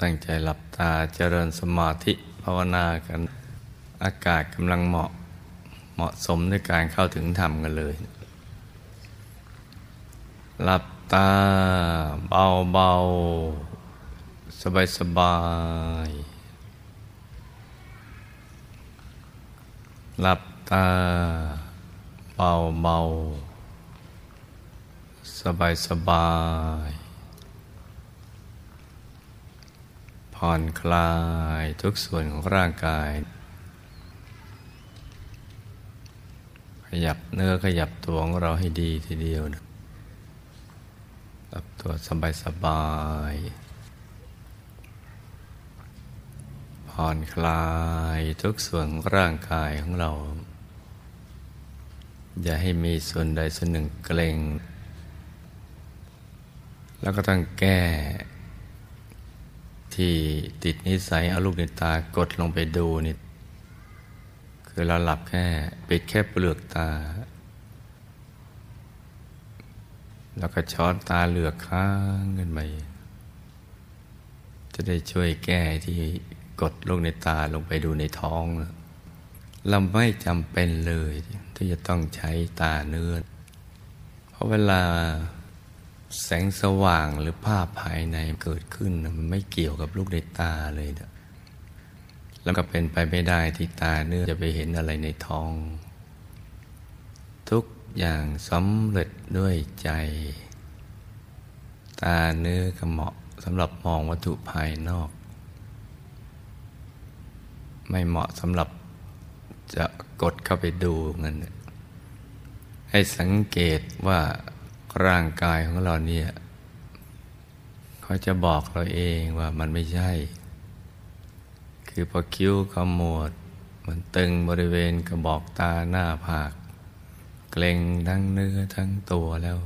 ตั้งใจหลับตาเจริญสมาธิภาวนากัน อากาศกำลังเหมาะเหมาะสมในการเข้าถึงธรรมกันเลย หลับตาเบาเบาสบายสบาย หลับตาเบาเบาสบายสบาย ผ่อนคลายทุกส่วนของร่างกาย ขยับเนื้อขยับตัวของเราให้ดีทีเดียวนะหลับตัวสบายสบายผ่อนคลายทุกส่วนของร่างกายของเรา อย่าให้มีส่วนใดส่วนหนึ่งเกร็ง แล้วก็ต้องแก้ ที่ติดนิสัยเอาลูกในตากดลงไปดูนี่คือเราหลับแค่ปิดแค่เปลือกตา แล้วก็ช้อนตาเหลือกค้างขึ้นไปจะได้ช่วยแก้ที่กดลูกในตาลงไปดูในท้องเราไม่จำเป็นเลย ที่จะต้องใช้ตาเนื้อเพราะเวลา แสงสว่างหรือภาพภายในเกิดขึ้น มันไม่เกี่ยวกับลูกในตาเลยนะแล้วก็เป็นไปไม่ได้ที่ตาเนื้อจะไปเห็นอะไรในท้อง ทุกอย่างสำเร็จด้วยใจ ตาเนื้อก็เหมาะสำหรับมองวัตถุภายนอก ไม่เหมาะสำหรับจะกดเข้าไปดูเงินให้สังเกตว่า ร่างกายของเราเนี่ยเขาจะบอกเราเองว่ามันไม่ใช่ คือพอคิ้วขมวด มันตึงบริเวณกระบอกตาหน้าผาก เกร็งทั้งเนื้อทั้งตัวแล้ว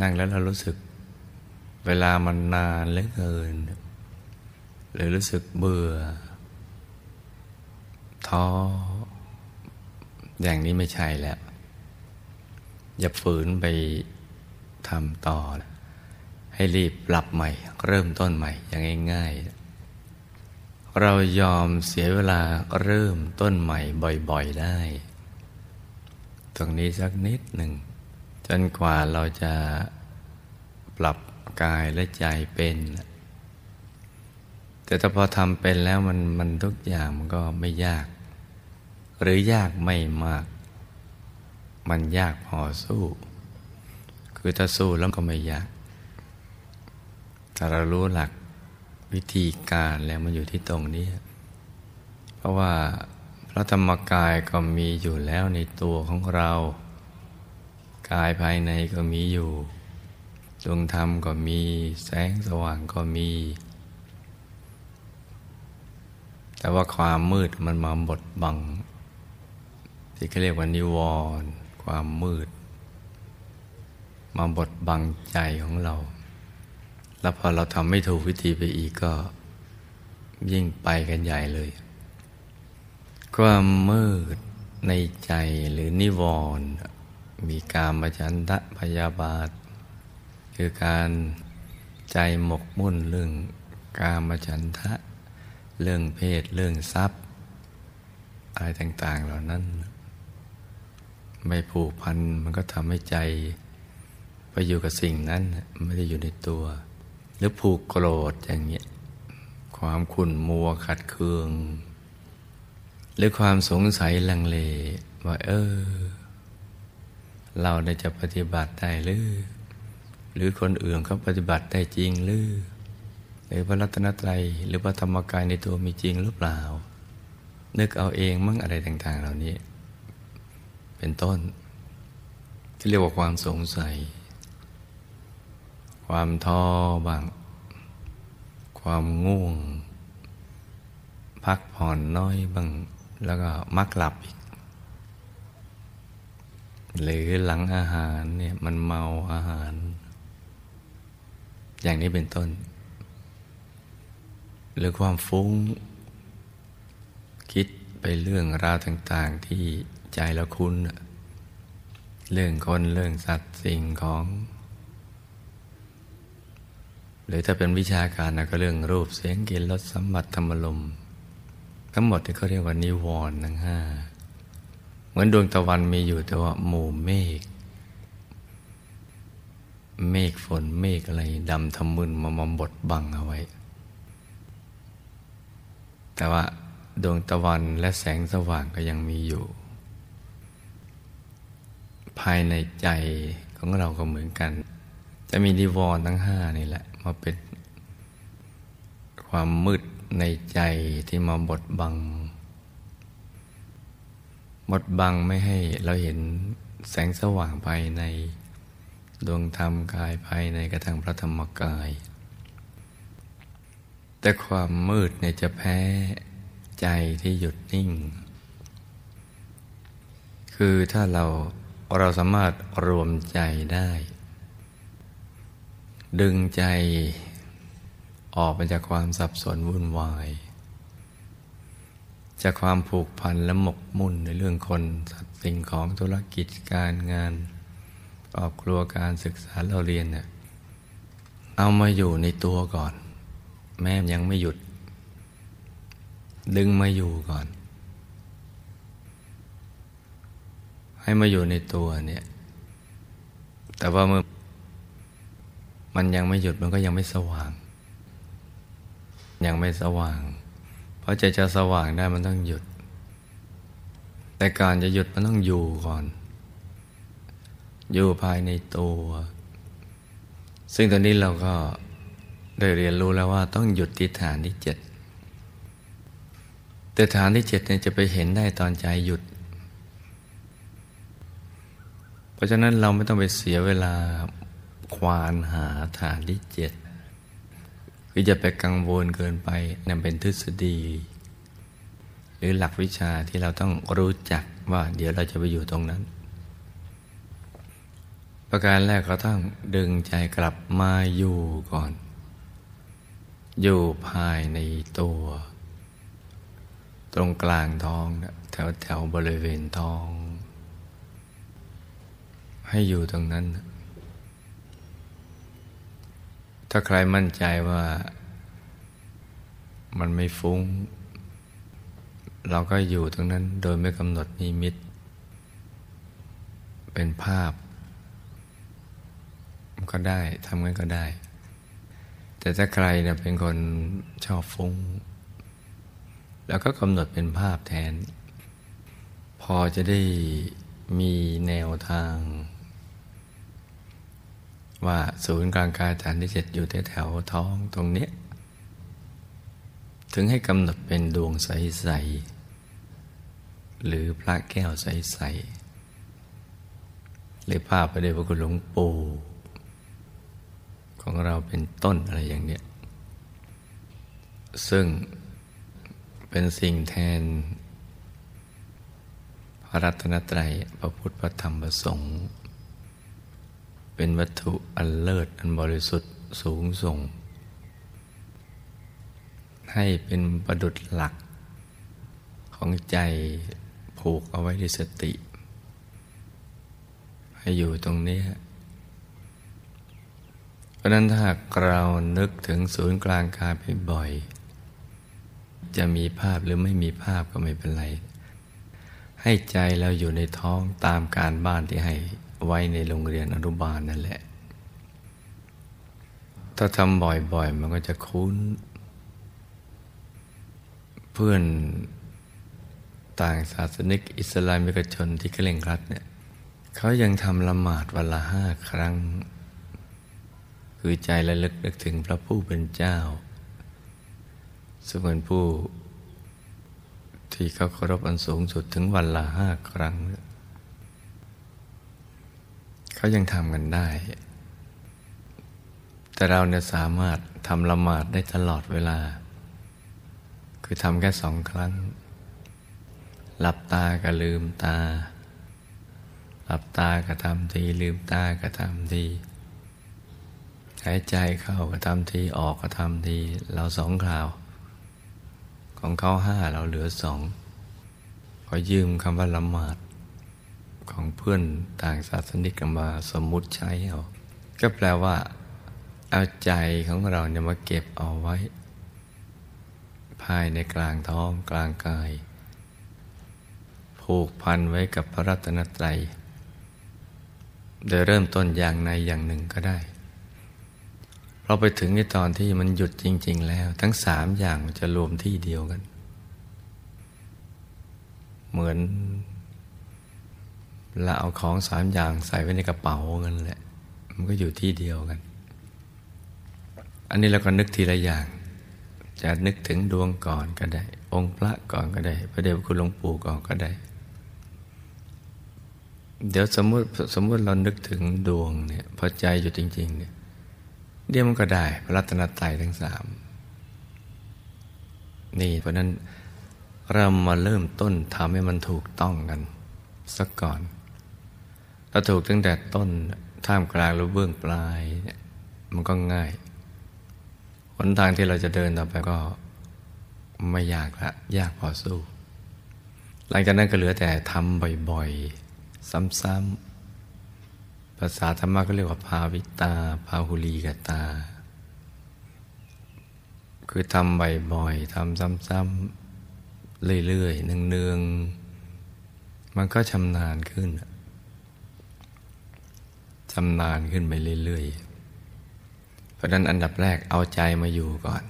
นั่งแล้วเรารู้สึก เวลามันนานเหลือเกินหรือรู้สึกเบื่อ ท้อ อย่างนี้ไม่ใช่แล้ว อย่าฝืนไปทำต่อ ให้รีบปรับใหม่ เริ่มต้นใหม่ อย่างง่ายๆ เรายอมเสียเวลาเริ่มต้นใหม่บ่อยๆได้ ตรงนี้สักนิดหนึ่ง จนกว่าเราจะปรับกายและใจเป็น แต่ถ้าพอทำเป็นแล้วมันมันทุกอย่างมันก็ไม่ยาก หรือยากไม่มาก มันยากพอสู้ คือถ้าสู้แล้วก็ไม่ยากถ้าเรารู้หลักวิธีการแล้วมันอยู่ที่ตรงนี้ เพราะว่าพระธรรมกายก็มีอยู่แล้วในตัวของเรา กายภายในก็มีอยู่ดวงธรรมก็มีแสงสว่างก็มี แต่ว่าความมืดมันมาบดบัง ที่เขาเรียกว่านิวรณ์ ความมืด มาบดบังใจของเรา แล้วพอเราทำไม่ถูกวิธีไปอีกก็ยิ่งไปกันใหญ่เลย ความมืดในใจหรือนิวรณ์มีการมจันทะพยาบาท คือการใจหมกมุ่นเรื่องกามจันทะ เรื่องเพศ เรื่องทรัพย์ อะไรต่าง ๆ เหล่านั้น ไม่ผูกพันมันก็ทำให้ใจ ไปอยู่กับสิ่งนั้นไม่ได้อยู่ในตัว หรือผูกโกรธอย่างเงี้ยความขุ่นมัวขัดเคือง หรือความสงสัยลังเล ว่า เออ เราได้จะปฏิบัติได้หรือหรือคนอื่นเขาปฏิบัติได้จริงหรือหรือพระรัตนตรัยหรือพระธรรมกายในตัวมีจริงหรือเปล่า นึกเอาเองมั่งอะไรต่าง ๆ เหล่านี้ เป็นต้น ที่เรียกว่าความสงสัย ความท้อบ้าง ความง่วง พักผ่อนน้อยบ้าง แล้วก็มักหลับอีก หรือหลังอาหารเนี่ยมันเมาอาหาร อย่างนี้เป็นต้น หรือความฟุ้งคิดไปเรื่องราวต่าง ๆ ที่ ใจเราคุ้นเรื่องคนเรื่องสัตว์สิ่งของ หรือถ้าเป็นวิชาการนะก็เรื่องรูปเสียงกลิ่นรสสัมผัสธรรมลมทั้งหมดที่เขาเรียกว่านิวรณ์ทั้งห้าเหมือนดวงตะวันมีอยู่แต่ว่าหมู่เมฆเมฆฝนเมฆอะไรดำทำมึนมามบดบังเอาไว้ แต่ว่าดวงตะวันและแสงสว่างก็ยังมีอยู่ ภายในใจของเราก็เหมือนกัน จะมีนิวรณ์ทั้งห้านี่แหละมาเป็นความมืดในใจที่มาบดบัง บดบังไม่ให้เราเห็นแสงสว่างภายในดวงธรรมกายภายในกระทั่งพระธรรมกาย แต่ความมืดเนี่ยจะแพ้ใจที่หยุดนิ่ง คือถ้าเรา เราสามารถรวมใจได้ ดึงใจออกมาจากความสับสนวุ่นวาย จากความผูกพันและหมกมุ่นในเรื่องคนสัตว์สิ่งของธุรกิจการงานครอบครัวการศึกษาเราเรียนเนี่ยเอามาอยู่ในตัวก่อน แม่ยังไม่หยุด ดึงมาอยู่ก่อน ให้มาอยู่ในตัวเนี่ย แต่ว่าเมื่อมันยังไม่หยุดมันก็ยังไม่สว่าง ยังไม่สว่าง เพราะจะจะสว่างได้มันต้องหยุด แต่การจะหยุดมันต้องอยู่ก่อน อยู่ภายในตัว ซึ่งตอนนี้เราก็ได้เรียนรู้แล้วว่าต้องหยุดที่ฐานที่เจ็ดแต่ฐานที่เจ็ดเนี่ยจะไปเห็นได้ตอนใจหยุด เพราะฉะนั้นเราไม่ต้องไปเสียเวลาควานหาฐานที่เจ็ดคือจะไปกังวลเกินไปนั่นเป็นทฤษฎี หรือหลักวิชาที่เราต้องรู้จักว่า เดี๋ยวเราจะไปอยู่ตรงนั้น ประการแรกก็ต้องดึงใจกลับมาอยู่ก่อน อยู่ภายในตัว ตรงกลางท้อง แถวแถวบริเวณท้อง ให้อยู่ตรงนั้น ถ้าใครมั่นใจว่ามันไม่ฟุง้ง เราก็อยู่ตรงนั้นโดยไม่กำหนดนิมิต เป็นภาพ ก็ได้ทำงั้นก็ได้ แต่ถ้าใครเนี่ยเป็นคนชอบฟุง้ง แล้วก็กำหนดเป็นภาพแทน พอจะได้มีแนวทาง ว่าศูนย์กลางกายฐานที่เจ็ดอยู่แถวท้องตรงนี้ ถึงให้กำหนดเป็นดวงใส ๆ หรือพระแก้วใส ๆ หรือภาพพระเดชพระคุณหลวงปู่ของเราเป็นต้นอะไรอย่างเนี้ยซึ่งเป็นสิ่งแทน พระรัตนตรัยพระพุทธพระธรรมพระสงฆ์ เป็นวัตถุอันเลิศอันบริสุทธิ์สูงส่ง ให้เป็นประดุจหลักของใจผูกเอาไว้ด้วยสติ ให้อยู่ตรงนี้ เพราะนั้นถ้าเรานึกถึงศูนย์กลางกายไปบ่อยจะมีภาพหรือไม่มีภาพก็ไม่เป็นไร ให้ใจเราอยู่ในท้องตามการบ้านที่ให้ ไว้ในโรงเรียนอนุบาลนั่นแหละ ถ้าทำบ่อยๆ มันก็จะคุ้น เพื่อนต่างศาสนิกอิสลามิกชนที่เคร่งครัดเนี่ยเขายังทำละหมาดวันละห้าครั้ง คือใจระลึกนึกถึงพระผู้เป็นเจ้าซึ่งเป็นผู้ที่เขาเคารพอันสูงสุดถึงวันละห้าครั้งเขายังทำกันได้ แต่เราเนี่ยสามารถทำละหมาดได้ตลอดเวลา คือทำแค่สองครั้ง หลับตาก็ลืมตา หลับตาก็ทำที ลืมตาก็ทำทีหายใจเข้าก็ทำทีออกก็ทำที เราสองคราว ของเขาห้าเราเหลือสองพอยืมคำว่าละหมาด ของเพื่อนต่างศาสนิกมาสมมุติใช้เอาก็แปลว่า เอาใจของเราเนี่ยมาเก็บเอาไว้ ภายในกลางท้องกลางกาย ผูกพันไว้กับพระรัตนตรัยโดยเริ่มต้นอย่างในอย่างหนึ่งก็ได้เราไปถึงในตอนที่มันหยุดจริง ๆ แล้ว ทั้งสามอย่างจะรวมที่เดียวกัน เหมือน เราเอาของสามอย่างใส่ไว้ในกระเป๋ากันแหละ มันก็อยู่ที่เดียวกัน อันนี้เราก็นึกทีละอย่าง จะนึกถึงดวงก่อนก็ได้ องค์พระก่อนก็ได้ พระเดชพระคุณหลวงปู่ก่อนก็ได้ เดี๋ยวสมมติสมมติเรานึกถึงดวงเนี่ยพอใจอยู่จริง ๆ เนี่ยเดี๋ยวมันก็ได้ พระรัตนตรัยทั้งสามนี่เพราะนั้นเรามาเริ่มต้นทำให้มันถูกต้องกันสักก่อน เราถูกตั้งแต่ต้นท่ามกลางหรือเบื้องปลาย มันก็ง่ายหนทางที่เราจะเดินต่อไปก็ไม่ยากละยากพอสู้ หลังจากนั้นก็เหลือแต่ทำบ่อยๆ ซ้ำๆภาษาธรรมะก็เรียกว่าภาวิตาภาหุลีกตา คือทำบ่อยๆทำซ้ำๆเรื่อยๆเนืองๆมันก็ชำนาญขึ้น ชำนาญขึ้นไปเรื่อยๆ เพราะนั้นอันดับแรกเอาใจมาอยู่ก่อน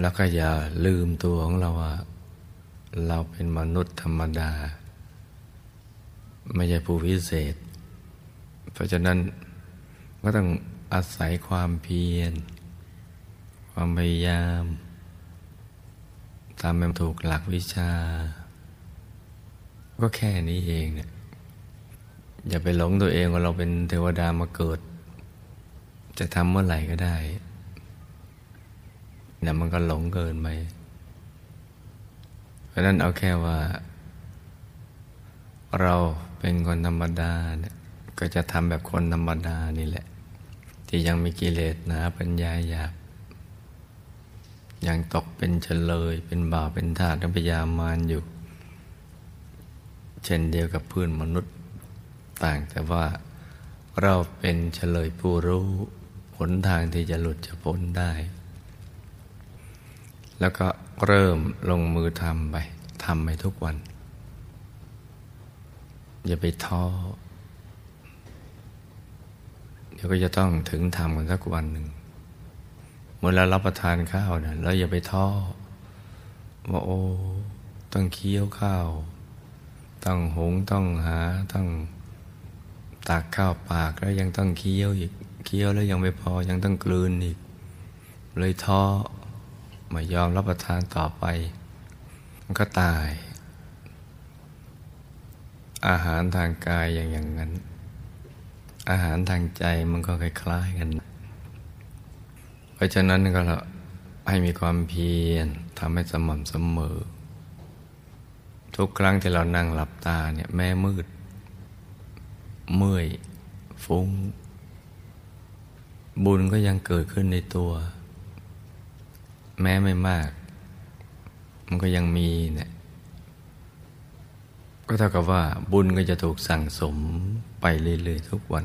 แล้วก็อย่าลืมตัวของเราว่า เราเป็นมนุษย์ธรรมดา ไม่ใช่ผู้วิเศษ เพราะฉะนั้นก็ต้องอาศัยความเพียร ความพยายามตามแม่ถูกหลักวิชา ก็แค่นี้เองเนี่ย อย่าไปหลงตัวเองว่าเราเป็นเทวดามาเกิด จะทำเมื่อไหร่ก็ได้เนี่ยมันก็หลงเกินไปเพราะนั้นเอาแค่ว่า เราเป็นคนธรรมดาเนี่ยก็จะทำแบบคนธรรมดานี่แหละ ที่ยังมีกิเลสหนาปัญญาหยาบยังตกเป็นเฉลย เป็นบาปเป็นทาสพยามารอยู่ เช่นเดียวกับเพื่อนมนุษย์ ต่าง แต่ว่าเราเป็นเฉลยผู้รู้หนทางที่จะหลุดจะพ้นได้ แล้วก็เริ่มลงมือทำไปทำไปทุกวัน อย่าไปท้อเดี๋ยวก็จะต้องถึงทำกันสักวันหนึ่งเมื่อเรารับประทานข้าวเนี่ยเราอย่าไปท้อว่าโอ้ต้องเคี้ยวข้าว ต้องหงต้องหาต้อง ตักข้าวปากแล้วยังต้องเคี้ยวอีกเคี้ยวแล้วยังไม่พอยังต้องกลืนอีก เลยท้อไม่ยอมรับประทานต่อไป มันก็ตาย อาหารทางกายอย่างอย่างนั้น อาหารทางใจมันก็คล้ายๆกัน เพราะฉะนั้นก็เราให้มีความเพียรทำให้สม่ำเสมอ ทุกครั้งที่เรานั่งหลับตาเนี่ยแม่มืด เมื่อยฟุ้ง บุญก็ยังเกิดขึ้นในตัว แม้ไม่มาก มันก็ยังมีเนี่ยก็เท่ากับว่าบุญก็จะถูกสั่งสมไปเรื่อยๆทุกวัน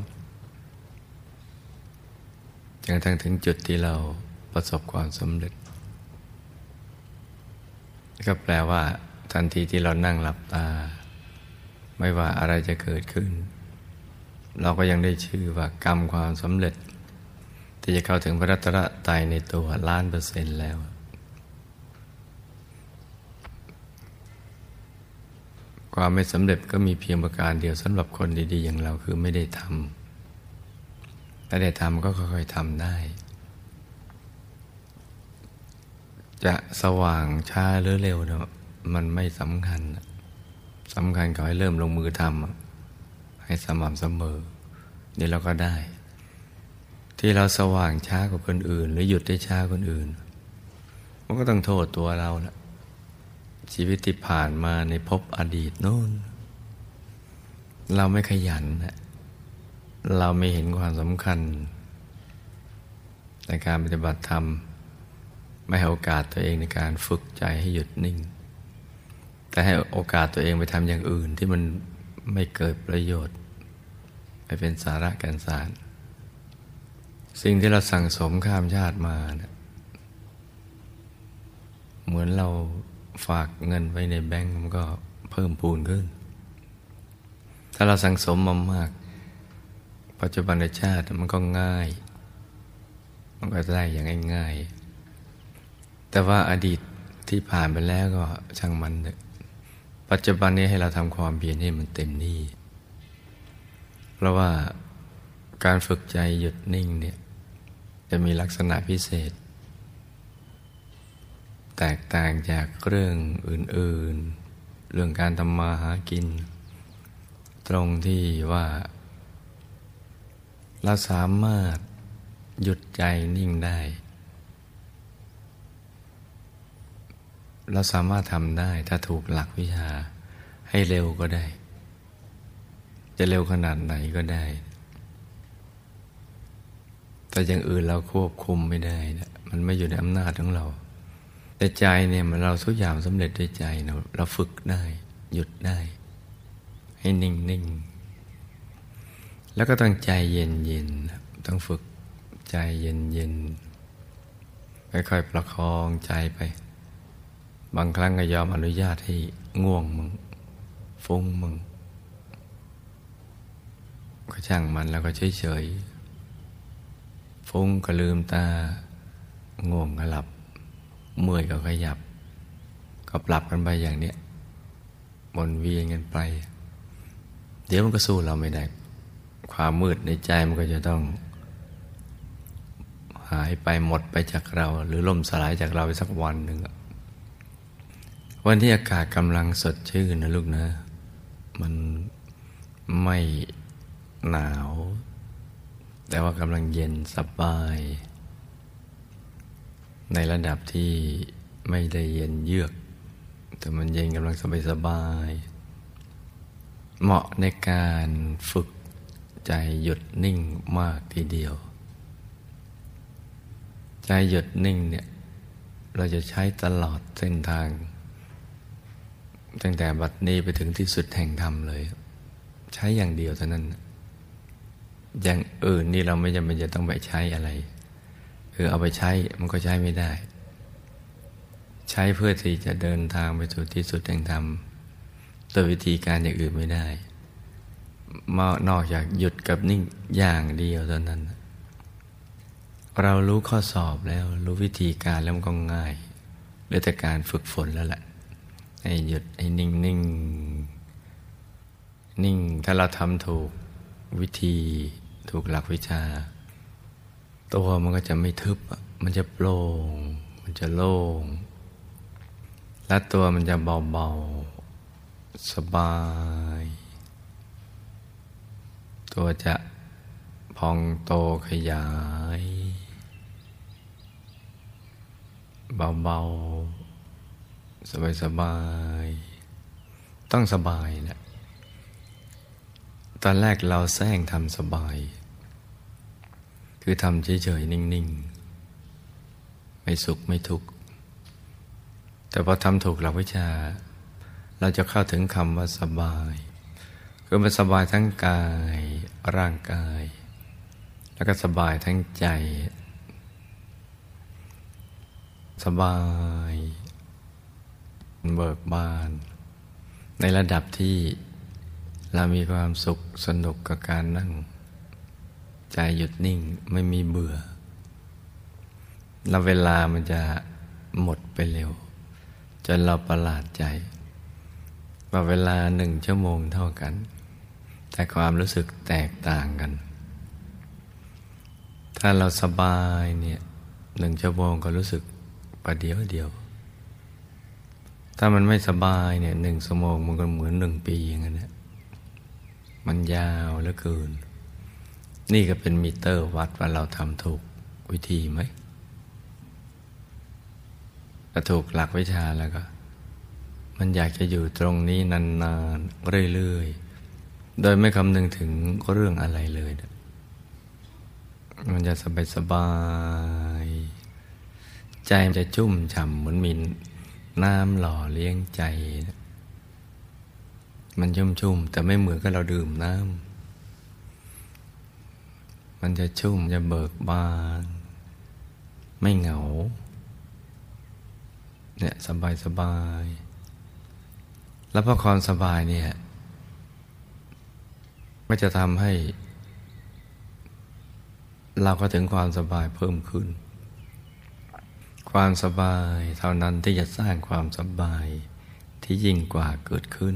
จนกระทั่งถึงจุดที่เราประสบความสำเร็จ ก็แปลว่า ทันทีที่เรานั่งหลับตา ไม่ว่าอะไรจะเกิดขึ้น เราก็ยังได้ชื่อว่ากรรมความสำเร็จ ที่จะเข้าถึงพระรัตนตรัยในตัวล้านเปอร์เซ็นต์แล้ว ความไม่สำเร็จก็มีเพียงประการเดียวสำหรับคนดีๆ อย่างเราคือไม่ได้ทำถ้าได้ทำก็ค่อยๆทำได้ จะสว่างช้าหรือเร็วเนะมันไม่สำคัญสำคัญขอให้เริ่มลงมือทำ ให้สม่ำเสมอนี่เราก็ได้ ที่เราสว่างช้ากว่าคนอื่น หรือหยุดได้ช้าคนอื่น มันก็ต้องโทษตัวเราละชีวิตที่ผ่านมาในภพอดีตโน้นเราไม่ขยันนะเราไม่เห็นความสำคัญ ในการปฏิบัติธรรม ไม่ให้โอกาสตัวเองในการฝึกใจให้หยุดนิ่ง แต่ให้โอกาสตัวเองไปทำอย่างอื่นที่มัน ไม่เกิดประโยชน์ไปเป็นสาระการสาร สิ่งที่เราสั่งสมข้ามชาติมานะเหมือนเราฝากเงินไว้ในแบงก์มันก็เพิ่มพูนขึ้น ถ้าเราสั่งสมมามาก ปัจจุบันชาติมันก็ง่าย มันก็ได้อย่างง่าย ๆ แต่ว่าอดีตที่ผ่านไปแล้วก็ช่างมัน ปัจจุบันนี้ให้เราทำความเพียรให้มันเต็มที่ เพราะว่าการฝึกใจหยุดนิ่งเนี่ยจะมีลักษณะพิเศษ แตกต่างจากเรื่องอื่น ๆ เรื่องการทำมาหากิน ตรงที่ว่าเราสามารถหยุดใจนิ่งได้ เราสามารถทำได้ถ้าถูกหลักวิชา ให้เร็วก็ได้ จะเร็วขนาดไหนก็ได้ แต่อย่างอื่นเราควบคุมไม่ได้นะมันไม่อยู่ในอำนาจของเรา แต่ใจเนี่ยมันเราทุกอย่างสำเร็จด้วยใจเราเราฝึกได้ หยุดได้ ให้นิ่งนิ่งแล้วก็ต้องใจเย็นเย็นต้องฝึกใจเย็นเย็นค่อยๆประคองใจไป บางครั้งก็ยอมอนุญาตให้ง่วงมึง ฟุ้งมึง ก็ช่างมันแล้วก็เฉยๆฟุ้งก็ลืมตา ง่วงก็หลับ เมื่อยก็ขยับ ก็ปรับกันไปอย่างเนี้ยบนเวียนกันไป เดี๋ยวมันก็สู้เราไม่ได้ ความมืดในใจมันก็จะต้อง หายไปหมดไปจากเรา หรือล่มสลายจากเราไปสักวันหนึ่ง วันที่อากาศกำลังสดชื่นนะลูกนะ มันไม่หนาว แต่ว่ากำลังเย็นสบาย ในระดับที่ไม่ได้เย็นเยือก แต่มันเย็นกำลังสบายสบาย เหมาะในการฝึกใจหยุดนิ่งมากทีเดียว ใจหยุดนิ่งเนี่ย เราจะใช้ตลอดเส้นทาง ตั้งแต่บัดนี้ไปถึงที่สุดแห่งธรรมเลย ใช้อย่างเดียวเท่านั้น อย่างอื่นนี่เราไม่จำเป็นจะต้องไปใช้อะไร คือเอาไปใช้มันก็ใช้ไม่ได้ ใช้เพื่อที่จะเดินทางไปสู่ที่สุดแห่งธรรมโดยวิธีการอย่างอื่นไม่ได้มานอกจากหยุดกับนิ่งอย่างเดียวเท่านั้น เรารู้ข้อสอบแล้วรู้วิธีการแล้วมันก็ง่ายเหลือแต่การฝึกฝนแล้วแหละ ให้หยุดให้นิ่งนิ่งนิ่งถ้าเราทำถูกวิธีถูกหลักวิชา ตัวมันก็จะไม่ทึบ มันจะโปร่ง มันจะโล่ง และตัวมันจะเบาๆ สบาย ตัวจะพองโตขยาย เบาๆ สบายๆต้องสบายแหละตอนแรกเราแซงทำสบาย คือทำเฉยๆ นิ่ง ๆ ไม่สุขไม่ทุกข์ แต่พอทำถูกหลักวิชา เราจะเข้าถึงคำว่าสบาย คือมันสบายทั้งกาย ร่างกาย แล้วก็สบายทั้งใจ สบาย เบิกบาน ในระดับที่เรามีความสุขสนุกกับการนั่ง ใจหยุดนิ่งไม่มีเบื่อ แล้วเวลามันจะหมดไปเร็ว จนเราประหลาดใจ ว่าเวลาหนึ่งชั่วโมงเท่ากัน แต่ความรู้สึกแตกต่างกัน ถ้าเราสบายเนี่ยหนึ่งชั่วโมงก็รู้สึกประเดียวเดียว ถ้ามันไม่สบายเนี่ยหนึ่งชั่วโมงมันก็เหมือนหนึ่งปีอย่างนั้นมันยาวเหลือเกิน นี่ก็เป็นมิเตอร์วัดว่าเราทำถูกวิธีไหมถ้าถูกหลักวิชาแล้วก็ มันอยากจะอยู่ตรงนี้นานๆเรื่อยๆ โดยไม่คำนึงถึงเรื่องอะไรเลยมันจะสบายสบาย ใจมันจะชุ่มฉ่ำเหมือนมีน้ น้ำหล่อเลี้ยงใจ มันชุ่มๆแต่ไม่เหมือนกับเราดื่มน้ำมันจะชุ่มจะเบิกบาน ไม่เหงา เนี่ยสบายสบาย แล้วพอความสบายเนี่ยก็จะทำให้ เราก็ถึงความสบายเพิ่มขึ้น ความสบายเท่านั้นที่จะสร้างความสบายที่ยิ่งกว่าเกิดขึ้น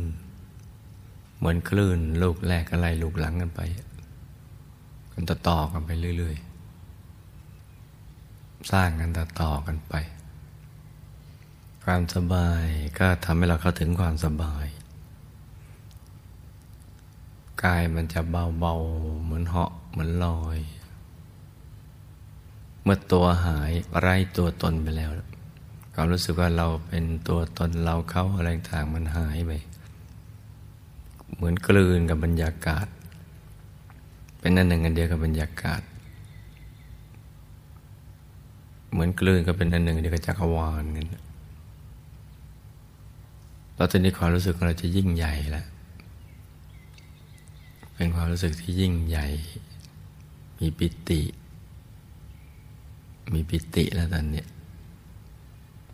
เหมือนคลื่นลูกแรกอะไรลูกหลังกันไป กันต่อต่อกันไปเรื่อย ๆ สร้างกันต่อต่อกันไป ความสบายก็ทำให้เราเข้าถึงความสบายกายมันจะเบาๆเหมือนเหาะเหมือนลอย มื่อตัวหายไร้ตัวตนไปแล้ว ความรู้สึกว่าเราเป็นตัวตนเราเขาอะไรต่างมันหายไป เหมือนกลืนกับบรรยากาศ เป็นนั่นหนึ่งอันเดียวกับบรรยากาศ เหมือนกลืนก็เป็นอันหนึ่งเดียวกับจักรวาลกันเราตอนนี้ความรู้สึกของเราจะยิ่งใหญ่แล้ว เป็นความรู้สึกที่ยิ่งใหญ่ มีปิติ มีปิติแล้วตอนเนี้ย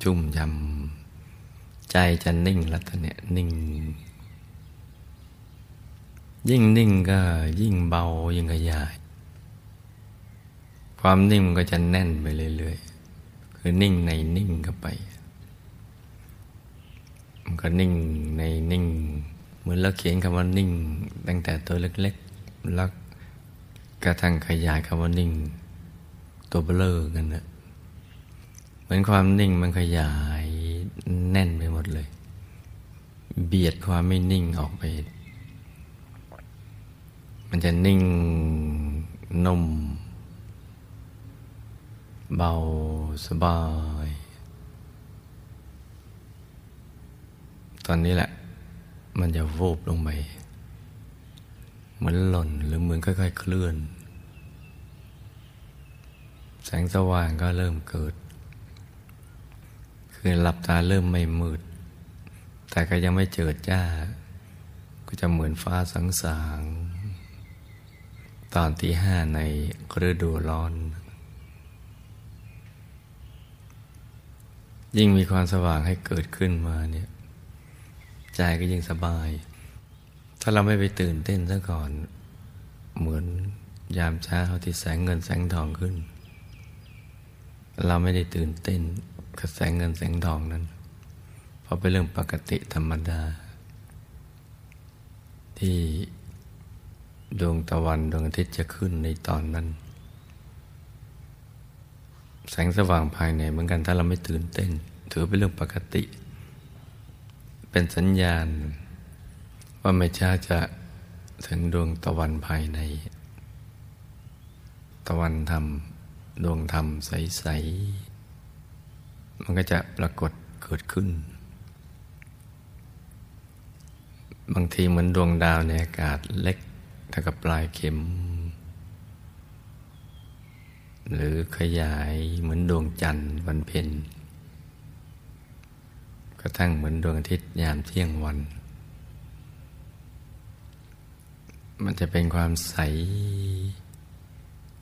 ชุ่มยำใจจะนิ่งแล้วตอนเนี้ยนิ่ง ยิ่งนิ่งก็ยิ่งเบายิ่งขยาย ความนิ่งมันก็จะแน่นไปเรื่อยๆคือนิ่งในนิ่งเข้าไป มันก็นิ่งในนิ่ง เหมือนเราเขียนคำว่านิ่ง ตั้งแต่ตัวเล็กๆแล้วกระทั่งขยายคำว่านิ่ง ตัวเบลอกันนะเหมือนความนิ่งมันขยายแน่นไปหมดเลย เบียดความไม่นิ่งออกไป มันจะนิ่งนุ่มเบาสบาย ตอนนี้แหละ มันจะวูบลงไป เหมือนหล่นหรือเหมือนค่อยๆเคลื่อน แสงสว่างก็เริ่มเกิด คือหลับตาเริ่มไม่มืด แต่ก็ยังไม่เจิดจ้า ก็จะเหมือนฟ้าสังสาง ตอนที่ห้าในฤดูร้อน ยิ่งมีความสว่างให้เกิดขึ้นมาเนี่ยใจก็ยิ่งสบาย ถ้าเราไม่ไปตื่นเต้นซะก่อน เหมือนยามเช้าที่แสงเงินแสงทองขึ้น เราไม่ได้ตื่นเต้นกระแสงเงินแสงทองนั้น เพราะเป็นเรื่องปกติธรรมดา ที่ดวงตะวันดวงอาทิตย์จะขึ้นในตอนนั้น แสงสว่างภายในเหมือนกันถ้าเราไม่ตื่นเต้น ถือเป็นเรื่องปกติ เป็นสัญญาณ ว่าไม่ช้าจะถึงดวงตะวันภายใน ตะวันธรรม ดวงธรรมใส ๆ มันก็จะปรากฏเกิดขึ้น บางทีเหมือนดวงดาวในอากาศเล็กเท่ากับปลายเข็ม หรือขยายเหมือนดวงจันทร์วันเพ็ญก็ทั้งเหมือนดวงอาทิตย์ยามเที่ยงวัน มันจะเป็นความใส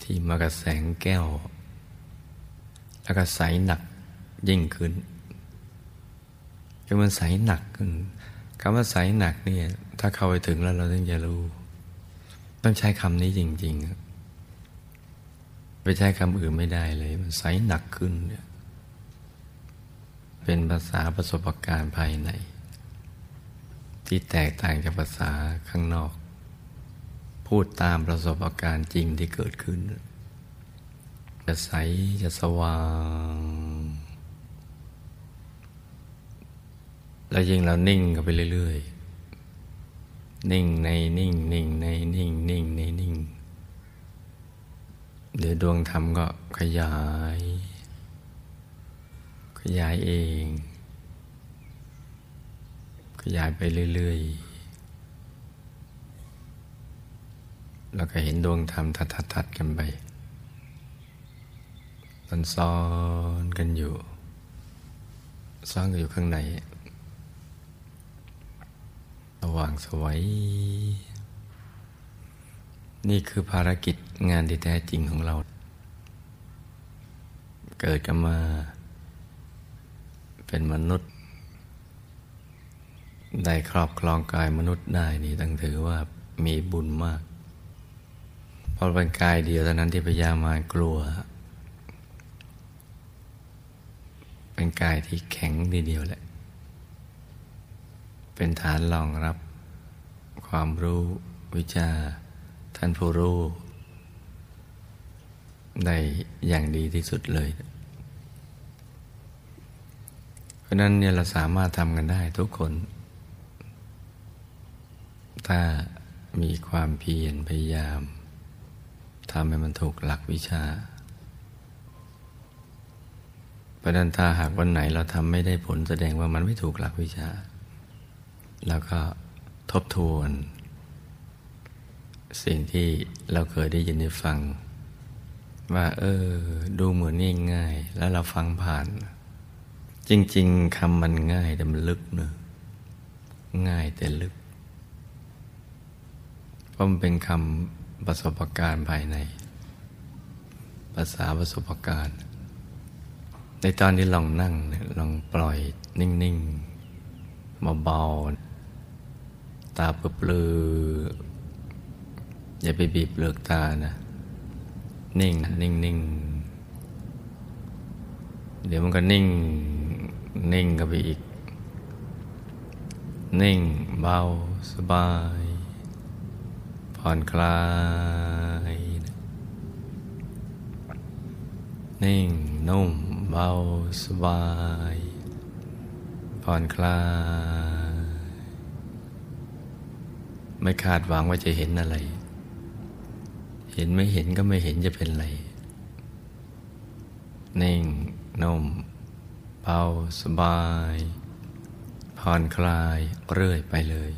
ที่มากับแสงแก้ว แล้วก็ใสหนักยิ่งขึ้นคือมันใสหนักขึ้นคำว่าใสหนักเนี่ย ถ้าเข้าไปถึงแล้วเราต้องจะรู้ ต้องใช้คำนี้จริงๆไปใช้คำอื่นไม่ได้เลย มันใสหนักขึ้นเนี่ยเป็นภาษาประสบการณ์ภายใน ที่แตกต่างจากภาษาข้างนอก พูดตามประสบการณ์จริงที่เกิดขึ้น จะใสจะสว่าง แล้วยิ่งเรานิ่งกันไปเรื่อยๆ นิ่งในนิ่งนิ่งในนิ่งนิ่งในนิ่ง เดี๋ยวดวงธรรมก็ขยาย ขยายเอง ขยายไปเรื่อยๆ แล้วก็เห็นดวงธรรมทัดๆกันไปมันซ้อนกันอยู่ซ้อนกันอยู่ข้างในสว่างสวยนี่คือภารกิจงานที่แท้จริงของเรา เกิดกันมา เป็นมนุษย์ ได้ครอบครองกายมนุษย์ได้นี่ตั้งถือว่ามีบุญมาก ราะเป็นกายเดียวเท่านั้นที่พยามารกลัว เป็นกายที่แข็งดีเดียวแหละ เป็นฐานรองรับ ความรู้วิชา ท่านผู้รู้ได้อย่างดีที่สุดเลย เพราะนั้นเนี่ยเราสามารถทำกันได้ทุกคน ถ้ามีความเพียรพยายาม ทำให้มันถูกหลักวิชาเพระนั้นถ้าหากวันไหนเราทำไม่ได้ผลแสดงว่ามันไม่ถูกหลักวิชา แล้วก็ทบทวน สิ่งที่เราเคยได้ยินได้ฟัง ว่า เออ ดูเหมือนง่ายๆแล้วเราฟังผ่าน จริง ๆคำมันง่ายแต่มันลึกเนอะง่ายแต่ลึกเพราะมันเป็นคำ ประสบการณ์ภายใน ภาษาประสบการณ์ ในตอนที่ลองนั่งเนี่ยลองปล่อยนิ่งๆเบาๆตาเปลืออย่าไปบีบเปลือกตานะ นิ่งนิ่งนิ่งเดี๋ยวมันก็นิ่ง นิ่งก็ไปอีก นิ่งเบาสบาย ผ่อนคลาย นิ่งนุ่มเบาสบาย ผ่อนคลาย ไม่คาดหวังว่าจะเห็นอะไร เห็นไม่เห็นก็ไม่เห็นจะเป็นไร นิ่งนุ่มเบาสบาย ผ่อนคลายเรื่อยไปเลย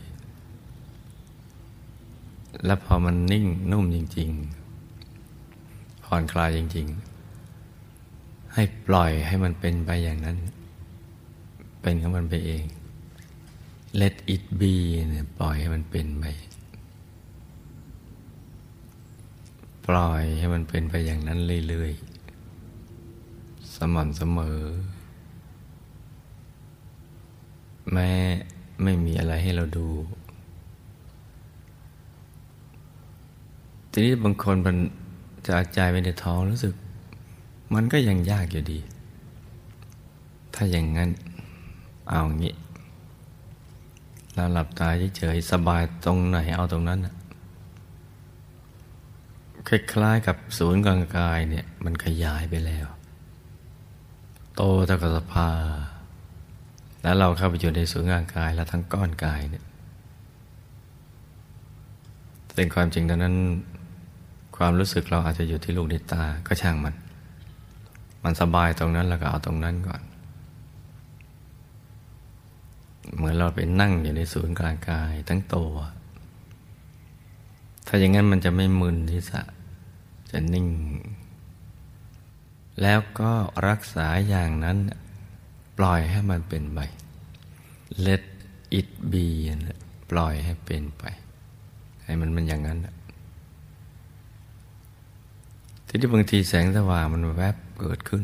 แล้วพอมันนิ่งนุ่มจริง ๆ ผ่อนคลายจริง ๆ ให้ปล่อยให้มันเป็นไปอย่างนั้น เป็นของมันไปเอง let it be เนี่ยปล่อยให้มันเป็นไป ปล่อยให้มันเป็นไปอย่างนั้นเรื่อย ๆ สม่ำเสมอ แม้ไม่มีอะไรให้เราดู ทีนี้บางคนมันจะใจไปในท้องรู้สึก มันก็ยังยากอยู่ดี ถ้าอย่างนั้นเอางี้เราหลับตาเฉยๆสบายตรงไหนเอาตรงนั้นนะคล้ายๆกับศูนย์กลางกายเนี่ย มันขยายไปแล้ว โตเท่ากับสภา แล้วเราเข้าไปอยู่ในศูนย์กลางกายแล้วทั้งก้อนกายเนี่ยเป็นความจริงตอนนั้น ความรู้สึกเราอาจจะอยู่ที่ลูกในตาก็ช่างมัน มันสบายตรงนั้นแล้วก็เอาตรงนั้นก่อน เหมือนเราไปนั่งอยู่ในศูนย์กลางกายทั้งตัว ถ้าอย่างนั้นมันจะไม่มึนที่สะจะนิ่ง แล้วก็รักษาอย่างนั้นปล่อยให้มันเป็นไป let it be ปล่อยให้เป็นไป ให้มันมันอย่างนั้น ทีนี้บางทีแสงสว่างมันแวบเกิดขึ้น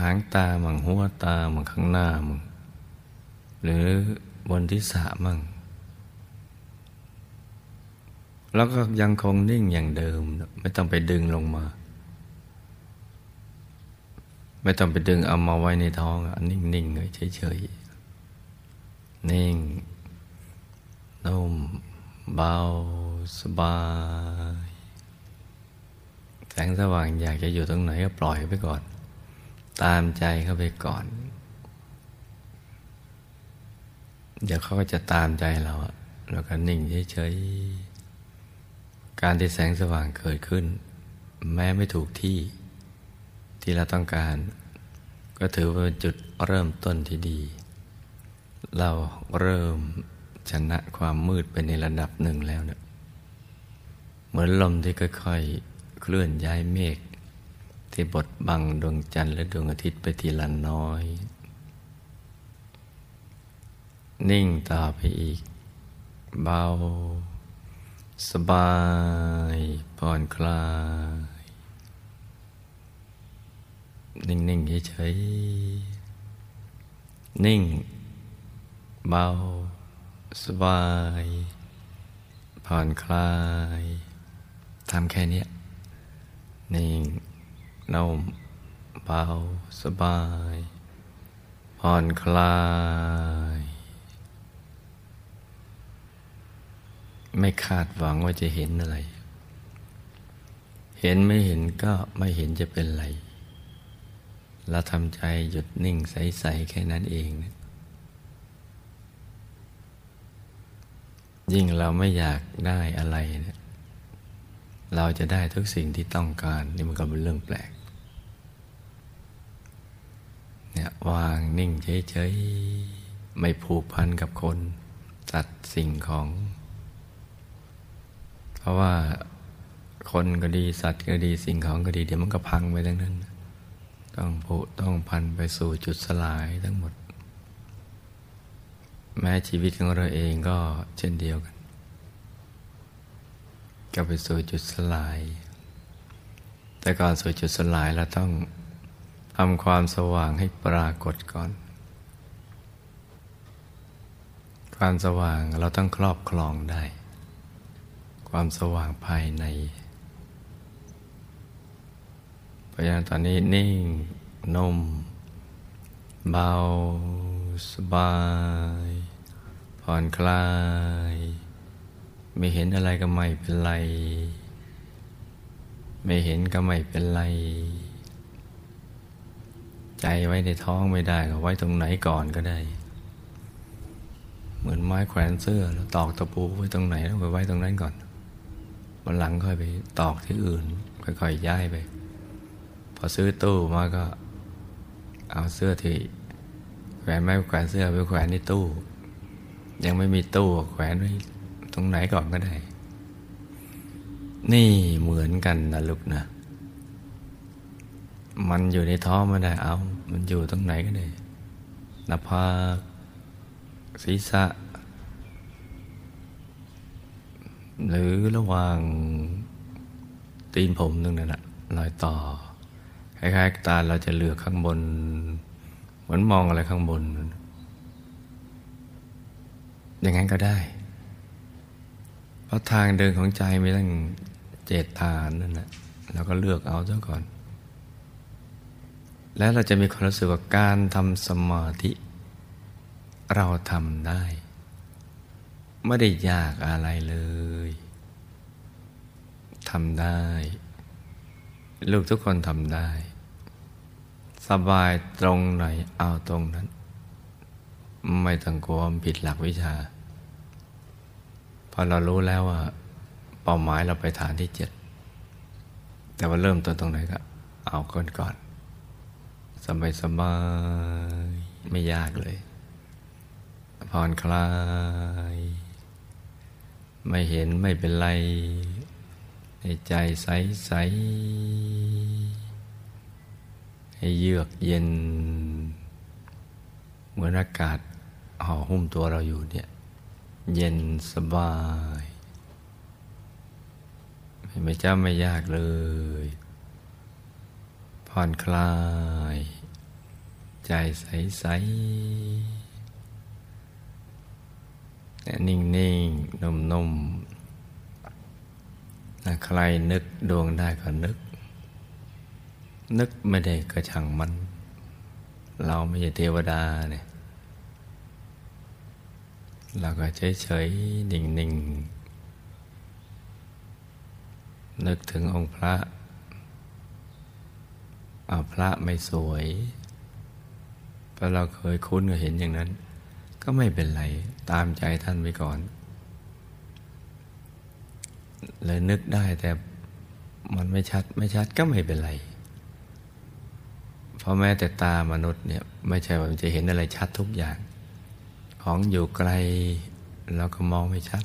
หางตามังหัวตามังข้างหน้ามังหรือบนที่สะมั่ง แล้วก็ยังคงนิ่งอย่างเดิม ไม่ต้องไปดึงลงมา ไม่ต้องไปดึงเอามาไว้ในท้องนิ่งๆเลยเฉยๆนิ่งนุ่มเบาสบาย งสว่างอยากจะอยู่ตรงไหนก็ปล่อยไปก่อน ตามใจเข้าไปก่อน เดี๋ยวเขาก็จะตามใจเราแล้วก็นิ่งเฉยๆการที่แสงสว่างเกิดขึ้น แม้ไม่ถูกที่ที่เราต้องการ ก็ถือว่าเป็นจุดเริ่มต้นที่ดี เราเริ่มชนะความมืดไปในระดับหนึ่งแล้วเนี่ยเหมือนลมที่ค่อยๆ เคลื่อนย้ายเมฆที่บดบังดวงจันทร์และดวงอาทิตย์ไปทีละน้อย นิ่งต่อไปอีก เบา สบายผ่อนคลาย นิ่ง ๆ เฉยๆนิ่ง เบา สบาย ผ่อนคลายทำแค่นี้ นิ่งนุ่มเบาสบาย ผ่อนคลาย ไม่คาดหวังว่าจะเห็นอะไร เห็นไม่เห็นก็ไม่เห็นจะเป็นไรเราทำใจหยุดนิ่งใส ๆ แค่นั้นเองนะยิ่งเราไม่อยากได้อะไรเนะ เราจะได้ทุกสิ่งที่ต้องการนี่มันก็เป็นเรื่องแปลก เนี่ยวางนิ่งเฉยๆ ไม่ผูกพันกับคนตัดสิ่งของ เพราะว่าคนก็ดีสัตว์ก็ดีสิ่งของก็ดีเดี๋ยวมันก็พังไปทั้งนั้น ต้องผุต้องพันไปสู่จุดสลายทั้งหมด แม้ชีวิตของเราเองก็เช่นเดียวกัน ก็ไปสู่จุดสลาย แต่ก่อนสู่จุดสลายเราต้องทำความสว่างให้ปรากฏก่อน ความสว่างเราต้องครอบครองได้ ความสว่างภายใน เพราะฉะนั้นตอนนี้นิ่งนุ่มเบา สบาย ผ่อนคลาย ไม่เห็นอะไรก็ไม่เป็นไร ไม่เห็นก็ไม่เป็นไร ใจไว้ในท้องไม่ได้ก็ไว้ตรงไหนก่อนก็ได้ เหมือนไม้แขวนเสื้อแล้วตอกตะปูไว้ตรงไหนแล้วไปไว้ตรงนั้นก่อนวันหลังค่อยไปตอกที่อื่น ค่อยๆย้ายไป พอซื้อตู้มาก็ เอาเสื้อที่แขวนไม้แขวนเสื้อไปแขวนในตู้ ยังไม่มีตู้แขวนไว้ ตรงไหนก่อนก็ได้ นี่เหมือนกันนะลูกนะ มันอยู่ในท้องไม่ได้เอา มันอยู่ตรงไหนก็ได้หน้าผากศีรษะ หรือระหว่างตีนผมนึงนั่นแหละรอยต่อคล้ายๆตาเราจะเหลือกข้างบน เหมือนมองอะไรข้างบน อย่างนั้นก็ได้ เพราะทางเดินของใจไม่ต้องเจตทานนั่นแหละเราก็เลือกเอาซะก่อน แล้วเราจะมีความรู้สึกว่าการทำสมาธิ เราทำได้ ไม่ได้ยากอะไรเลยทำได้ ลูกทุกคนทำได้ สบายตรงไหนเอาตรงนั้น ไม่ต้องกลัวผิดหลักวิชา อเรารู้แล้วว่า เป้าหมายเราไปฐานที่เจ็ดแต่ว่าเริ่มต้นตรงไหนก็ เอาก่อนก่อนสบายสบายไม่ยากเลยผ่อนคลาย ไม่เห็นไม่เป็นไร ในใจใสใสให้เยือกเย็น เหมือนอากาศห่อหุ้มตัวเราอยู่เนี่ย เย็นสบาย ไม่จ้าไม่ยากเลย ผ่อนคลาย ใจใสใสนิ่งนิ่งนุ่มนุ่มใครนึกดวงได้ก็นึก นึกไม่ได้กระชังมัน เราไม่ใช่เทวดาเนี่ย เราก็เฉยเฉยนิ่งนิ่งนึกถึงองค์พระเอาพระไม่สวยเพราะเราเคยคุ้นก็เห็นอย่างนั้น ก็ไม่เป็นไร ตามใจท่านไปก่อน เลยนึกได้แต่มันไม่ชัดไม่ชัดก็ไม่เป็นไรเพราะแม้แต่ตามนุษย์เนี่ย ไม่ใช่ว่าจะเห็นอะไรชัดทุกอย่าง ของอยู่ไกลเราก็มองไม่ชัด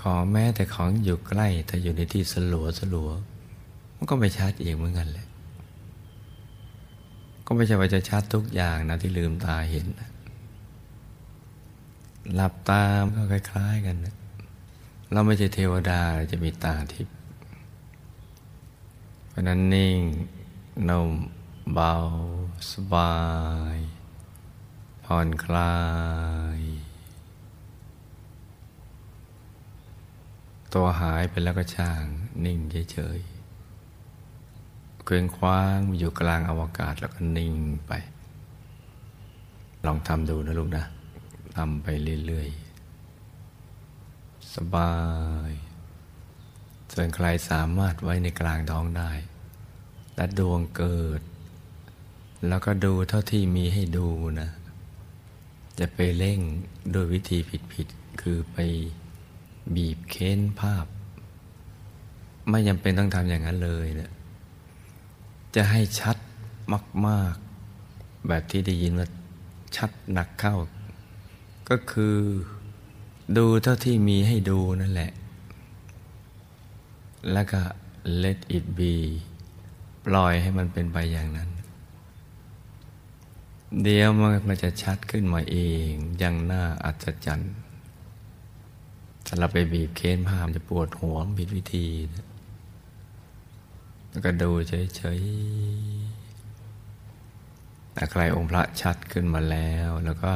ขอแม้แต่ของอยู่ใกล้ แต่อยู่ในที่สลัวสลัวมันก็ไม่ชัดเองเหมือนกันแหละ ก็ไม่ใช่ว่าจะชัดทุกอย่างนะที่ลืมตาเห็น หลับตามก็คล้าย ๆ กันนะเราไม่ใช่เทวดาจะมีตาทิพย์เพราะนั้นนิ่งนม เบาสบาย ผ่อนคลาย ตัวหายไปแล้วก็ช่าง นิ่งเฉยๆเคว้งคว้างอยู่กลางอวกาศแล้วก็นิ่งไป ลองทำดูนะลูกนะทำไปเรื่อยๆ สบาย ส่วนใครสามารถไว้ในกลางท้องได้และดวงเกิด แล้วก็ดูเท่าที่มีให้ดูนะจะไปเร่งโดยวิธีผิดๆคือไปบีบเค้นภาพ ไม่จำเป็นต้องทำอย่างนั้นเลยเนะี่ยจะให้ชัดมาก ๆ แบบที่ได้ยินว่าชัดหนักเข้า ก็คือดูเท่าที่มีให้ดูนั่นแหละ แล้วก็ let it be ปล่อยให้มันเป็นไปอย่างนั้น เดี๋ยวมันจะชัดขึ้นมาเองอย่างน่าอัศจรรย์ถ้าเราไปบีบเค้นภาพจะปวดหัวผิดวิธีแล้วก็ดูเฉยๆแต่ใครองค์พระชัดขึ้นมาแล้ว แล้วก็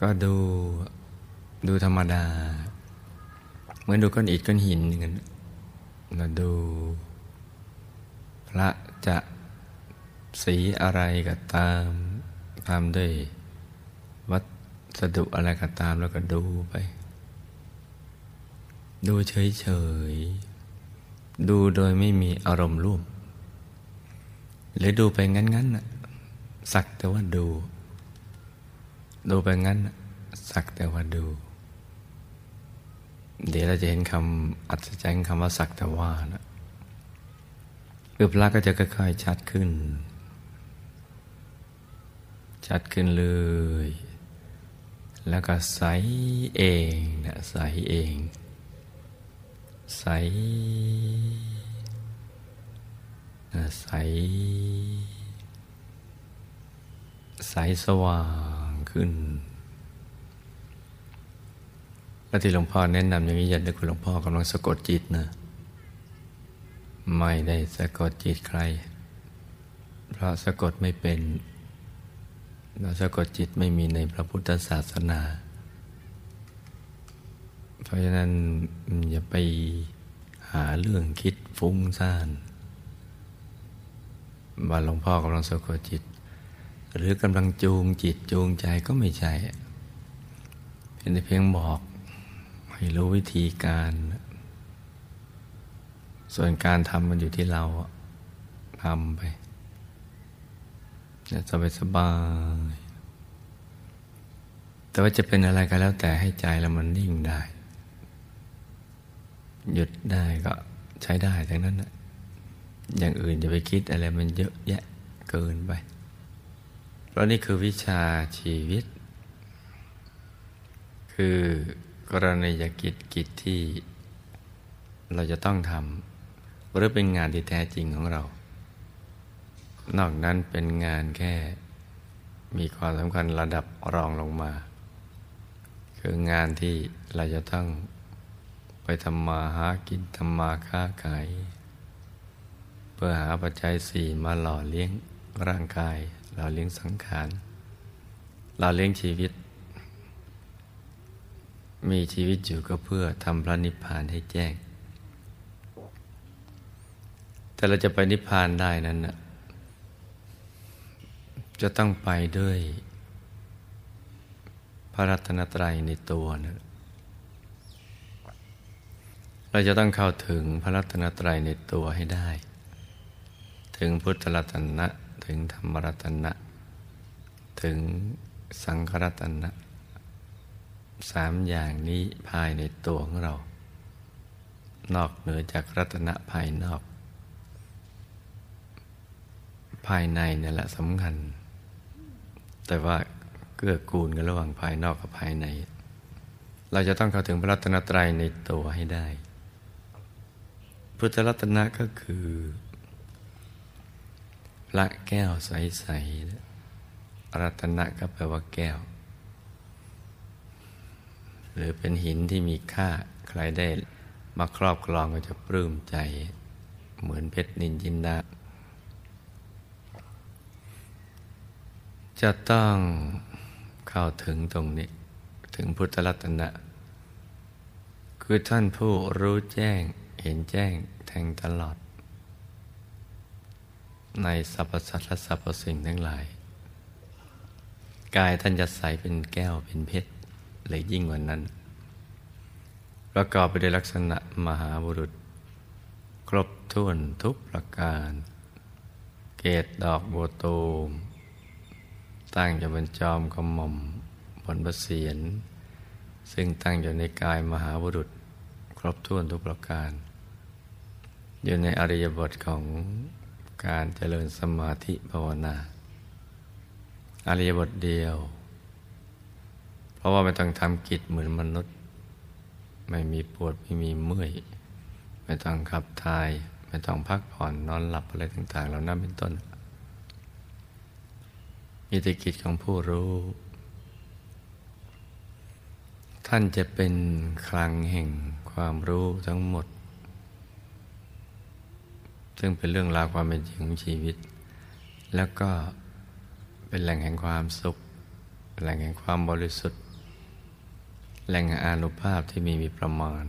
ก็ดูดูธรรมดา เหมือนดูก้อนอิฐก้อนหินอย่างนั้นเราดู พระจะสีอะไรก็ตาม ตามด้วยวัสดุอะไรก็ตามแล้วก็ดูไป ดูเฉยๆ ดูโดยไม่มีอารมณ์ร่วม หรือดูไปงั้นๆน่ะสักแต่ว่าดู ดูไปงั้น สักแต่ว่าดู เดี๋ยวเราจะเห็นคำอัศจรรย์คำว่าสักแต่ว่านะคือพระก็จะค่อยๆชัดขึ้น ชัดขึ้นเลย แล้วก็ใสเองนะใสเอง ใสใส ใสสว่างขึ้นและที่หลวงพ่อแนะนำอย่างนี้อย่านึกว่าหลวงพ่อกำลังสะกดจิตนะไม่ได้สะกดจิตใคร เพราะสะกดไม่เป็น เราสะกดจิตไม่มีในพระพุทธศาสนา เพราะฉะนั้นอย่าไปหาเรื่องคิดฟุ้งซ่านว่าหลวงพ่อกำลังสะกดจิต หรือกำลังจูงจิตจูงใจก็ไม่ใช่เป็นเพียงบอกให้รู้วิธีการ ส่วนการทำมันอยู่ที่เราทำไป จะสบายสบาย แต่ว่าจะเป็นอะไรก็แล้วแต่ให้ใจเรามันนิ่งได้ หยุดได้ก็ใช้ได้ทั้งนั้นนะอย่างอื่นจะไปคิดอะไรมันเยอะแยะเกินไป เพราะนี่คือวิชาชีวิต คือกรณียกิจกิจที่เราจะต้องทำหรือเป็นงานที่แท้จริงของเรา นอกนั้นเป็นงานแค่ มีความสำคัญระดับรองลงมา คืองานที่เราจะต้องไปทำมาหากินทำมาค้าขายเพื่อหาปัจจัยสี่มาหล่อเลี้ยงร่างกายเราเลี้ยงสังขารเราเลี้ยงชีวิต มีชีวิตอยู่ก็เพื่อทำพระนิพพานให้แจ้ง แต่เราจะไปนิพพานได้นั้นนะ จะต้องไปด้วย พระรัตนตรัยในตัวนะเราจะต้องเข้าถึงพระรัตนตรัยในตัวให้ได้ ถึงพุทธรัตนะ ถึงธรรมรัตนะ ถึงสังขรัตนะสามอย่างนี้ภายในตัวของเรา นอกเหนือจากรัตนะภายนอก ภายในนี่แหละสำคัญ แต่ว่าเกื้อกูลกันระหว่างภายนอกกับภายใน เราจะต้องเข้าถึงพระรัตนตรัยในตัวให้ได้ พุทธรัตนะก็คือพระแก้วใสๆรัตนะก็แปลว่าแก้ว หรือเป็นหินที่มีค่าใครได้มาครอบครองก็จะปลื้มใจ เหมือนเพชรนินจินดา จะต้องเข้าถึงตรงนี้ ถึงพุทธรัตนะ คือท่านผู้รู้แจ้งเห็นแจ้งแทงตลอด ในสรรพสัตว์และสรรพสิ่งทั้งหลาย กายท่านจะใสเป็นแก้วเป็นเพชรเลยยิ่งกว่านั้น ประกอบไปด้วยลักษณะมหาบุรุษ ครบถ้วนทุกประการ เกตดอกโบตูม ตั้งอยู่บนจอมขมมบนประเสียนซึ่งตั้งอยู่ในกายมหาบุรุษ ครบถ้วนทุกประการ อยู่ในอริยบทของการเจริญสมาธิภาวนา อริยบทเดียว เพราะว่าไม่ต้องทำกิจเหมือนมนุษย์ ไม่มีปวดไม่มีเมื่อย ไม่ต้องขับทาย ไม่ต้องพักผ่อนนอนหลับอะไรต่าง ๆ เหล่านั้นเป็นต้น มีแต่กิจของผู้รู้ ท่านจะเป็นคลังแห่งความรู้ทั้งหมด ซึ่งเป็นเรื่องราวความเป็นจริงของชีวิต แล้วก็เป็นแหล่งแห่งความสุข แหล่งแห่งความบริสุทธิ์ แหล่งอานุภาพที่มีมีประมาณ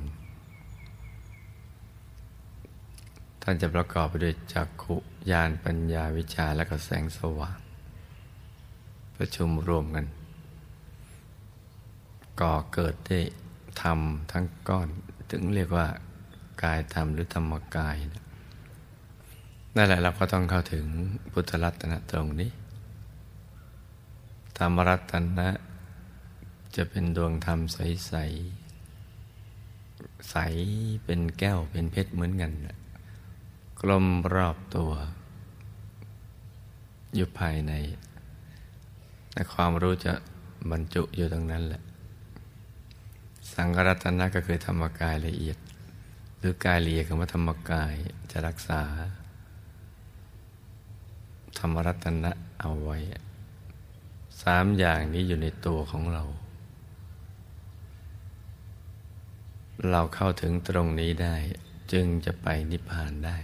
ท่านจะประกอบไปด้วยจักขุญาณปัญญาวิชาและก็แสงสว่าง ประชุมรวมกัน ก่อเกิดได้ธรรมทั้งก้อน ถึงเรียกว่ากายธรรมหรือธรรมกายนั่นแหละเราก็ต้องเข้าถึงพุทธรัตนะตรงนี้ ธรรมรัตนะ จะเป็นดวงธรรมใสใสใสเป็นแก้วเป็นเพชรเหมือนกันกลมรอบตัว อยู่ภายใน แต่ความรู้จะบรรจุอยู่ตรงนั้นแหละ สังกรัตนะก็คือธรรมกายละเอียด หรือกายละเอียดคำว่าธรรมกายจะรักษา ธรรมรัตนะเอาไว้ สามอย่างนี้อยู่ในตัวของเรา เราเข้าถึงตรงนี้ได้ จึงจะไปนิพพานได้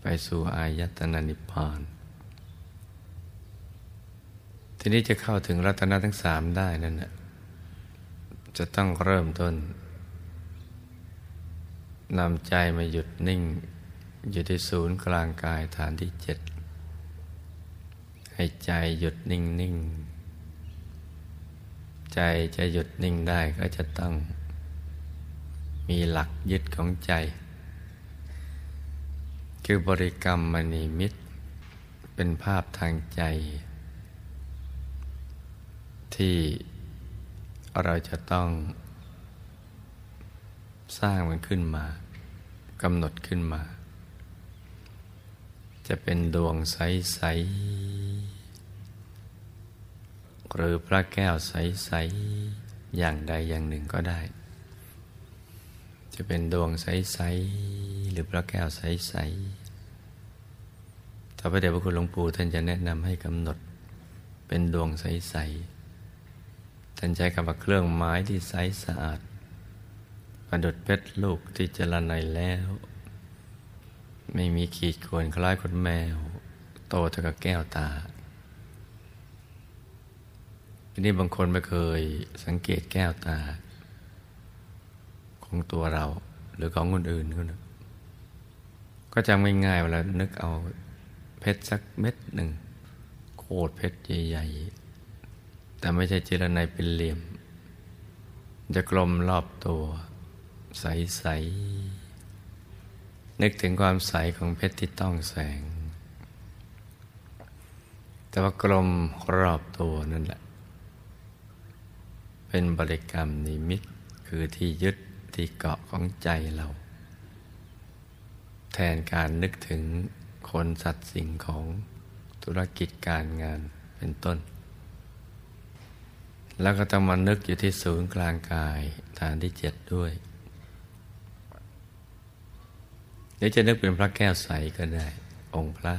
ไปสู่อายตนะนิพพาน ทีนี้จะเข้าถึงรัตนะทั้งสามได้นั่นนะจะต้องเริ่มต้นนำใจมาหยุดนิ่ง อยู่ที่ศูนย์กลางกายฐานที่เจ็ดให้ใจหยุดนิ่งนิ่งใจจะหยุดนิ่งได้ก็จะต้อง มีหลักยึดของใจ คือบริกรรมมณีมิตร เป็นภาพทางใจ ที่เราจะต้องสร้างมันขึ้นมากำหนดขึ้นมา จะเป็นดวงใส ๆ หรือพระแก้วใส ๆ อย่างใดอย่างหนึ่งก็ได้ จะเป็นดวงใส ๆ หรือพระแก้วใส ๆ ถ้าพระเดชพระคุณหลวงปู่ท่านจะแนะนำให้กำหนดเป็นดวงใส ๆ ท่านใช้คำว่าเครื่องไม้ที่ใสสะอาด ประดุดเพชรลูกที่เจรไนแล้ว ไม่มีขีดข่วนคล้ายคนแมว โตเท่ากับแก้วตาทีนี้บางคนไม่เคยสังเกตแก้วตา ของตัวเรา หรือของคนอื่นก็นกก็จำง่ายๆเวลานึกเอาเพชรสักเม็ดหนึ่งโคตรเพชรใหญ่ๆ แต่ไม่ใช่เจรไนเป็นเหลี่ยม จะกลมรอบตัว ใส ๆ นึกถึงความใสของเพชรที่ต้องแสง แต่ว่ากลมรอบตัวนั่นแหละ เป็นบริกรรมนิมิตคือที่ยึดที่เกาะของใจเรา แทนการนึกถึงคนสัตว์สิ่งของธุรกิจการงานเป็นต้น แล้วก็ต้องมานึกอยู่ที่ศูนย์กลางกายฐานที่เจ็ดด้วยหรือจะนึกเป็นพระแก้วใสก็ได้ องค์พระ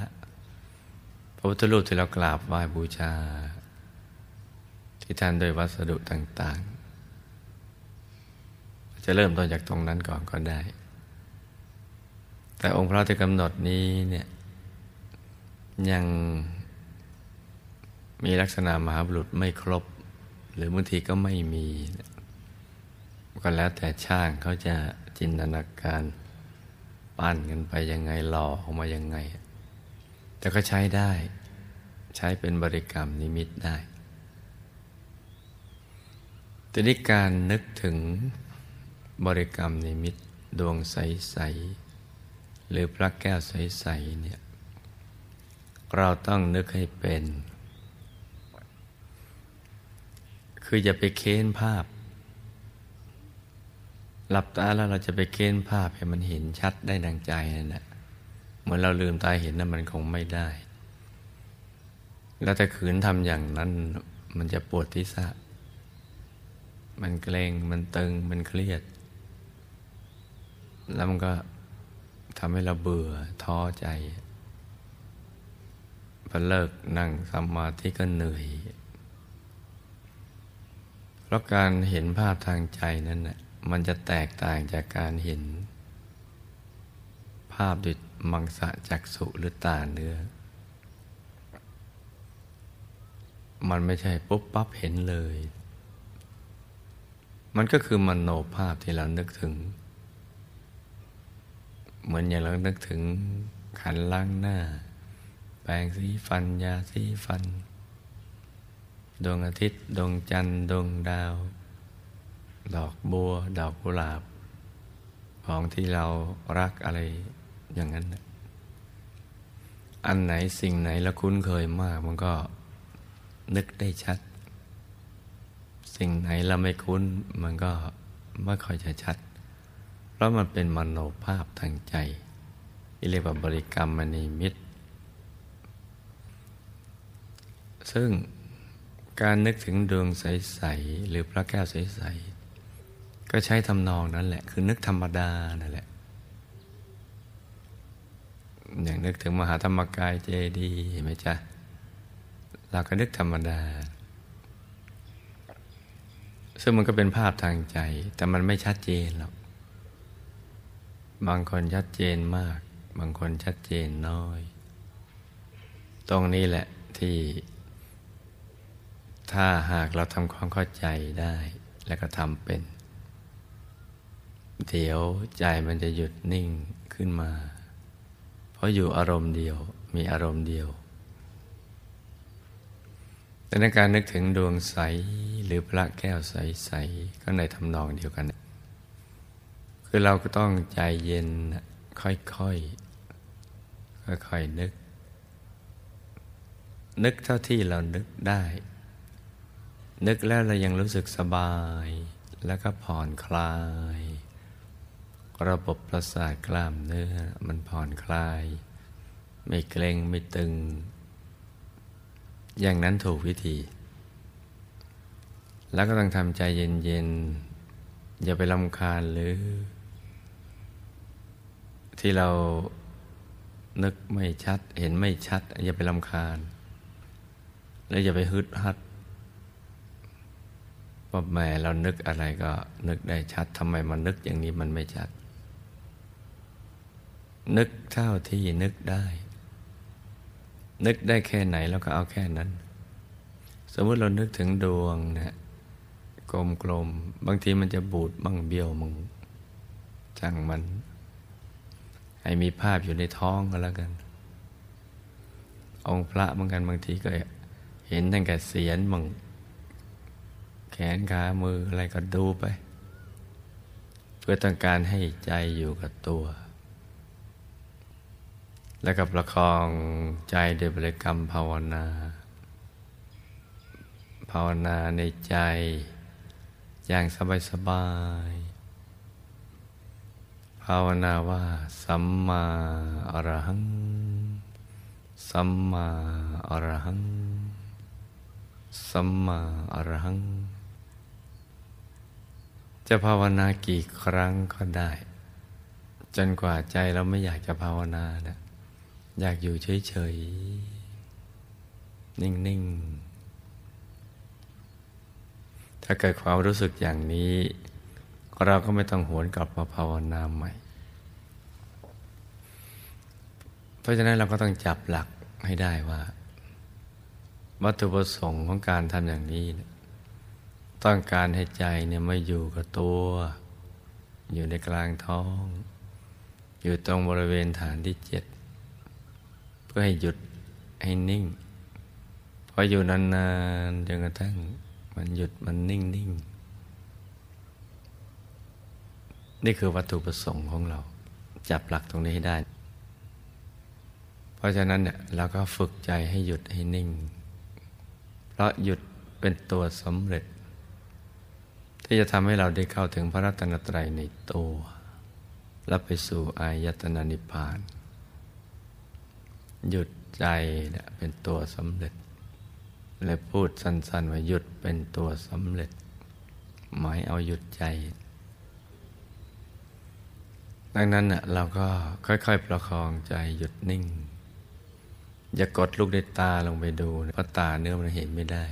พระพุทธรูปที่เรากราบไหว้บูชา ที่ท่านโดยวัสดุต่างจะเริ่มต้นจากตรงนั้นก่อนก็ได้ แต่องค์พระที่กำหนดนี้เนี่ยยังมีลักษณะมหาบุรุษไม่ครบ หรือบางทีก็ไม่มีก็แล้วแต่ช่างเขาจะจินตนาการปั้นกันไปยังไงหล่อออกมายังไง แต่ก็ใช้ได้ ใช้เป็นบริกรรมนิมิตได้แต่นี้การนึกถึงบริกรรมนิมิตดวงใส ๆ หรือพระแก้วใส ๆ เนี่ย เราต้องนึกให้เป็น คืออย่าไปเค้นภาพ หลับตาแล้วเราจะไปเค้นภาพให้มันเห็นชัดได้ดังใจนั่นแหละเหมือนเราลืมตาเห็นนั้นมันคงไม่ได้ แล้วแต่ขืนทำอย่างนั้น มันจะปวดที่สะมันเกรงมันตึงมันเครียด แล้วมันก็ทำให้เราเบื่อท้อใจพอเลิกนั่งสมาธิก็เหนื่อย เพราะการเห็นภาพทางใจนั้นน่ะมันจะแตกต่างจากการเห็น ภาพด้วยมังสะจักสุหรือตาเนื้อ มันไม่ใช่ปุ๊บปั๊บเห็นเลย มันก็คือมโนภาพที่เรานึกถึง เหมือนอย่างเรานึกถึงขันล้างหน้า แปรงสีฟันยาสีฟัน ดวงอาทิตย์ ดวงจันทร์ ดวงดาว ดอกบัว ดอกกุหลาบ ของที่เรารักอะไรอย่างนั้น อันไหนสิ่งไหนเราคุ้นเคยมาก มันก็นึกได้ชัด สิ่งไหนเราไม่คุ้น มันก็ไม่ค่อยจะชัด เพราะมันเป็นมโนภาพทางใจที่เรียกว่าบริกรรมมณีมิตร ซึ่ง การนึกถึงดวงใส ๆ หรือพระแก้วใส ๆ ก็ใช้ทำนองนั้นแหละ คือนึกธรรมดานั่นแหละ อย่างนึกถึงมหาธรรมกายเจดีย์เห็นไหมจ๊ะ เราก็นึกธรรมดา ซึ่งมันก็เป็นภาพทางใจ แต่มันไม่ชัดเจนหรอก บางคนชัดเจนมาก บางคนชัดเจนน้อย ตรงนี้แหละที่ ถ้าหากเราทำความเข้าใจได้แล้วก็ทำเป็น เดี๋ยวใจมันจะหยุดนิ่งขึ้นมา เพราะอยู่อารมณ์เดียวมีอารมณ์เดียวแต่ในการนึกถึงดวงใสหรือพระแก้วใสๆก็ในทำนองเดียวกัน คือเราก็ต้องใจเย็นค่อยๆค่อยๆนึก นึกเท่าที่เรานึกได้ นึกแล้วเรายังรู้สึกสบาย แล้วก็ผ่อนคลาย ระบบประสาทกล้ามเนื้อมันผ่อนคลาย ไม่เกร็งไม่ตึง อย่างนั้นถูกวิธี แล้วก็ต้องทำใจเย็นๆ อย่าไปลำคาญหรือ ที่เรานึกไม่ชัด เห็นไม่ชัด อย่าไปลำคาญ แล้วอย่าไปฮึดฮัด ว่าแม่เรานึกอะไรก็นึกได้ชัดทำไมมันนึกอย่างนี้มันไม่ชัด นึกเท่าที่นึกได้ นึกได้แค่ไหนเราก็เอาแค่นั้น สมมติเรานึกถึงดวงนะกลมๆบางทีมันจะบูดบ้างเบี้ยวมึงจังมัน ให้มีภาพอยู่ในท้องก็แล้วกัน องค์พระบางกันบางทีก็เห็นตั้งแต่เสียนมึง แขนขามืออะไรก็ดูไป เพื่อต้องการให้ใจอยู่กับตัว แล้วกับประคองใจโดยบริกรรมภาวนา ภาวนาในใจอย่างสบายสบายภาวนาว่า สัมมาอรหัง สัมมาอรหัง สัมมาอรหัง จะภาวนากี่ครั้งก็ได้ จนกว่าใจเราไม่อยากจะภาวนานะอยากอยู่เฉยๆ นิ่งๆ ถ้าเกิดความรู้สึกอย่างนี้ เราก็ไม่ต้องหวนกลับมาภาวนาใหม่ เพราะฉะนั้นเราก็ต้องจับหลักให้ได้ว่า วัตถุประสงค์ของการทำอย่างนี้ ต้องการให้ใจเนี่ยไม่อยู่กับตัว อยู่ในกลางท้อง อยู่ตรงบริเวณฐานที่เจ็ด เพื่อให้หยุดให้นิ่ง พออยู่นานๆจนกระทั่งมันหยุดมันนิ่งนิ่งนี่คือวัตถุประสงค์ของเรา จับหลักตรงนี้ให้ได้ เพราะฉะนั้นเนี่ยเราก็ฝึกใจให้หยุดให้นิ่ง เพราะหยุดเป็นตัวสำเร็จ ที่จะทำให้เราได้เข้าถึงพระรัตนตรัยในตัวและไปสู่อายตนะนิพพาน หยุดใจเป็นตัวสำเร็จ และพูดสั้นๆว่าหยุดเป็นตัวสำเร็จ หมายเอาหยุดใจ ดังนั้นเราก็ค่อยๆประคองใจหยุดนิ่ง อย่ากดลูกในตาลงไปดูเพราะตาเนื้อมันเห็นไม่ได้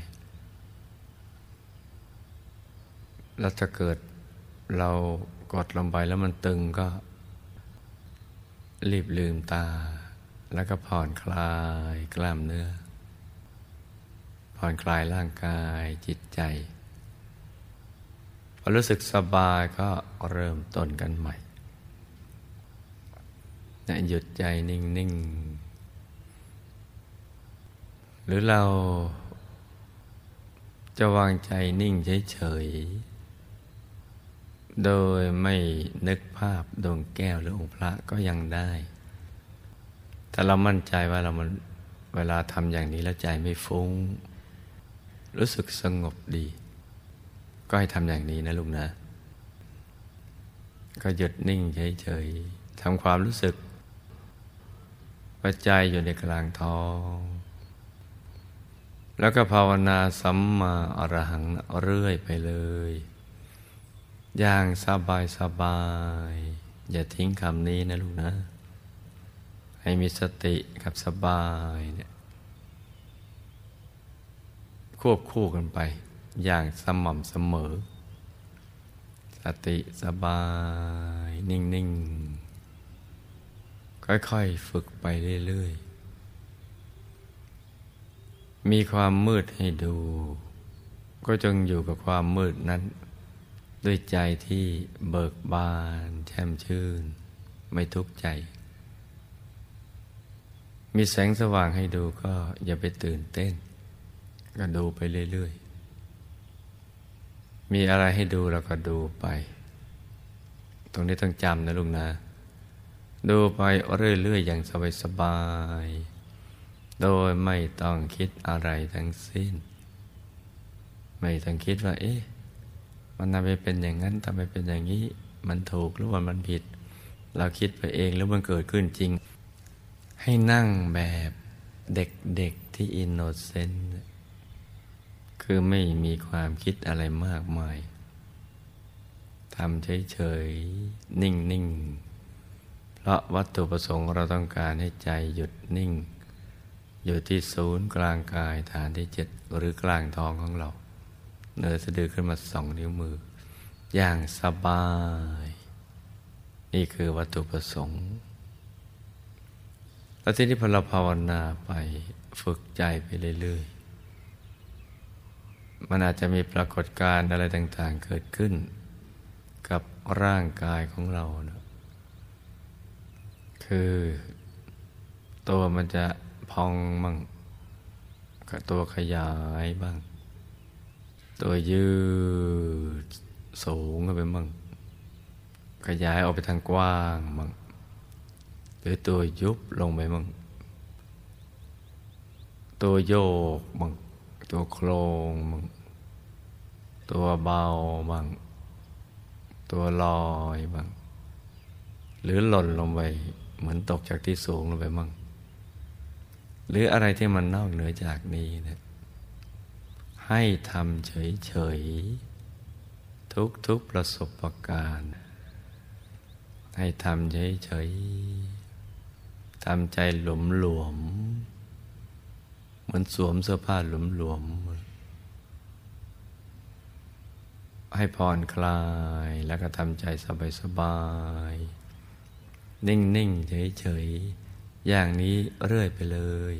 แล้วถ้าเกิดเรากดลงไปแล้วมันตึงก็ รีบลืมตา แล้วก็ผ่อนคลายกล้ามเนื้อ ผ่อนคลายร่างกายจิตใจพอรู้สึกสบายก็เริ่มต้นกันใหม่นะหยุดใจนิ่ง ๆ หรือเราจะวางใจนิ่งเฉย ๆ โดยไม่นึกภาพดวงแก้วหรือองค์พระก็ยังได้แต่เรามั่นใจว่าเรามันเวลาทำอย่างนี้แล้วใจไม่ฟุง้ง รู้สึกสงบดี ก็ให้ทำอย่างนี้นะลุงนะ ก็หยุดนิ่งเฉยๆทำความรู้สึกว่าใจอยู่ในกลางท้องแล้วก็ภาวนาสัมมาอรหังเรื่อยไปเลย อย่างสบายสบาย อย่าทิ้งคำนี้นะลูกนะ ให้มีสติกับสบายเนี่ยควบคู่กันไป อย่างสม่ำเสมอ สติสบาย นิ่ง ๆ ค่อยๆ ฝึกไปเรื่อย ๆ มีความมืดให้ดู ก็จงอยู่กับความมืดนั้น ด้วยใจที่เบิกบานแช่มชื่น ไม่ทุกข์ใจ มีแสงสว่างให้ดูก็อย่าไปตื่นเต้น ก็ดูไปเรื่อย ๆ มีอะไรให้ดูเราก็ดูไป ตรงนี้ต้องจำนะลุงนะ ดูไปเรื่อย ๆ อย่างสบายๆ โดยไม่ต้องคิดอะไรทั้งสิ้น ไม่ต้องคิดว่า เอ๊ะ มันทำไมเป็นอย่างนั้นทำไมเป็นอย่างนี้ มันถูกหรือว่ามันผิด เราคิดไปเองแล้วมันเกิดขึ้นจริง ให้นั่งแบบเด็กๆที่ innocent คือไม่มีความคิดอะไรมากมายทำเฉยๆ นิ่งๆ เพราะวัตถุประสงค์เราต้องการให้ใจหยุดนิ่ง อยู่ที่ศูนย์กลางกายฐานที่เจ็ดหรือกลางท้องของเรา เนื้อสะดือขึ้นมาสองนิ้วมือ อย่างสบาย นี่คือวัตถุประสงค์ แล้วที่นี้พอเราภาวนาไปฝึกใจไปเรื่อยๆ มันอาจจะมีปรากฏการณ์อะไรต่าง ๆ เกิดขึ้น กับร่างกายของเรานะคือตัวมันจะพองบ้างตัวขยายบ้าง ตัวยืดสูงขึ้นไปบ้างขยายออกไปทางกว้างบ้างหรือตัวยุบลงไปบ้างตัวโยกบ้างตัวโครงบ้างตัวเบาบ้างตัวลอยบ้างหรือหล่นลงไปเหมือนตกจากที่สูงลงไปมั่งหรืออะไรที่มันนอกเหนือจากนี้นะ ให้ทำเฉยๆ ทุกๆประสบการณ์ ให้ทำเฉยๆ ทำใจหลวมหลวม เหมือนสวมเสื้อผ้าหลวมหลวม ให้ผ่อนคลายแล้วก็ทำใจสบายๆ นิ่งๆ เฉยๆ อย่างนี้เรื่อยไปเลย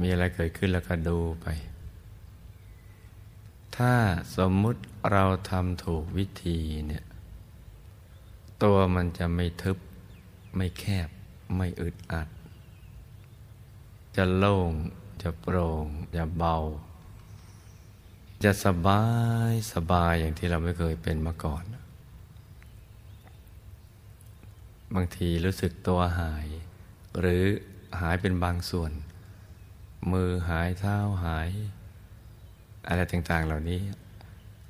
มีอะไรเกิดขึ้นแล้วก็ดูไป ถ้าสมมุติเราทำถูกวิธีเนี่ย ตัวมันจะไม่ทึบ ไม่แคบ ไม่อึดอัด จะโล่ง จะโปร่ง จะเบา จะสบายสบายอย่างที่เราไม่เคยเป็นมาก่อน บางทีรู้สึกตัวหาย หรือหายเป็นบางส่วน มือหายเท้าหาย อะไรต่าง ๆ เหล่านี้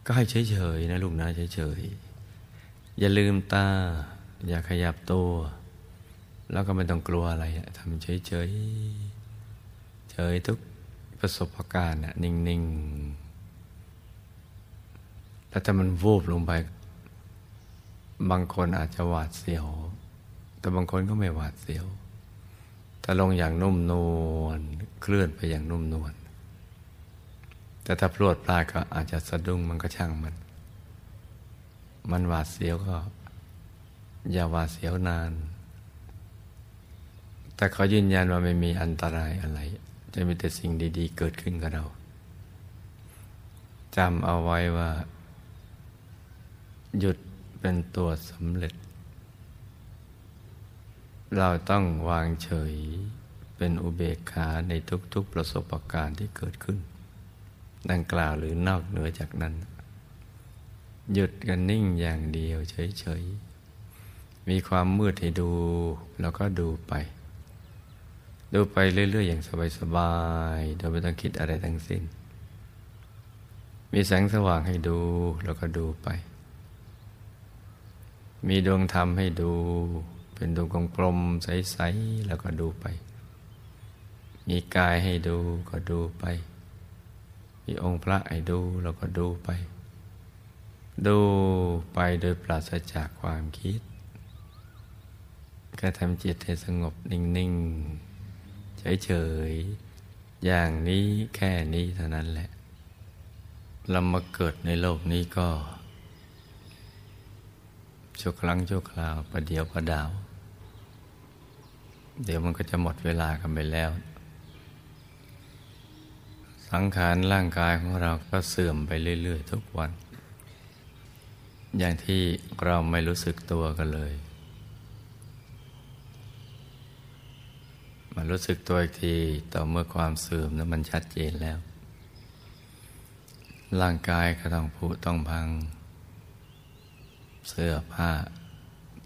ก็ให้เฉยๆนะลูกนะเฉยๆอย่าลืมตา อย่าขยับตัว แล้วก็ไม่ต้องกลัวอะไรทำเฉยๆเฉยทุกประสบการณ์นิ่งๆแล้วถ้ามันวูบลงไป บางคนอาจจะหวาดเสียว แต่บางคนก็ไม่หวาดเสียวถ้าลงอย่างนุ่มนวล เคลื่อนไปอย่างนุ่มนวลแต่ถ้าพลวดพลาดก็อาจจะสะดุ้งมันก็ช่างมัน มันหวาดเสียวก็ อย่าหวาดเสียวนาน แต่เขายืนยันว่าไม่มีอันตรายอะไร จะมีแต่สิ่งดี ๆ เกิดขึ้นกับเราจำเอาไว้ว่า หยุดเป็นตัวสำเร็จ เราต้องวางเฉย เป็นอุเบกขาในทุกๆประสบการณ์ที่เกิดขึ้น ดังกล่าวหรือนอกเหนือจากนั้น หยุดกันนิ่งอย่างเดียวเฉยๆ มีความมืดให้ดูแล้วก็ดูไป ดูไปเรื่อยๆ อย่างสบายๆ โดยไม่ต้องคิดอะไรทั้งสิ้น มีแสงสว่างให้ดูแล้วก็ดูไป มีดวงธรรมให้ดูเป็นดวงกลมๆใสๆแล้วก็ดูไป มีกายให้ดูก็ดูไป มีองค์พระให้ดูแล้วก็ดูไป ดูไปโดยปราศจากความคิด ก็ทำจิตให้สงบนิ่ง ๆ เฉย ๆ อย่างนี้แค่นี้เท่านั้นแหละเรามาเกิดในโลกนี้ก็ชั่วครั้งชั่วคราวประเดียวประดาว เดี๋ยวมันก็จะหมดเวลากันไปแล้ว สังขารร่างกายของเราก็เสื่อมไปเรื่อย ๆ ทุกวัน อย่างที่เราไม่รู้สึกตัวกันเลยมารู้สึกตัวอีกทีต่อเมื่อความเสื่อมนั้นมันชัดเจนแล้ว ร่างกายก็ต้องผุต้องพัง เสื้อผ้า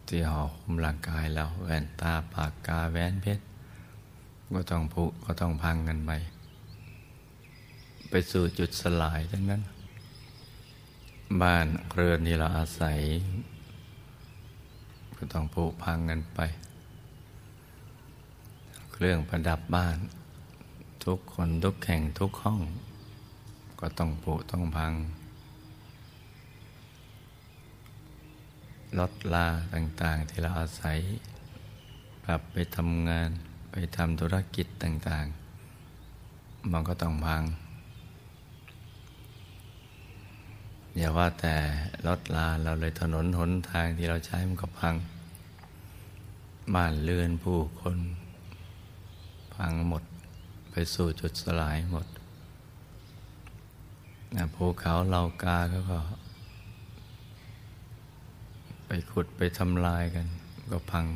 ที่ห่อหุ้มร่างกายเราแว่นตาปากกาแหวนเพชรก็ต้องผุก็ต้องพังกันไป ไปสู่จุดสลายทั้งนั้น บ้านเรือนที่เราอาศัย ก็ต้องผุพังกันไป เครื่องประดับบ้าน ทุกคนทุกแข่งทุกห้อง ก็ต้องผุต้องพังรถลาต่างๆ ที่เราอาศัยกลับไปทำงานไปทำธุรกิจต่างๆ มันก็ต้องพัง อย่าว่าแต่รถลาเราเลยถนนหนทางที่เราใช้มันก็พังบ้านเรือนผู้คน พังหมดไปสู่จุดสลายหมดภูเขาเหล่ากาก็ ไปขุดไปทำลายกัน ก็พัง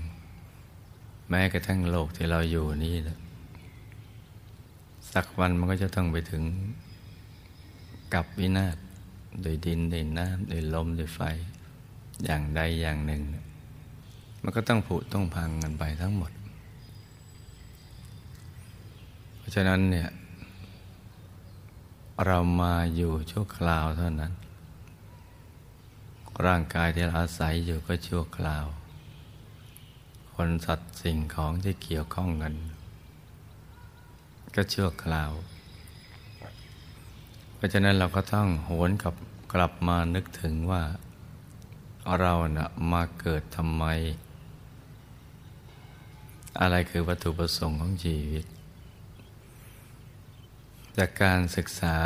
แม้กระทั่งโลกที่เราอยู่นี่นะสักวันมันก็จะต้องไปถึงกับวินาศ โดยดินโดยน้ำโดยลมโดยไฟ อย่างใดอย่างหนึ่ง มันก็ต้องผุต้องพังกันไปทั้งหมด เพราะฉะนั้นเนี่ยเรามาอยู่ชั่วคราวเท่านั้น ร่างกายที่เราอาศัยอยู่ก็ชั่วคราว คนสัตว์สิ่งของที่เกี่ยวข้องกัน ก็ชั่วคราว เพราะฉะนั้นเราก็ต้องโหนกับ ลับมานึกถึงว่า เรานะ่ะมาเกิดทำไม อะไรคือวัตถุประสงค์ของชีวิต จากการศึกษา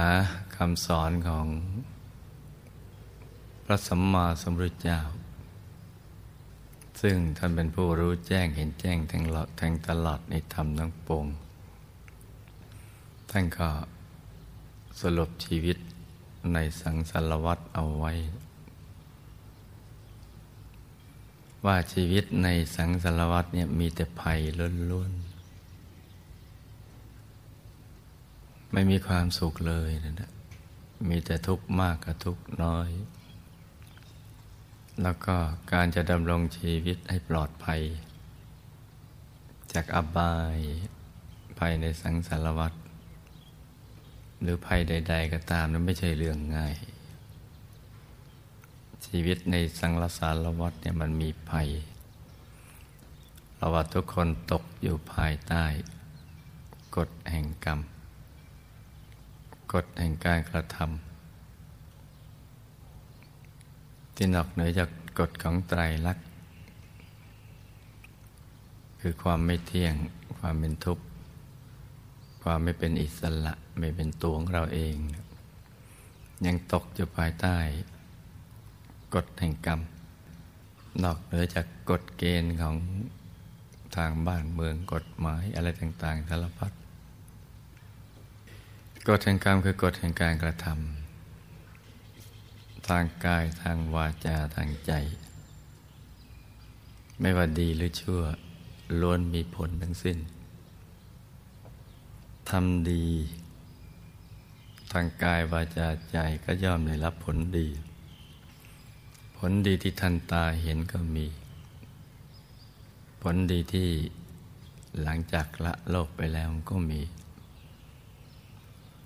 คำสอนของ พระสัมมาสัมพุทธเจ้า ซึ่งท่านเป็นผู้รู้แจ้งเห็นแจ้งแทงหลอดแทงตลอดในธรรมทั้งปวงท่านก็สรุปชีวิต ในสังสารวัตรเอาไว้ ว่าชีวิตในสังสารวัตรเนี่ยมีแต่ภัยล้วนๆ ไม่มีความสุขเลยนะมีแต่ทุกข์มากกับทุกข์น้อย แล้วก็การจะดำรงชีวิตให้ปลอดภัย จากอบายภัยในสังสารวัตร หรือภัยใด ๆ ก็ตามนั้นไม่ใช่เรื่องง่าย ชีวิตในสังสารวัฏเนี่ยมันมีภัยเราว่าทุกคนตกอยู่ภายใต้ กฎแห่งกรรม กฎแห่งการกระทำที่นอกเหนือจากกฎของไตรลักษณ์คือความไม่เที่ยง ความเป็นทุกข์ ความไม่เป็นอิสระ ไม่เป็นตัวของเราเอง ยังตกอยู่ภายใต้ กฎแห่งกรรม นอกเหนือจากกฎเกณฑ์ของทางบ้านเมืองกฎหมายอะไรต่าง ๆสารพัดกฎแห่งกรรมคือกฎแห่งการกระทำทางกายทางวาจาทางใจ ไม่ว่าดีหรือชั่วล้วนมีผลทั้งสิ้นทำดี ทางกายวาจาใจก็ย่อมได้รับผลดี ผลดีที่ทันตาเห็นก็มี ผลดีที่หลังจากละโลกไปแล้วก็มี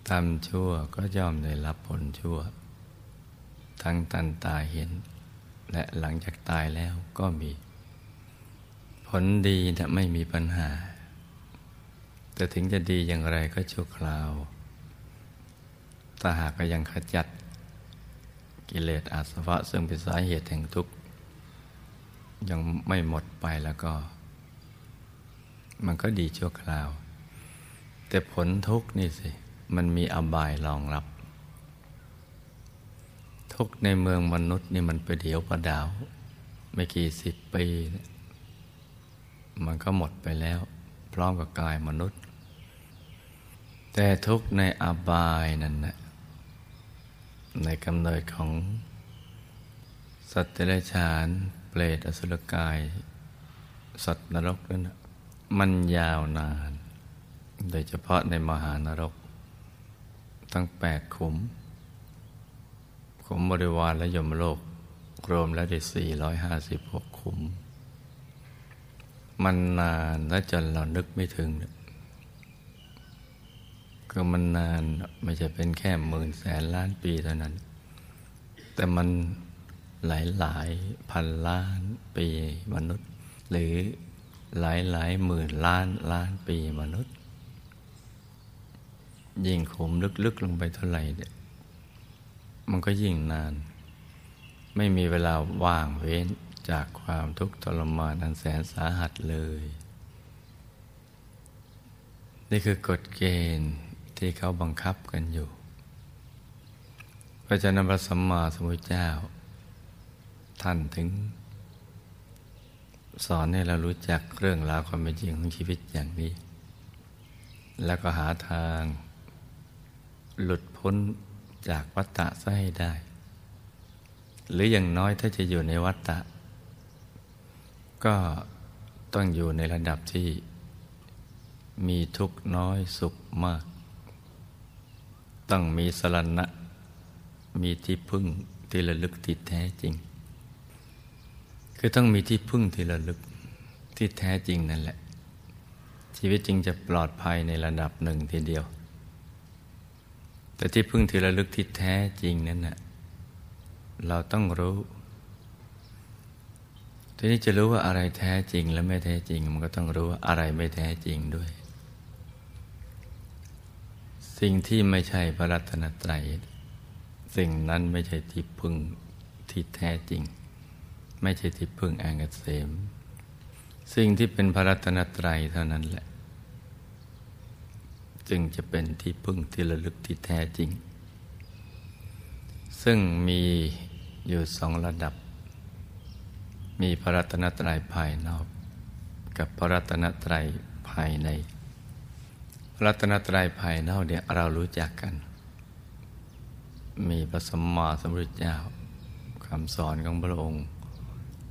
ทำชั่วก็ย่อมได้รับผลชั่ว ทั้งทันตาเห็น และหลังจากตายแล้วก็มี ผลดีนะไม่มีปัญหา แต่ถึงจะดีอย่างไรก็ชั่วคราว ถ้าหากก็ยังขจัดกิเลสอาสวะซึ่งเป็นสาเหตุแห่งทุกข์ ยังไม่หมดไปแล้วก็ มันก็ดีชั่วคราว แต่ผลทุกข์นี่สิ มันมีอบายรองรับ ทุกในเมืองมนุษย์นี่มันไปเดียวประดาว ไม่กี่สิบปี มันก็หมดไปแล้ว พร้อมกับกายมนุษย์ แต่ทุกในอบายนั่นนะ ในกำเนิดของ สัตว์เดรัจฉาน เปรตอสุรกาย สัตว์นรกนั่นนะมันยาวนาน โดยเฉพาะในมหานรก ทั้งแปดขุม ขุมบริวารและยมโลก รวมแล้วได้สี่ร้อยห้าสิบหกขุม มันนานและจนเรานึกไม่ถึงเก็มันนานไม่ใช่เป็นแค่หมื่นแสนล้านปีเท่านั้น แต่มันหลายหลายพันล้านปีมนุษย์ หรือหลายหลายหมื่นล้านล้านปีมนุษย์ ยิ่งขุมลึกๆลงไปเท่าไหร่เนี่ยมันก็ยิ่งนาน ไม่มีเวลาว่างเว้นจากความทุกข์ทรมานอันแสนสาหัสเลย นี่คือกฎเกณฑ์ ที่เขาบังคับกันอยู่พระเจ้าพระสัมมาสัมพุทธเจ้า ท่านถึง สอนให้เรารู้จักเรื่องราวความเป็นจริงของชีวิตอย่างนี้ แล้วก็หาทาง หลุดพ้นจากวัฏฏะซะให้ได้ หรืออย่างน้อยถ้าจะอยู่ในวัฏฏะก็ต้องอยู่ในระดับที่มีทุกข์น้อยสุขมาก ต้องมีสรณะ มีที่พึ่งที่ระลึกที่แท้จริง คือต้องมีที่พึ่งที่ระลึกที่แท้จริงนั่นแหละ ชีวิตจริงจะปลอดภัยในระดับหนึ่งทีเดียว แต่ที่พึ่งที่ระลึกที่แท้จริงนั้นน่ะเราต้องรู้ทีนี้จะรู้ว่าอะไรแท้จริงและไม่แท้จริง มันก็ต้องรู้ว่าอะไรไม่แท้จริงด้วย สิ่งที่ไม่ใช่พระรัตนตรัย สิ่งนั้นไม่ใช่ที่พึ่งที่แท้จริง ไม่ใช่ที่พึ่งแองกเสมสิ่งที่เป็นพระรัตนตรัยเท่านั้นแหละ จึงจะเป็นที่พึ่งที่ระลึกที่แท้จริง ซึ่งมีอยู่สองระดับ มีพระรัตนตรัยภายนอก กับพระรัตนตรัยภายใน รัตนตรัยภายนอกเนี่ยเรารู้จักกัน มีพระสมมาสมพุทธเจ้าคำสอนของพระองค์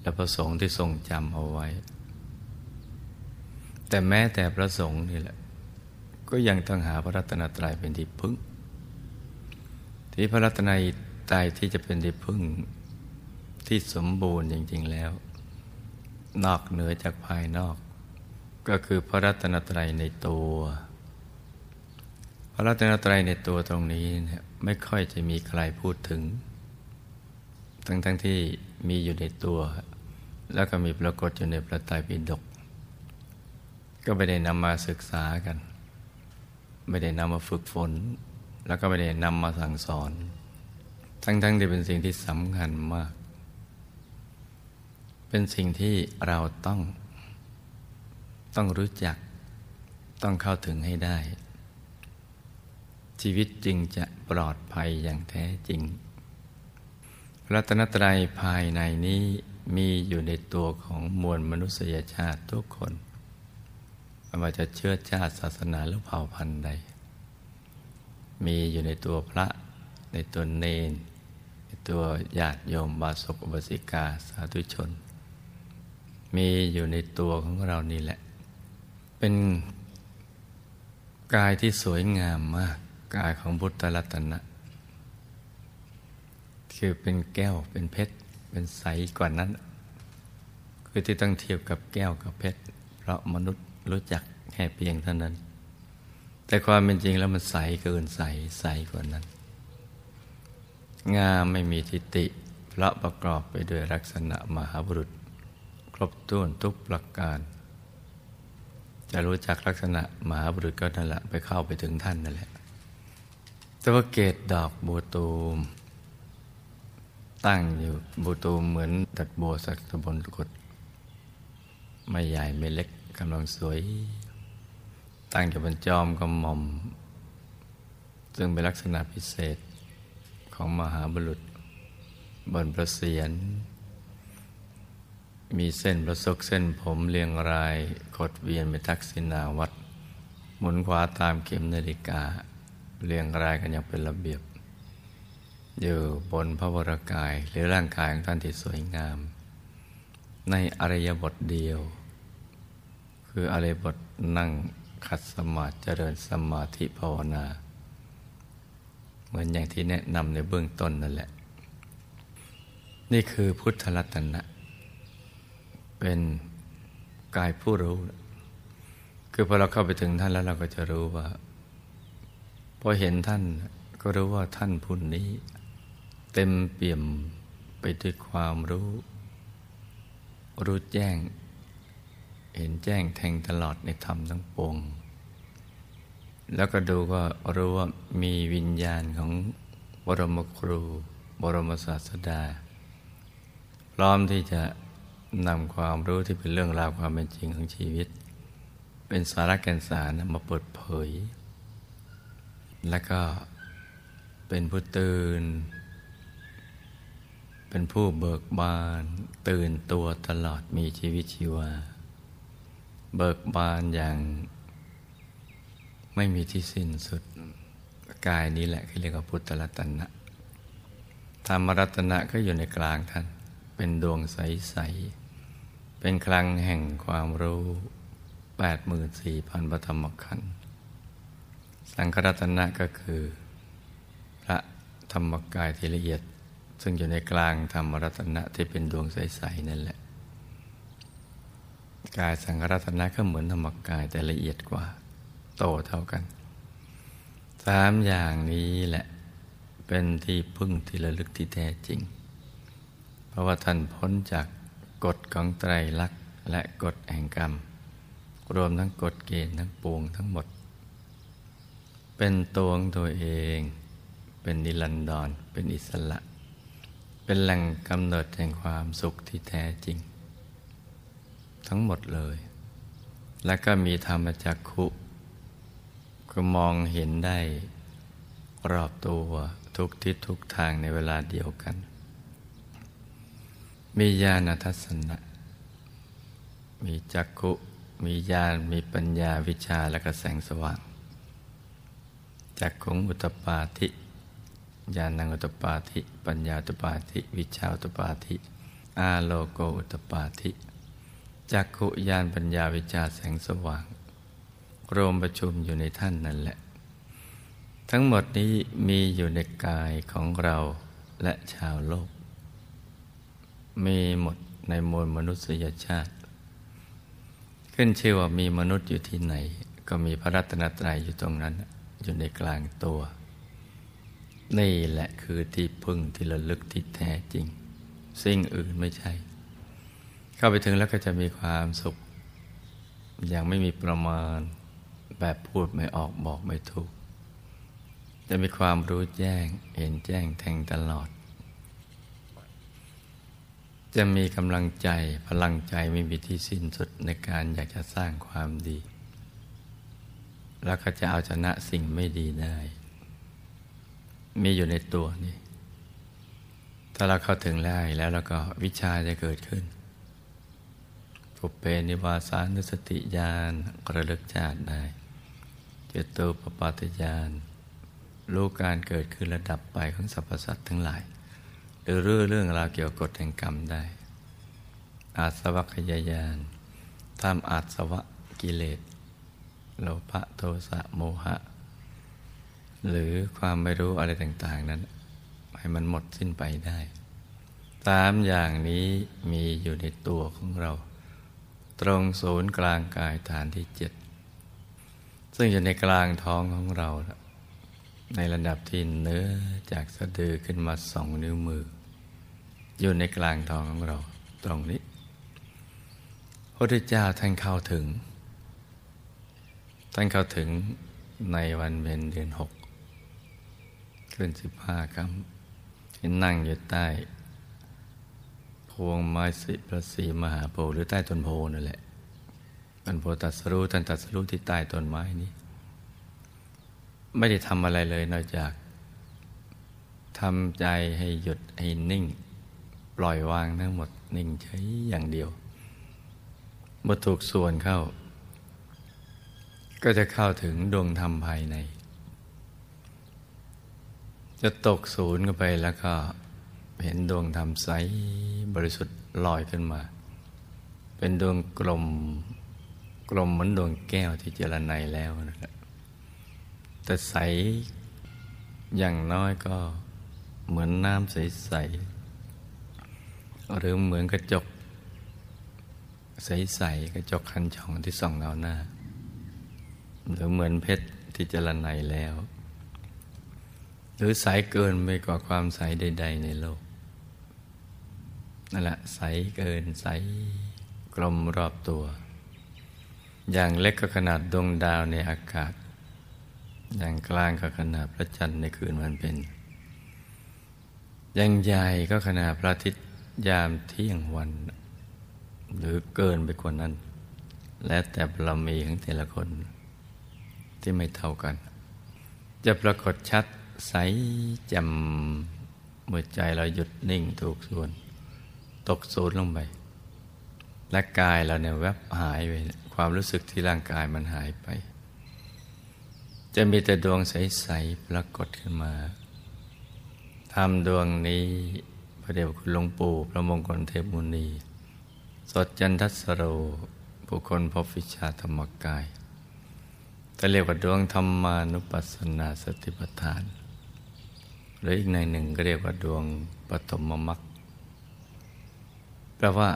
และพระสงฆ์ที่ทรงจำเอาไว้ แต่แม้แต่พระสงฆ์นี่แหละ ก็ยังต้องหาพระรัตนตรัยเป็นที่พึ่ง ที่พระรัตนตรัยที่จะเป็นที่พึ่งที่สมบูรณ์จริง ๆแล้ว นอกเหนือจากภายนอก ก็คือพระรัตนตรัยในตัว พระรัตนตรัยในตัวตรงนี้เนี่ยไม่ค่อยจะมีใครพูดถึง ทั้งๆทที่มีอยู่ในตัว แล้วก็มีปรากฏอยู่ในพระไตรปิฎกก็ไม่ได้นำมาศึกษากัน ไม่ได้นำมาฝึกฝน แล้วก็ไม่ได้นำมาสั่งสอน ทั้งๆทที่เป็นสิ่งที่สำคัญมาก เป็นสิ่งที่เราต้อง ต้องรู้จัก ต้องเข้าถึงให้ได้ ชีวิตจึงจะปลอดภัยอย่างแท้จริง รัตนตรัยภายในนี้มีอยู่ในตัวของมวลมนุษยชาติทุกคนไม่ว่าจะเชื้อชาติศาสนาหรือเผ่าพันธุ์ใด มีอยู่ในตัวพระ ในตัวเนน ในตัวญาติโยมบาศกบาสิกาสาธุชน มีอยู่ในตัวของเรานี่แหละ เป็นกายที่สวยงามมาก กายของพุทธรัตนะ คือเป็นแก้วเป็นเพชร เป็นใสกว่านั้น คือที่ต้องเทียบกับแก้วกับเพชร เพราะมนุษย์รู้จักแค่เพียงเท่านั้น แต่ความเป็นจริงแล้วมันใสเกินใสใสกว่านั้น งามไม่มีทิฏฐิเพราะประกอบไปด้วยลักษณะมหาบุรุษ ครบถ้วนทุกประการจะรู้จักลักษณะมหาบุรุษก็นั่นแหละไปเข้าไปถึงท่านนั่นแหละ แต่ว่าเกตดอกบัวตูม ตั้งอยู่บัวตูมเหมือนดัดบัวสักตะบนกุดไม่ใหญ่ไม่เล็กกำลังสวย ตั้งอยู่บนจอมกระหม่อม ซึ่งเป็นลักษณะพิเศษของมหาบุรุษ บนประเสียน มีเส้นประศกเส้นผมเรียงรายกดเวียนไปทักษิณาวัด หมุนขวาตามเข็มนาฬิกา เรียงรายกันอย่างเป็นระเบียบ อยู่บนพระวรากายหรือร่างกายของท่านที่สวยงาม ในอริยบทเดียว คืออะไรบทนั่งขัดสมาธิเจริญสมาธิภาวนา เหมือนอย่างที่แนะนำในเบื้องต้นนั่นแหละ นี่คือพุทธรัตนะ เป็นกายผู้รู้ คือพอเราเข้าไปถึงท่านแล้วเราก็จะรู้ว่า พอเห็นท่านก็รู้ว่าท่านผู้นี้ เต็มเปี่ยมไปด้วยความรู้ รู้แจ้ง เห็นแจ้งแทงตลอดในธรรมทั้งปวงแล้วก็ดูก็รู้ว่ามีวิญญาณของบรมครู บรมศาสดา พร้อมที่จะนำความรู้ที่เป็นเรื่องราวความเป็นจริงของชีวิต เป็นสาระแก่นสารมาเปิดเผย แล้วก็เป็นผู้ตื่น เป็นผู้เบิกบาน ตื่นตัวตลอดมีชีวิตชีวา เบิกบานอย่างไม่มีที่สิ้นสุด กายนี้แหละที่เรียกว่าพุทธรัตนะ ธรรมรัตนะก็อยู่ในกลางท่าน เป็นดวงใส ๆ เป็นคลังแห่งความรู้แปดหมื่นสี่พันปฐมขันธ์ สังฆรัตนะก็คือ พระธรรมกายที่ละเอียด ซึ่งอยู่ในกลางธรรมรัตนะที่เป็นดวงใสๆนั่นแหละ กายสังขรัตนะก็เหมือนธรรมกายแต่ละเอียดกว่า โตเท่ากันสามอย่างนี้แหละเป็นที่พึ่งที่ระลึกที่แท้จริง เพราะว่าท่านพ้นจากกฎของไตรลักษณ์และกฎแห่งกรรม รวมทั้งกฎเกณฑ์ทั้งปวงทั้งหมด เป็นตัวของตัวเอง เป็นนิรันดร เป็นอิสระ เป็นแหล่งกำเนิดแห่งความสุขที่แท้จริง ทั้งหมดเลย และก็มีธรรมจักขุก็มองเห็นได้รอบตัวทุกทิศทุกทางในเวลาเดียวกัน มีญาณทัศนะ มีจักขุ มีญาณ มีปัญญาวิชาและกระแสงสว่าง จักขุงอุตปาธิญาณังอุตปาธิ ปัญญาอุตปาธิ วิชาอุตปาธิ อาโลโกอุตปาธิจักขุญาณปัญญาวิชาแสงสว่าง รวมประชุมอยู่ในท่านนั่นแหละ ทั้งหมดนี้มีอยู่ในกายของเราและชาวโลก มีหมดในมวลมนุษยชาติ ขึ้นชื่อว่ามีมนุษย์อยู่ที่ไหน ก็มีพระรัตนตรัยอยู่ตรงนั้น อยู่ในกลางตัว นี่แหละคือที่พึ่งที่ระลึกที่แท้จริง สิ่งอื่นไม่ใช่ เข้าไปถึงแล้วก็จะมีความสุข อย่างไม่มีประมาณ แบบพูดไม่ออกบอกไม่ถูก จะมีความรู้แจ้งเห็นแจ้งแทงตลอด จะมีกำลังใจพลังใจไม่มีที่สิ้นสุดในการอยากจะสร้างความดี แล้วก็จะเอาชนะสิ่งไม่ดีได้ มีอยู่ในตัวนี่ ถ้าเราเข้าถึงได้แล้วแล้วก็วิชาจะเกิดขึ้นปุเปนิวาสานุสติญาณระลึกชาติได้จตุปปาตยานรู้การเกิดขึ้นระดับไปของสรรพสัตว์ทั้งหลาย หรือเรื่องเรื่องราวเกี่ยวกับกฎแห่งกรรมได้ อาสวัคยายานทำอาสวะกิเลส โลภะโทสะโมหะ หรือความไม่รู้อะไรต่าง ๆ นั้น ให้มันหมดสิ้นไปได้สามอย่างนี้มีอยู่ในตัวของเรา ตรงศูนย์กลางกายฐานที่เจ็ดซึ่งอยู่ในกลางท้องของเรา ในระดับที่เนื้อจากสะดือขึ้นมาสองนิ้วมือ อยู่ในกลางท้องของเรา ตรงนี้พระพุทธเจ้าท่านเข้าถึง ท่านเข้าถึงในวันเพ็ญเดือนหกขึ้นสิบห้าคำที่นั่งอยู่ใต้ พวงไม้สิพระศรีมหาโพธิ์หรือใต้ต้นโพนั่นแหละท่านโพตัสรู้ท่านตัสรู้ที่ใต้ต้นไม้นี้ ไม่ได้ทำอะไรเลยนอกจากทำใจให้หยุดให้นิ่ง ปล่อยวางทั้งหมดนิ่งใช้อย่างเดียวเมื่อถูกส่วนเข้า ก็จะเข้าถึงดวงธรรมภายใน จะตกศูนย์กันไปแล้วก็เห็นดวงธรรมใสบริสุทธิ์ลอยขึ้นมา เป็นดวงกลมกลมเหมือนดวงแก้วที่เจรไนแล้วนะครับแต่ใสอย่างน้อยก็เหมือนน้ำใสๆหรือเหมือนกระจก ใสๆกระจกคันช่องที่ส่องเงาหน้า หรือเหมือนเพชรที่เจรไนแล้ว หรือใสเกินไปกว่าความใสใด ๆ ในโลกนั่นแหละใสเกินใสกลมรอบตัว อย่างเล็กก็ขนาดดวงดาวในอากาศ อย่างกลางก็ขนาดพระจันทร์ในคืนวันเป็น อย่างใหญ่ก็ขนาดพระอาทิตย์ยามเที่ยงวัน หรือเกินไปกว่านั้น และแต่บารมีของแต่ละคน ที่ไม่เท่ากัน จะปรากฏชัดใสจำเมื่อใจเราหยุดนิ่งถูกส่วน ตกศูนย์ลงไปและกายเราเนี่ยแวบหายไปความรู้สึกที่ร่างกายมันหายไป จะมีแต่ดวงใส ๆ ปรากฏขึ้นมาทำดวงนี้พระเดชคุณหลวงปู่พระมงคลเทพมุนี สดจันทัสโรบุคคลพบวิชาธรรมกาย แต่เรียกว่าดวงธรรมานุปัสสนาสติปัฏฐาน หรืออีกในหนึ่งก็เรียกว่าดวงปฐมมรรคแปลว่า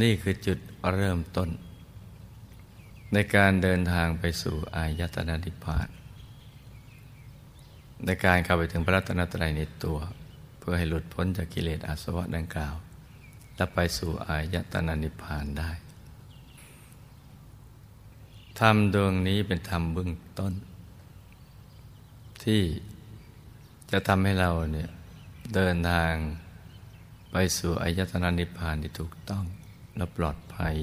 นี่คือจุดเริ่มต้น ในการเดินทางไปสู่อายตนะนิพพาน ในการเข้าไปถึงพระรัตนตรัยในตัว เพื่อให้หลุดพ้นจากกิเลสอาสวะดังกล่าว และไปสู่อายตนะนิพพานได้ รรมดวงนี้เป็นธรรมเบื้องต้น ที่จะทำให้เราเนี่ยเดินทางไปสู่อายตนะนิพพานที่ถูกต้องและปลอดภัย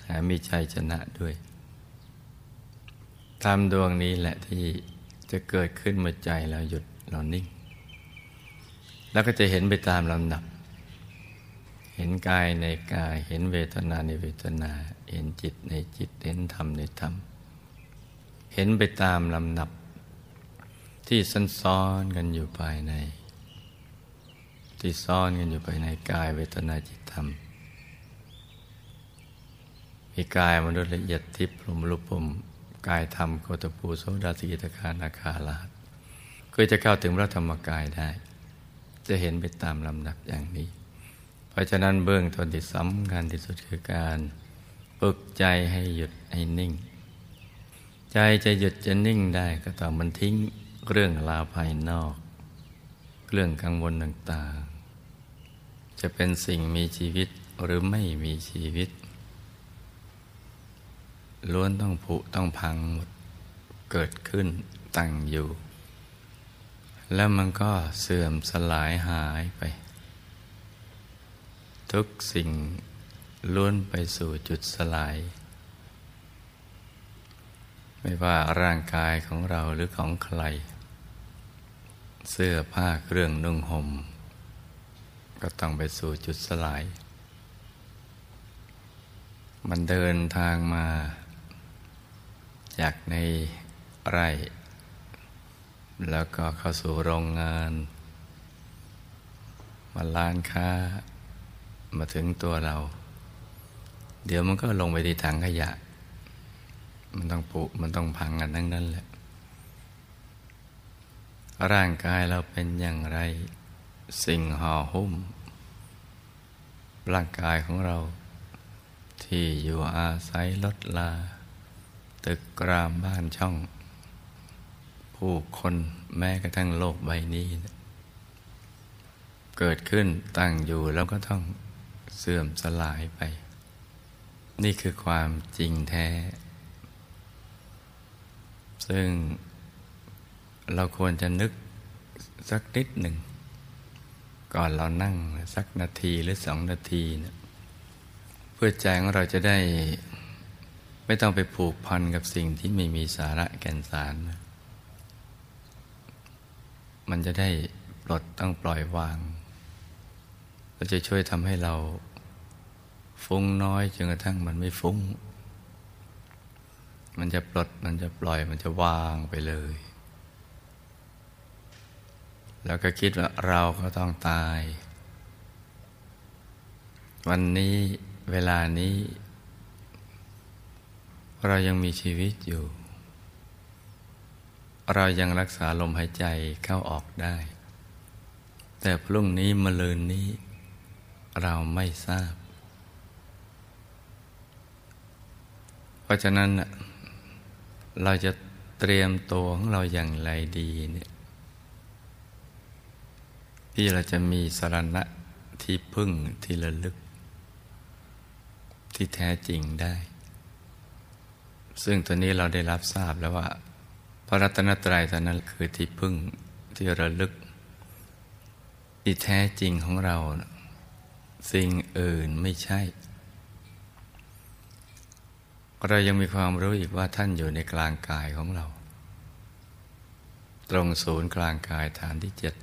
แถมมีชัยชนะด้วยธรรมดวงนี้แหละที่จะเกิดขึ้นเมื่อใจเราหยุดเรานิ่ง แล้วก็จะเห็นไปตามลำดับ เห็นกายในกายเห็นเวทนาในเวทนา เห็นจิตในจิตเห็นธรรมในธรรม เห็นไปตามลำดับที่ซันซ้อนกันอยู่ภายใน ที่ซ่อนกันอยู่ภายในกายเวทนาจิตธรรม มีกายมนุษย์ละเอียดทิพย์พรหมรูปมกายธรรมโคตปูโสดาสิกิตคานาคาลาก็จะเข้าถึงพระธรรมกายได้ จะเห็นไปตามลำดับอย่างนี้ เพราะฉะนั้นเบื้องต้นที่สำคัญที่สุดคือการ ฝึกใจให้หยุดให้นิ่ง ใจจะหยุดจะนิ่งได้ก็ต้อมันทิ้งเรื่องราวภายนอก เรื่องกังวลต่างๆ จะเป็นสิ่งมีชีวิตหรือไม่มีชีวิต ล้วนต้องผุต้องพังหมดเกิดขึ้นตั้งอยู่ แล้วมันก็เสื่อมสลายหายไป ทุกสิ่ง ล้วนไปสู่จุดสลาย ไม่ว่าร่างกายของเราหรือของใคร เสื้อผ้าเครื่องนุ่งหม่ม ก็ต้องไปสู่จุดสลาย มันเดินทางมา จากในไร่ แล้วก็เข้าสู่โรงงาน มาล้านค้ามาถึงตัวเรา เดี๋ยวมันก็ลงไปที่ถังขยะ มันต้องปุมันต้องพังกันทั้งนั้นแหละ ร่างกายเราเป็นอย่างไร สิ่งห่อหุ้ม ร่างกายของเรา ที่อยู่อาศัยลดลา ตึกกรามบ้านช่อง ผู้คนแม้กระทั่งโลกใบนี้ เกิดขึ้นตั้งอยู่แล้วก็ต้องเสื่อมสลายไป นี่คือความจริงแท้ ซึ่งเราควรจะนึกสักนิดหนึ่ง ก่อนเรานั่งสักนาทีหรือสองนาทีนะเพื่อใจของเราจะได้ไม่ต้องไปผูกพันกับสิ่งที่ไม่มีสาระแก่นสารมันจะได้ปลดต้องปล่อยวางเราจะช่วยทำให้เรา ฟุ้งน้อยจนกระทั่งมันไม่ฟุ้ง มันจะปลดมันจะปล่อยมันจะวางไปเลย แล้วก็คิดว่าเราก็ต้องตาย วันนี้เวลานี้ เรายังมีชีวิตอยู่ เรายังรักษาลมหายใจเข้าออกได้ แต่พรุ่งนี้มะลืนนี้ เราไม่ทราบ เพราะฉะนั้นเราจะเตรียมตัวของเราอย่างไรดีเนี่ยที่เราจะมีสรณะที่พึ่งที่ระลึก ที่แท้จริงได้ ซึ่งตัวนี้เราได้รับทราบแล้วว่า พระรัตนตรัยตอนนั้นคือที่พึ่งที่ระลึก ที่แท้จริงของเรา สิ่งอื่นไม่ใช่ เรายังมีความรู้อีกว่าท่านอยู่ในกลางกายของเรา ตรงศูนย์กลางกายฐานที่เจ็ด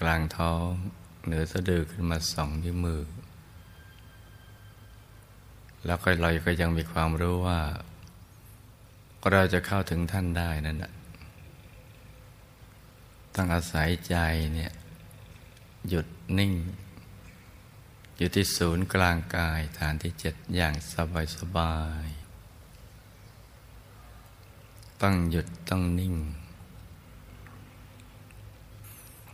กลางท้องเหนือสะดือขึ้นมาสองนิ้วมือ แล้วก็เราก็ยังมีความรู้ว่าเราจะเข้าถึงท่านได้นั่นแหะต้องอาศัยใจเนี่ยหยุดนิ่ง อยู่ที่ศูนย์กลางกายฐานที่เจ็ดอย่างสบายสบาย ต้องหยุดต้องนิ่ง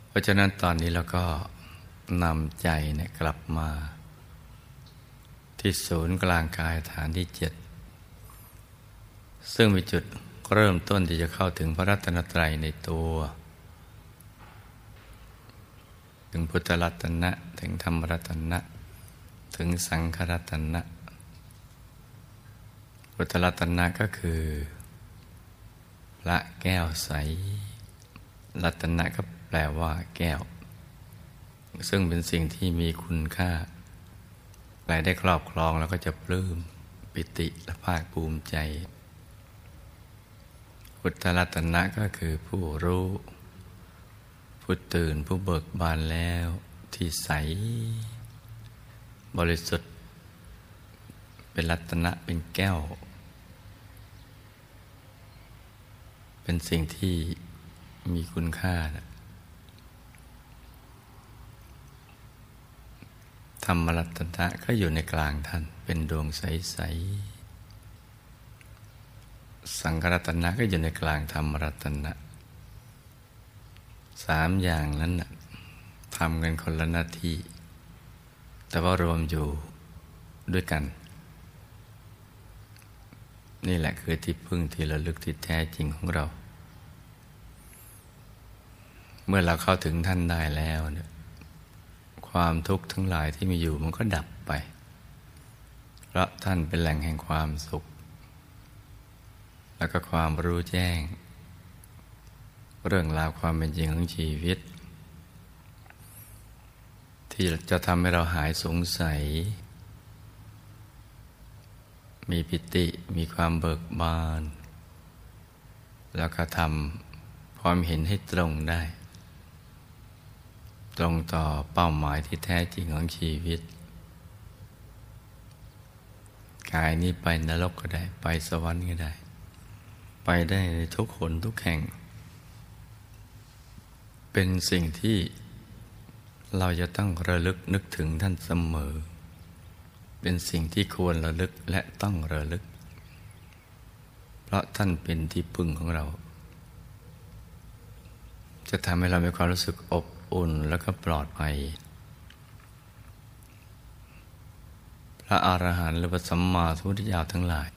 เพราะฉะนั้นตอนนี้เราก็นำใจเนี่ยกลับมา ที่ศูนย์กลางกายฐานที่เจ็ดซึ่งมีจุดเริ่มต้นที่จะเข้าถึงพระรัตนตรัยในตัว ถึงพุทธรัตนะ ถึงธรรมรัตนะ ถึงสังขรัตนะพุทธรัตนะก็คือ พระแก้วใส รัตนะก็แปลว่า แก้ว ซึ่งเป็นสิ่งที่มีคุณค่าใครได้ครอบครองแล้วก็จะปลื้มปิติและภาคภูมิใจ พุทธรัตนะก็คือผู้รู้ ผู้ตื่นผู้เบิกบานแล้วที่ใส บริสุทธิ์ เป็นรัตนะเป็นแก้ว เป็นสิ่งที่มีคุณค่านะธรรมรัตนะก็อยู่ในกลางท่าน เป็นดวงใส ๆ สังฆรัตนะก็อยู่ในกลางธรรมรัตนะสามอย่างนั้นทำกันคนละหน้าที่ แต่ว่ารวมอยู่ด้วยกัน นี่แหละคือที่พึ่งที่ระลึกที่แท้จริงของเรา เมื่อเราเข้าถึงท่านได้แล้วเนี่ยความทุกข์ทั้งหลายที่มีอยู่มันก็ดับไป เพราะท่านเป็นแหล่งแห่งความสุข แล้วก็ความรู้แจ้ง เรื่องราวความเป็นจริงของชีวิต ที่จะทำให้เราหายสงสัย มีปิติมีความเบิกบาน แล้วก็ทำความเห็นให้ตรงได้ ตรงต่อเป้าหมายที่แท้จริงของชีวิต กายนี้ไปนรกก็ได้ ไปสวรรค์ก็ได้ ไปได้ทุกคนทุกแห่ง เป็นสิ่งที่ เราจะต้องระลึกนึกถึงท่านเสมอ เป็นสิ่งที่ควรระลึกและต้องระลึก เพราะท่านเป็นที่พึ่งของเรา จะทำให้เรามีความรู้สึกอบอุ่นแล้วก็ปลอดภัยพระอรหันต์หรือพระสัมมาสัมพุทธเจ้าทั้งหลาย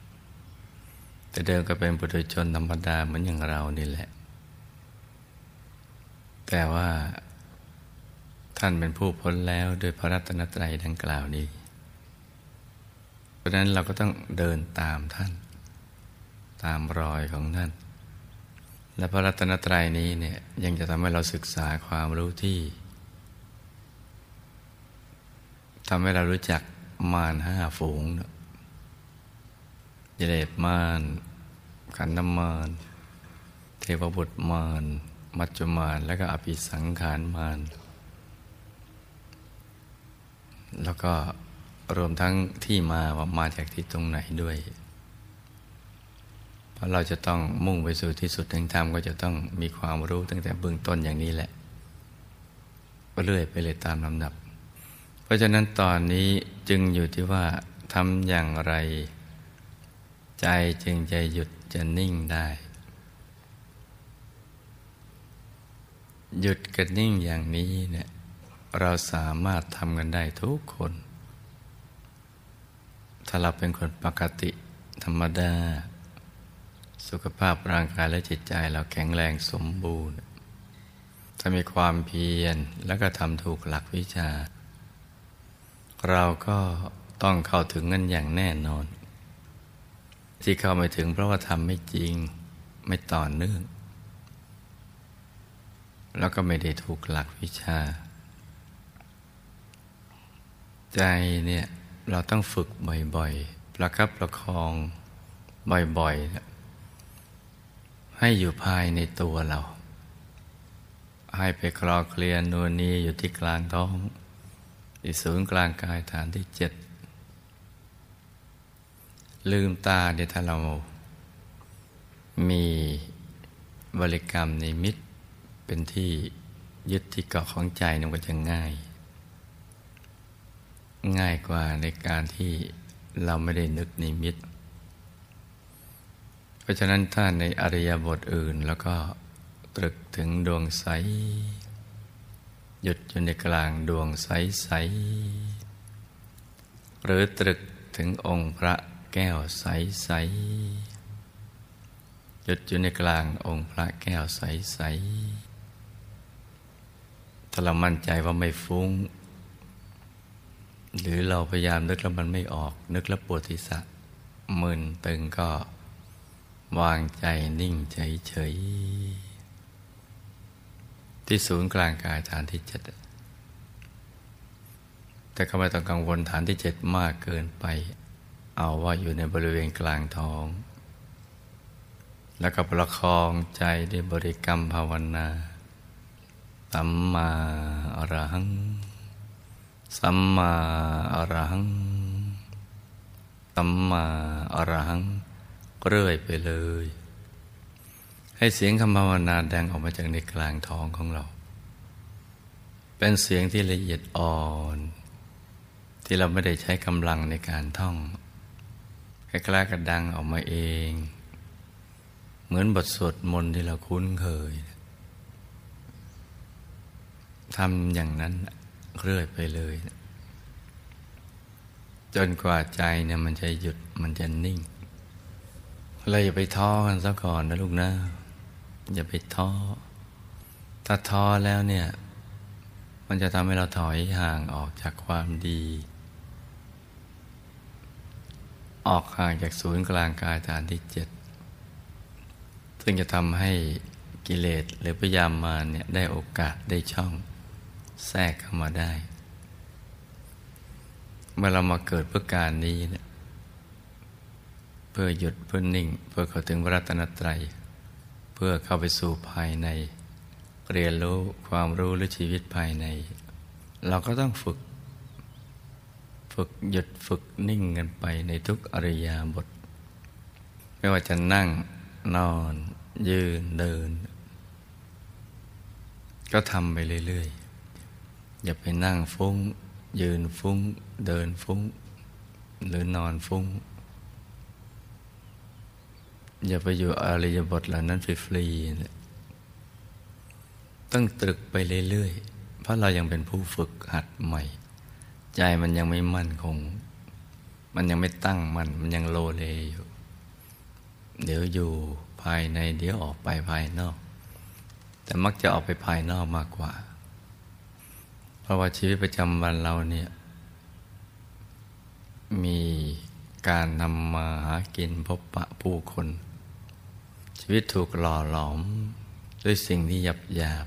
แต่เดิมก็เป็นปุถุชนธรรมดาเหมือนอย่างเรานี่แหละ แต่ว่า ท่านเป็นผู้พ้นแล้วโดยพระรัตนตรัยดังกล่าวนี้ เพราะนั้นเราก็ต้องเดินตามท่าน ตามรอยของท่าน และพระรัตนตรัยนี้เนี่ยยังจะทำให้เราศึกษาความรู้ที่ทำให้เรารู้จักมารห้าฝูงยเลดมารขันธมารเทวบุตรมารมัจจุมารและก็อภิสังขารมาร แล้วก็รวมทั้งที่มาว่ามาจากที่ตรงไหนด้วย เพราะเราจะต้องมุ่งไปสู่ที่สุดแห่งธรรมก็จะต้องมีความรู้ตั้งแต่เบื้องต้นอย่างนี้แหละเรื่อยไปเลยตามลำดับ เพราะฉะนั้นตอนนี้จึงอยู่ที่ว่าทำอย่างไร ใจจึงจะหยุดจะนิ่งได้ หยุดกันนิ่งอย่างนี้เนี่ย เราสามารถทำกันได้ทุกคน ถ้าเราเป็นคนปกติธรรมดา สุขภาพร่างกายและจิตใจเราแข็งแรงสมบูรณ์ ถ้ามีความเพียรแล้วก็ทำถูกหลักวิชา เราก็ต้องเข้าถึงกันอย่างแน่นอน ที่เข้าไม่ถึงเพราะว่าทำไม่จริงไม่ต่อเนื่อง แล้วก็ไม่ได้ถูกหลักวิชา ใจเนี่ยเราต้องฝึกบ่อยๆ ประคับประคองบ่อยๆ ให้อยู่ภายในตัวเรา ให้ไปคลอเคลียนนวนีอยู่ที่กลางท้องที่ศูนย์กลางกายฐานที่เจ็ดลืมตาเดี๋ยวถ้าเรา มีบริกรรมในมิตรเป็นที่ยึดที่เกาะของใจมันก็จะง่าย ง่ายกว่าในการที่เราไม่ได้นึกในมิตรราะฉะนั้นถ้าในอริยบทอื่นแล้วก็ตรึกถึงดวงใส หยุดอยู่ในกลางดวงใสใส หรือตรึกถึงองค์พระแก้วใสใสหยุดอยู่ในกลางองค์พระแก้วใสใสถ้าเรามั่นใจว่าไม่ฟุง้ง หรือเราพยายามนึกแล้วมันไม่ออก นึกแล้วปวดทิศะมึนตึงก็วางใจนิ่งเฉยๆที่ศูนย์กลางกายฐานที่เจ็ดแต่ก็ไม่ต้องกังวลฐานที่เจ็ดมากเกินไป เอาว่าอยู่ในบริเวณกลางท้อง แล้วก็ประคองใจด้วยบริกรรมภาวนาสัมมาอรหัง สัมมาอรหัง สัมมาอรหัง เรื่อยไปเลย ให้เสียงคำภาวนาดังออกมาจากในกลางท้องของเรา เป็นเสียงที่ละเอียดอ่อน ที่เราไม่ได้ใช้กำลังในการท่องคล้ายๆกับดังออกมาเอง เหมือนบทสวดมนต์ที่เราคุ้นเคยทำอย่างนั้น เรื่อยไปเลย จนกว่าใจเนี่ยมันจะหยุดมันจะนิ่งเราอย่าไปท้อกันซะก่อนนะลูกนะ อย่าไปท้อ ถ้าท้อแล้วเนี่ย มันจะทำให้เราถอยห่างออกจากความดี ออกห่างจากศูนย์กลางกายฐานที่เจ็ดซึ่งจะทำให้กิเลสหรือพยายามมาเนี่ยได้โอกาสได้ช่อง แทรกเข้ามาได้ เมื่อเรามาเกิดเพื่อการนี้เนี่ยเพื่อหยุดเพื่อนิ่ง เพื่อเข้าถึงพระรัตนตรัย เพื่อเข้าไปสู่ภายใน เรียนรู้ความรู้หรือชีวิตภายใน เราก็ต้องฝึก ฝึกหยุดฝึกนิ่งกันไปในทุกอริยาบท ไม่ว่าจะนั่งนอน ยืนเดิน ก็ทำไปเรื่อยๆ อย่าไปนั่งฟุ้ง ยืนฟุ้ง เดินฟุ้ง หรือนอนฟุ้ง อย่าไปอยู่อริยบทเหล่านั้นฟรีๆต้องตรึกไปเรื่อยๆ เพราะเรายังเป็นผู้ฝึกหัดใหม่ ใจมันยังไม่มั่นคง มันยังไม่ตั้งมัน่นมันยังโลเลอยู่ เดี๋ยวอยู่ภายในเดี๋ยวออกไปภายนอก แต่มักจะออกไปภายนอกมากกว่า ราะว่าชีวิตประจำวันเราเนี่ย มีการทำมาหากินพบปะผู้คน ชีวิตถูกหล่อหลอม ด้วยสิ่งที่หยับหยาบ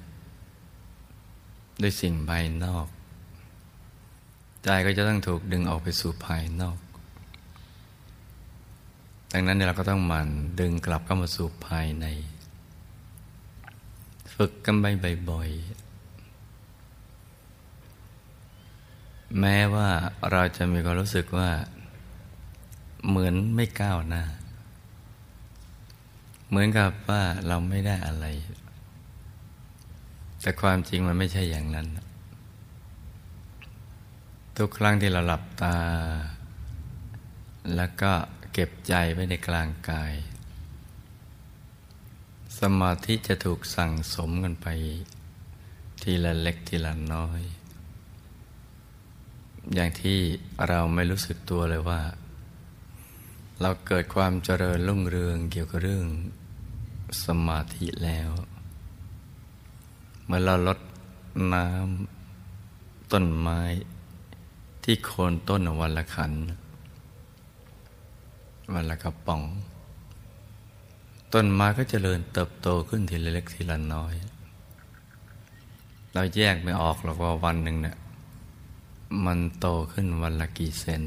ด้วยสิ่งภายนอก ใจก็จะต้องถูกดึงออกไปสู่ภายนอก ดังนั้นเราก็ต้องหมั่นดึงกลับเข้ามาสู่ภายใน ฝึกกันไปบ่อยๆ แม้ว่าเราจะมีความรู้สึกว่า เหมือนไม่ก้าวหน้า เหมือนกับว่าเราไม่ได้อะไร แต่ความจริงมันไม่ใช่อย่างนั้น ทุกครั้งที่เราหลับตา แล้วก็เก็บใจไว้ในกลางกาย สมาธิจะถูกสั่งสมกันไป ทีละเล็กทีละน้อย อย่างที่เราไม่รู้สึกตัวเลยว่า เราเกิดความเจริญรุ่งเรืองเกี่ยวกับเรื่องสมาธิแล้วเมื่อเราลดน้ำต้นไม้ ที่โคนต้นวันละขัน วันละกระป๋อง ต้นไม้ก็จเจริญเติบโตขึ้นทีละเล็กทีละน้อย เราแยกไม่ออกหรอกว่าวันหนึ่งเนี่ย มันโตขึ้นวันละกี่เซน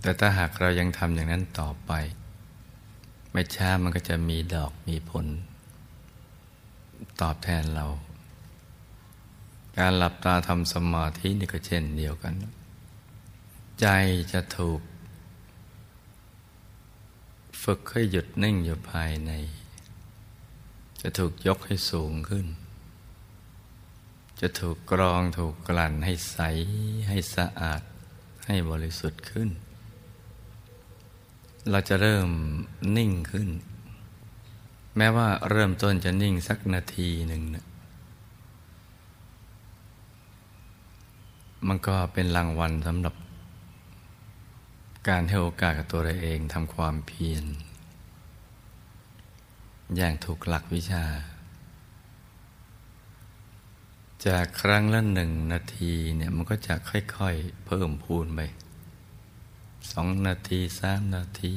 แต่ถ้าหากเรายังทำอย่างนั้นต่อไป ไม่ช้ามันก็จะมีดอกมีผล ตอบแทนเรา การหลับตาทำสมาธินี่ก็เช่นเดียวกัน ใจจะถูก ฝึกให้หยุดนิ่งอยู่ภายใน จะถูกยกให้สูงขึ้น จะถูกกรองถูกกลั่นให้ใสให้สะอาดให้บริสุทธิ์ขึ้น เราจะเริ่มนิ่งขึ้น แม้ว่าเริ่มต้นจะนิ่งสักนาทีหนึ่งนะมันก็เป็นรางวัลสำหรับ การให้โอกาสกับตัวเราเองทำความเพียร อย่างถูกหลักวิชา จากครั้งละหนึ่งนาทีเนี่ยมันก็จะค่อยๆ เพิ่มพูนไปสองนาทีสามนาที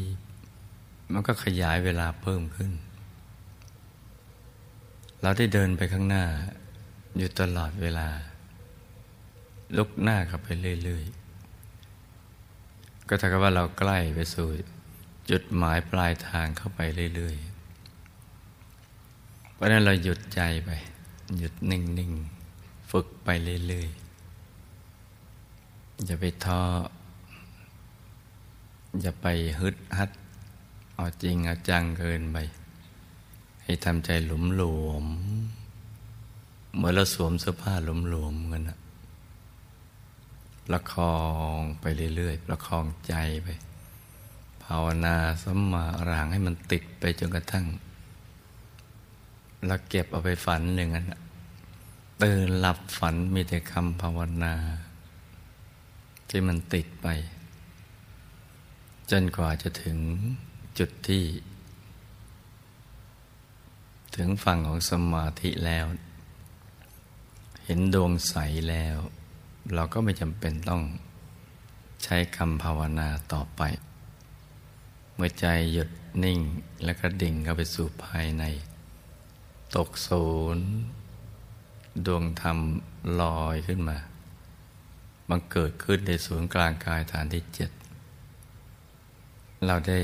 มันก็ขยายเวลาเพิ่มขึ้น เราได้เดินไปข้างหน้า อยู่ตลอดเวลา ลุกหน้าข้าไปเรื่อยๆ ก็ถ้ากับว่าเราใกล้ไปสู่ จุดหมายปลายทางเข้าไปเรื่อยๆ เพราะนั้นเราหยุดใจไป หยุดนิ่งๆ ฝึกไปเรื่อยๆอย่าไปท้ออย่าไปฮึดฮัดเอาจริงเอาจังเกินไป ให้ทำใจหลุมหลวม เหมือนเราสวมเสื้อผ้าหลุมหลวมกันนะประคองไปเรื่อยๆประคองใจไป ภาวนาสัมมาอรหังให้มันติดไปจนกระทั่งเราเก็บเอาไปฝันอย่างนั้น ตื่นหลับฝันมีแต่คำภาวนา ที่มันติดไป จนกว่าจะถึงจุดที่ ถึงฝั่งของสมาธิแล้ว เห็นดวงใสแล้ว เราก็ไม่จำเป็นต้องใช้คำภาวนาต่อไป เมื่อใจหยุดนิ่งแล้วก็ดิ่งเข้าไปสู่ภายใน ตกศูนย์ ดวงธรรมลอยขึ้นมา บังเกิดขึ้นในศูนย์กลางกายฐานที่เจ็ด เราได้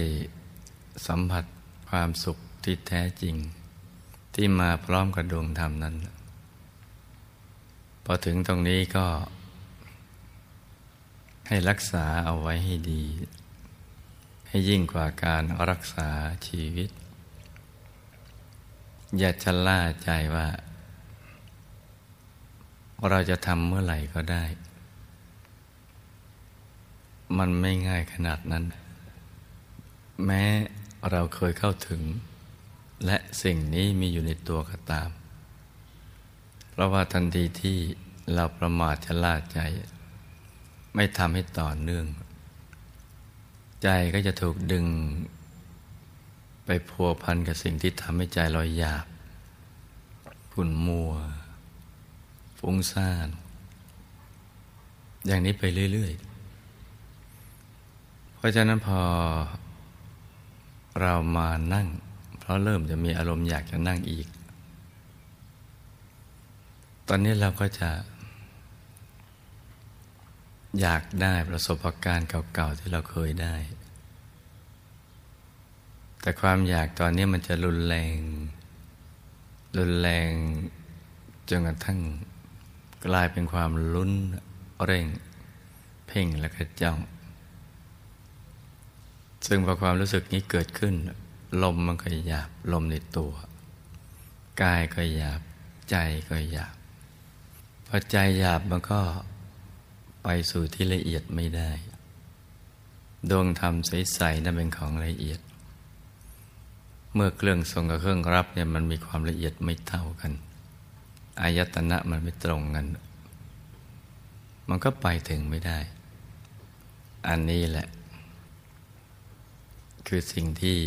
สัมผัสความสุขที่แท้จริง ที่มาพร้อมกับดวงธรรมนั้น พอถึงตรงนี้ก็ ให้รักษาเอาไว้ให้ดี ให้ยิ่งกว่าการรักษาชีวิต อย่าชะล่าใจว่า เราจะทำเมื่อไหร่ก็ได้ มันไม่ง่ายขนาดนั้น แม้เราเคยเข้าถึง และสิ่งนี้มีอยู่ในตัวก็ตาม เพราะว่าทันทีที่เราประมาทชะล่าใจ ไม่ทำให้ต่อเนื่อง ใจก็จะถูกดึง ไปพัวพันกับสิ่งที่ทำให้ใจลอยหยาบขุ่นมัว ฟุ้งซ่าน อย่างนี้ไปเรื่อย ๆ เพราะฉะนั้นพอเรามานั่ง เพราะเริ่มจะมีอารมณ์อยากจะนั่งอีก ตอนนี้เราก็จะ อยากได้ประสบการณ์เก่าๆ ที่เราเคยได้ แต่ความอยากตอนนี้มันจะรุนแรง รุนแรงจนกระทั่ง กลายเป็นความลุ้นเร่ง เพ่งและกระจ้องซึ่งพอความรู้สึกนี้เกิดขึ้น ลมมันก็หยาบลมในตัว กายก็หยาบ ใจก็หยาบพอใจหยาบมันก็ไปสู่ที่ละเอียดไม่ได้ ดวงธรรมใสๆนั่นเป็นของละเอียด เมื่อเครื่องทรงกับเครื่องรับเนี่ยมันมีความละเอียดไม่เท่ากัน อายตนะมันไม่ตรงกัน มันก็ไปถึงไม่ได้ อันนี้แหละ คือสิ่งที่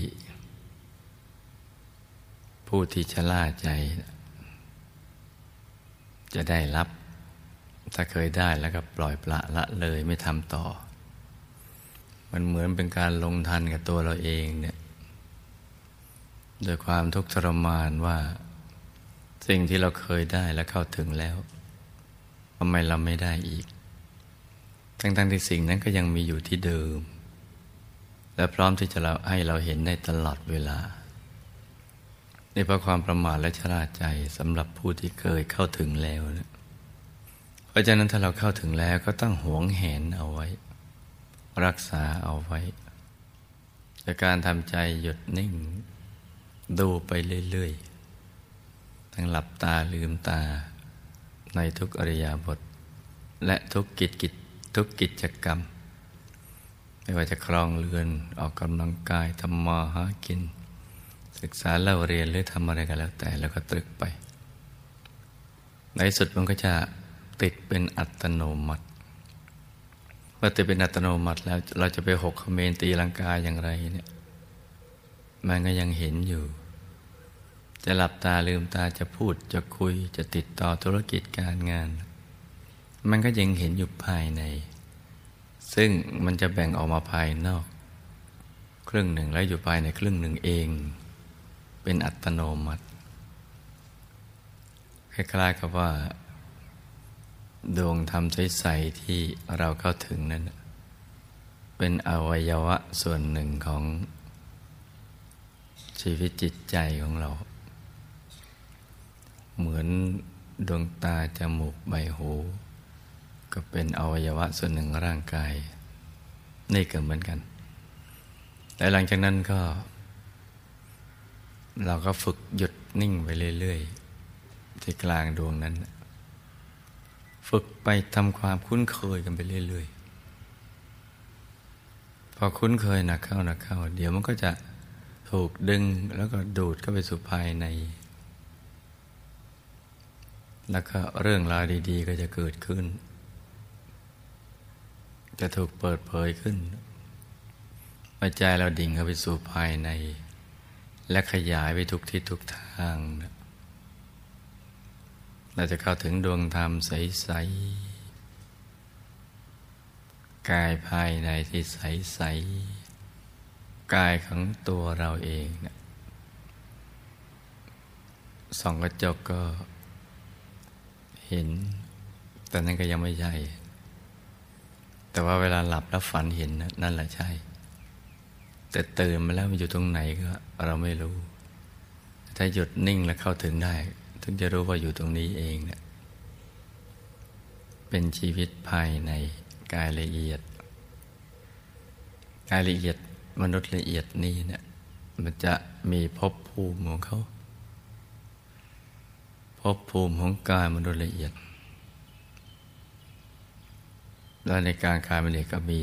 ผู้ที่ชะล่าใจ จะได้รับ ถ้าเคยได้แล้วก็ปล่อยปละละเลยไม่ทำต่อ มันเหมือนเป็นการลงทันกับตัวเราเองเนี่ยโดยความทุกข์ทรมานว่า สิ่งที่เราเคยได้และเข้าถึงแล้วทำไมเราไม่ได้อีก ทั้งๆที่สิ่งนั้นก็ยังมีอยู่ที่เดิม และพร้อมที่จะเราให้เราเห็นได้ตลอดเวลาในเพราะความประมาทและชราใจสำหรับผู้ที่เคยเข้าถึงแล้วนะเพราะฉะนั้นถ้าเราเข้าถึงแล้วก็ต้องหวงแหนเอาไว้ รักษาเอาไว้จากการทำใจหยุดนิ่ง ดูไปเรื่อยๆ ทั้งหลับตาลืมตา ในทุกอริยบท และทุกกิจกิจทุกกิจกรรม ไม่ว่าจะครองเรือนออกกำลังกายทำมาหากิน ศึกษาเล่าเรียนหรือทำอะไรกันแล้วแต่แล้วก็ตรึกไป ในสุดมันก็จะติดเป็นอัตโนมัติเมื่อติดเป็นอัตโนมัติแล้วเราจะไปหกคเมนตีลังกาอย่างไรเนี่ยมันก็ยังเห็นอยู่ จะหลับตาลืมตาจะพูดจะคุยจะติดต่อธุรกิจการงาน มันก็ยังเห็นอยู่ภายใน ซึ่งมันจะแบ่งออกมาภายนอก ครึ่งหนึ่งแล้วอยู่ภายในครึ่งหนึ่งเอง เป็นอัตโนมัติคล้ายๆกับว่า ดวงธรรมใสๆที่เราเข้าถึงนั้น เป็นอวัยวะส่วนหนึ่งของชีวิตจิตใจของเรา เหมือนดวงตาจมูกใบหู ก็เป็นอวัยวะส่วนหนึ่งร่างกาย นี่ก็เหมือนกันแต่หลังจากนั้นก็ เราก็ฝึกหยุดนิ่งไปเรื่อยๆ ที่กลางดวงนั้น ฝึกไปทำความคุ้นเคยกันไปเรื่อยๆ พอคุ้นเคยหนักเข้าหนักเข้า เดี๋ยวมันก็จะถูกดึงแล้วก็ดูดเข้าไปสู่ภายใน แล้วก็เรื่องราวดี ๆ ก็จะเกิดขึ้น จะถูกเปิดเผยขึ้นใจเราดิ่งเข้าไปสู่ภายใน และขยายไปทุกทิศทุกทางเราจะเข้าถึงดวงธรรมใส ๆ กายภายในที่ใส ๆ กายของตัวเราเองนะส่องกระจกก็ เห็น แต่นั้นก็ยังไม่ใช่ แต่ว่าเวลาหลับแล้วฝันเห็นนั่นแหละใช่ แต่ตื่นมาแล้วมันอยู่ตรงไหนก็เราไม่รู้ ถ้าหยุดนิ่งแล้วเข้าถึงได้ ถึงจะรู้ว่าอยู่ตรงนี้เองเนะี่ยเป็นชีวิตภายในกายละเอียด กายละเอียดมนุษย์ละเอียดนี้เนี่ยมันจะมีภพภูมิของเขา ภพภูมิของกายมนุษย์ละเอียด แล้วในการกายมนุษย์ก็มี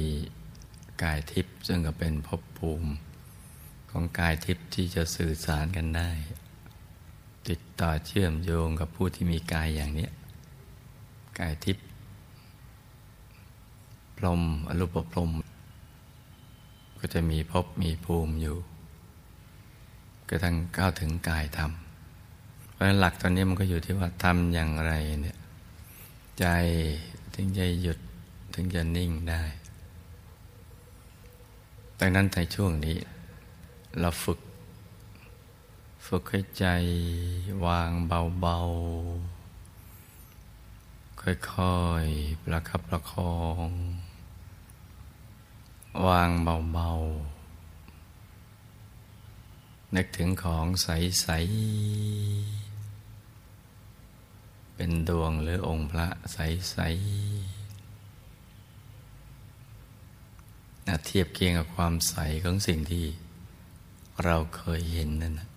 กายทิพย์ซึ่งก็เป็นภพภูมิของกายทิพย์ที่จะสื่อสารกันได้ ติดต่อเชื่อมโยงกับผู้ที่มีกายอย่างนี้กายทิพย์พรมอรูปพรม ก็จะมีภพมีภูมิอยู่กระทั่งก้าวถึงกายธรรม เพราะฉะนั้นหลักตอนนี้มันก็อยู่ที่ว่าทำอย่างไรเนี่ยใจถึงจะหยุดถึงจะนิ่งได้ดังนั้นในช่วงนี้ เราฝึก ฝึกให้ใจวางเบาๆ ค่อยๆ ประคับประคอง วางเบาๆนึกถึงของใส ๆ เป็นดวงหรือองค์พระใสๆเทียบเคียงกับความใสของสิ่งที่เราเคยเห็นนั่นนะ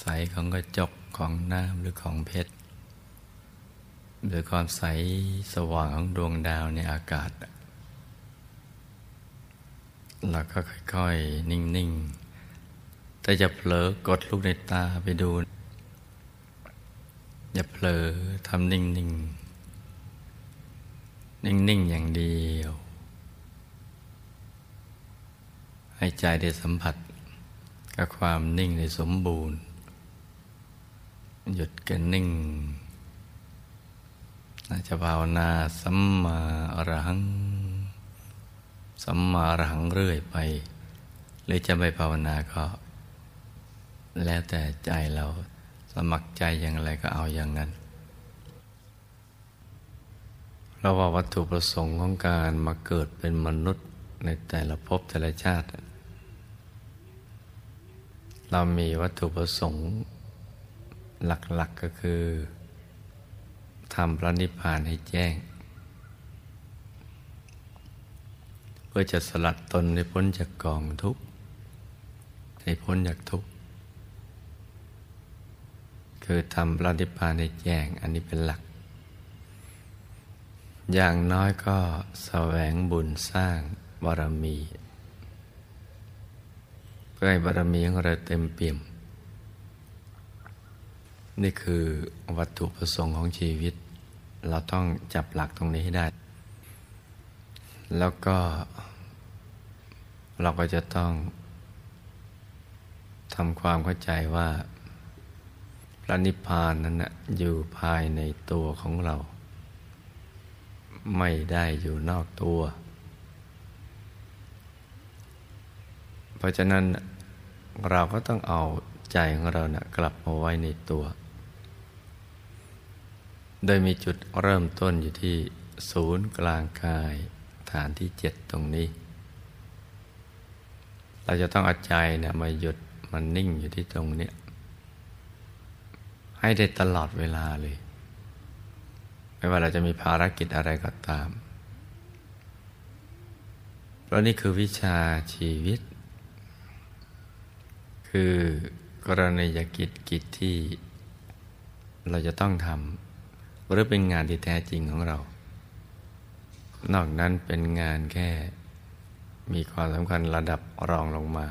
ใสของกระจกของน้ำหรือของเพชรหรือความใสสว่างของดวงดาวในอากาศเราก็ค่อยๆ นิ่ง ๆ แต่จะเผลอกดลูกในตาไปดู อย่าเผลอทำนิ่งๆนิ่งๆอย่างเดียว ให้ใจได้สัมผัสกับความนิ่งในสมบูรณ์ หยุดกันนิ่งน่าจะภาวนาสัมมาอรหัง สัมมาหลังเรื่อยไป หรือจะไม่ภาวนาก็ แล้วแต่ใจเรา มัครใจอย่างไรก็เอาอย่างนั้น เราว่าวัตถุประสงค์ของการมาเกิดเป็นมนุษย์ในแต่ละภพแต่ละชาติ เรามีวัตถุประสงค์หลักๆกก็คือทำพระนิพพานให้แจ้ง เพื่อจะสลัดตนให้พ้นจากกองทุกข์ให้พ้นจากทุกข์ คือทำปฏิพานในแจ้งอันนี้เป็นหลัก อย่างน้อยก็แสวงบุญสร้างบารมี เพื่อให้บารมีของเราเต็มเปี่ยม นี่คือวัตถุประสงค์ของชีวิต เราต้องจับหลักตรงนี้ให้ได้ แล้วก็เราก็จะต้องทำความเข้าใจว่า ระนิพพานนั้นนะอยู่ภายในตัวของเรา ไม่ได้อยู่นอกตัว เพราะฉะนั้นเราก็ต้องเอาใจของเรานะกลับมาไว้ในตัว โดยมีจุดเริ่มต้นอยู่ที่ศูนย์กลางกายฐานที่เจ็ดตรงนี้ เราจะต้องเอาใจเนี่ยมาหยุดมันนิ่งอยู่ที่ตรงนี้ ให้ได้ตลอดเวลาเลย ไม่ว่าเราจะมีภารกิจอะไรก็ตาม เพราะนี่คือวิชาชีวิต คือกรณียกิจกิจที่เราจะต้องทำหรือเป็นงานที่แท้จริงของเรา นอกนั้นเป็นงานแค่มีความสำคัญระดับรองลงมา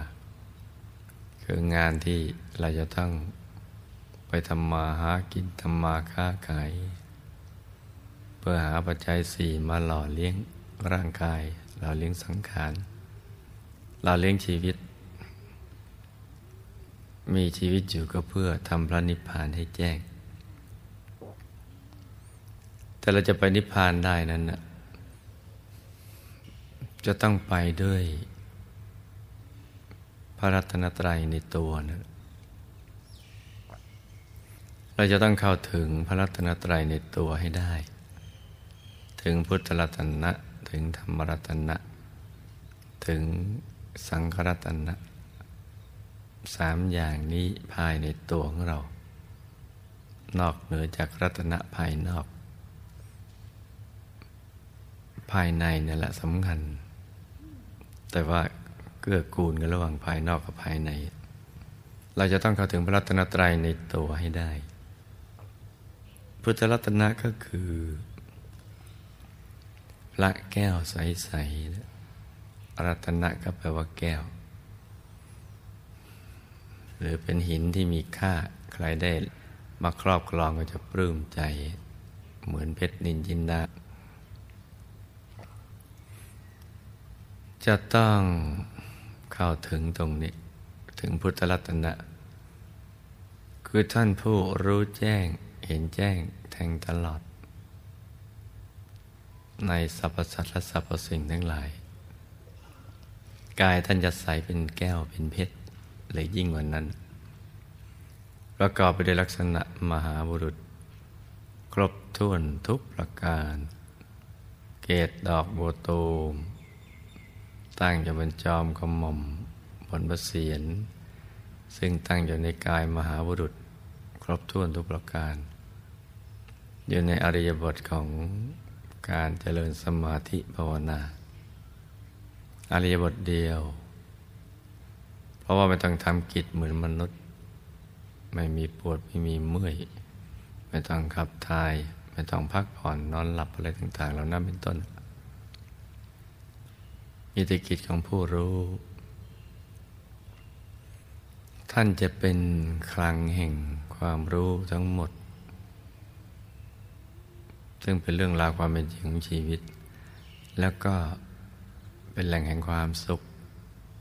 คืองานที่เราจะต้อง ทำมาหากินทำมาค้าขาย เพื่อหาปัจจัยสี่มาหล่อเลี้ยงร่างกาย หล่อเลี้ยงสังขารหล่อเลี้ยงชีวิต มีชีวิตอยู่ก็เพื่อทำพระนิพพานให้แจ้ง แต่เราจะไปนิพพานได้นั้นนะจะต้องไปด้วย พระรัตนตรัยในตัวนะ เราจะต้องเข้าถึงพระรัตนตรัยในตัวให้ได้ ถึงพุทธรัตนะ ถึงธรรมรัตนะ ถึงสังฆรัตนะสามอย่างนี้ภายในตัวของเรา นอกเหนือจากรัตนะภายนอก ภายในนี่แหละสำคัญ แต่ว่าเกื้อกูลกันระหว่างภายนอกกับภายใน เราจะต้องเข้าถึงพระรัตนตรัยในตัวให้ได้ พุทธรัตนะก็คือ พระแก้วใสๆรัตนะก็แปลว่าแก้ว หรือเป็นหินที่มีค่าใครได้มาครอบครองก็จะปลื้มใจ เหมือนเพชรนินจินดาจะต้องเข้าถึงตรงนี้ ถึงพุทธรัตนะ คือท่านผู้รู้แจ้งเห็นแจ้ง แทงตลอด ในสรรพสัตว์และสรรพสิ่งทั้งหลาย กายท่านจะใสเป็นแก้วเป็นเพชรเลยยิ่งกว่านั้น ประกอบไปด้วยลักษณะมหาบุรุษ ครบถ้วนทุกประการ เกตดอกบัวตูม ตั้งอยู่บนจอมกระหม่อมบนบเสียนซึ่งตั้งอยู่ในกายมหาบุรุษ ครบถ้วนทุกประการ อยู่ในอริยบทของการเจริญสมาธิภาวนา อริยบทเดียว เพราะว่าไม่ต้องทำกิจเหมือนมนุษย์ ไม่มีปวดไม่มีเมื่อย ไม่ต้องขับถ่าย ไม่ต้องพักผ่อนนอนหลับอะไรต่างๆเหล่านั้นเป็นต้นมีแต่กิจของผู้รู้ ท่านจะเป็นคลังแห่งความรู้ทั้งหมด ซึ่งเป็นเรื่องราวความเป็นจริงของชีวิต แล้วก็เป็นแหล่งแห่งความสุข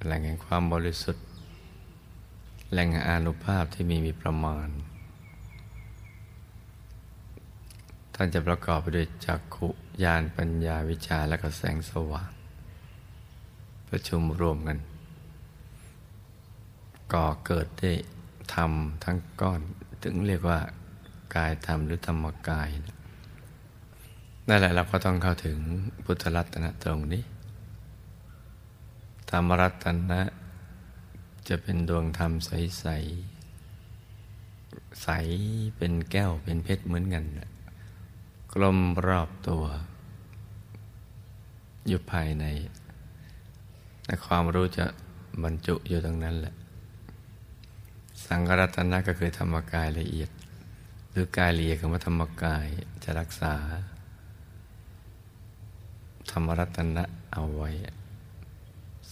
แหล่งแห่งความบริสุทธิ์ แหล่งแห่งอานุภาพที่มีมีประมาณ ท่านจะประกอบไปด้วยจักขุญาณปัญญาวิชาและก็แสงสว่าง ประชุมรวมกัน ก่อเกิดได้ธรรมทั้งก้อน ถึงเรียกว่ากายธรรมหรือธรรมกายนะ นั่นแหละเราก็ต้องเข้าถึงพุทธรัตนะตรงนี้ ธรรมรัตนะ จะเป็นดวงธรรมใสใสใสเป็นแก้วเป็นเพชรเหมือนกันกลมรอบตัว อยู่ภายในในความรู้จะบรรจุอยู่ตรงนั้นแหละ สังกรัตนะก็คือธรรมกายละเอียด หรือกายละเอียดของธรรมกายจะรักษา รรมรัตนะเอาไว้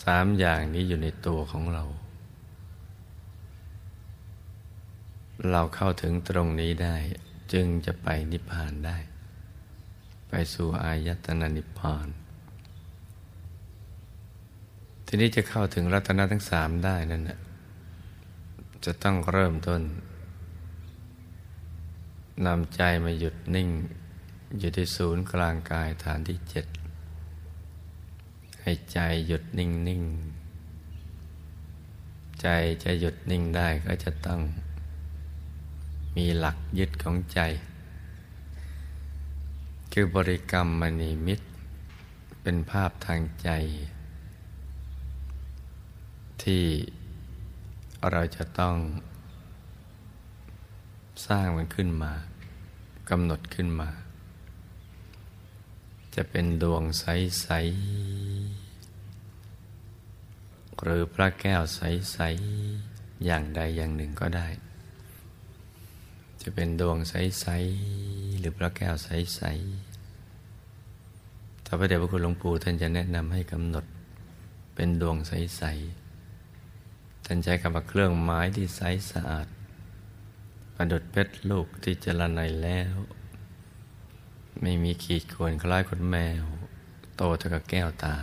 สามอย่างนี้อยู่ในตัวของเรา เราเข้าถึงตรงนี้ได้ จึงจะไปนิพพานได้ ไปสู่อายตนะนิพพาน ทีนี้จะเข้าถึงรัตนะทั้งสามได้นั่นนะจะต้องเริ่มต้นนำใจมาหยุดนิ่ง อยู่ที่ศูนย์กลางกายฐานที่เจ็ด ให้ใจหยุดนิ่งนิ่งใจจะหยุดนิ่งได้ก็จะต้อง มีหลักยึดของใจ คือบริกรรมมณีมิตร เป็นภาพทางใจทที่เราจะต้องสร้างมันขึ้นมากำหนดขึ้นมา จะเป็นดวงใส ๆ หรือพระแก้วใส ๆ อย่างใดอย่างหนึ่งก็ได้ จะเป็นดวงใส ๆ หรือพระแก้วใส ๆ ถ้าพระเดชพระคุณหลวงปู่ท่านจะแนะนำให้กำหนดเป็นดวงใส ๆ ท่านใช้คำว่าเครื่องไม้ที่ใสสะอาดประดุดเพชรลูกที่เจริญในแล้ว ไม่มีขีดข่วนคล้ายคนแมว โตเท่ากับแก้วตา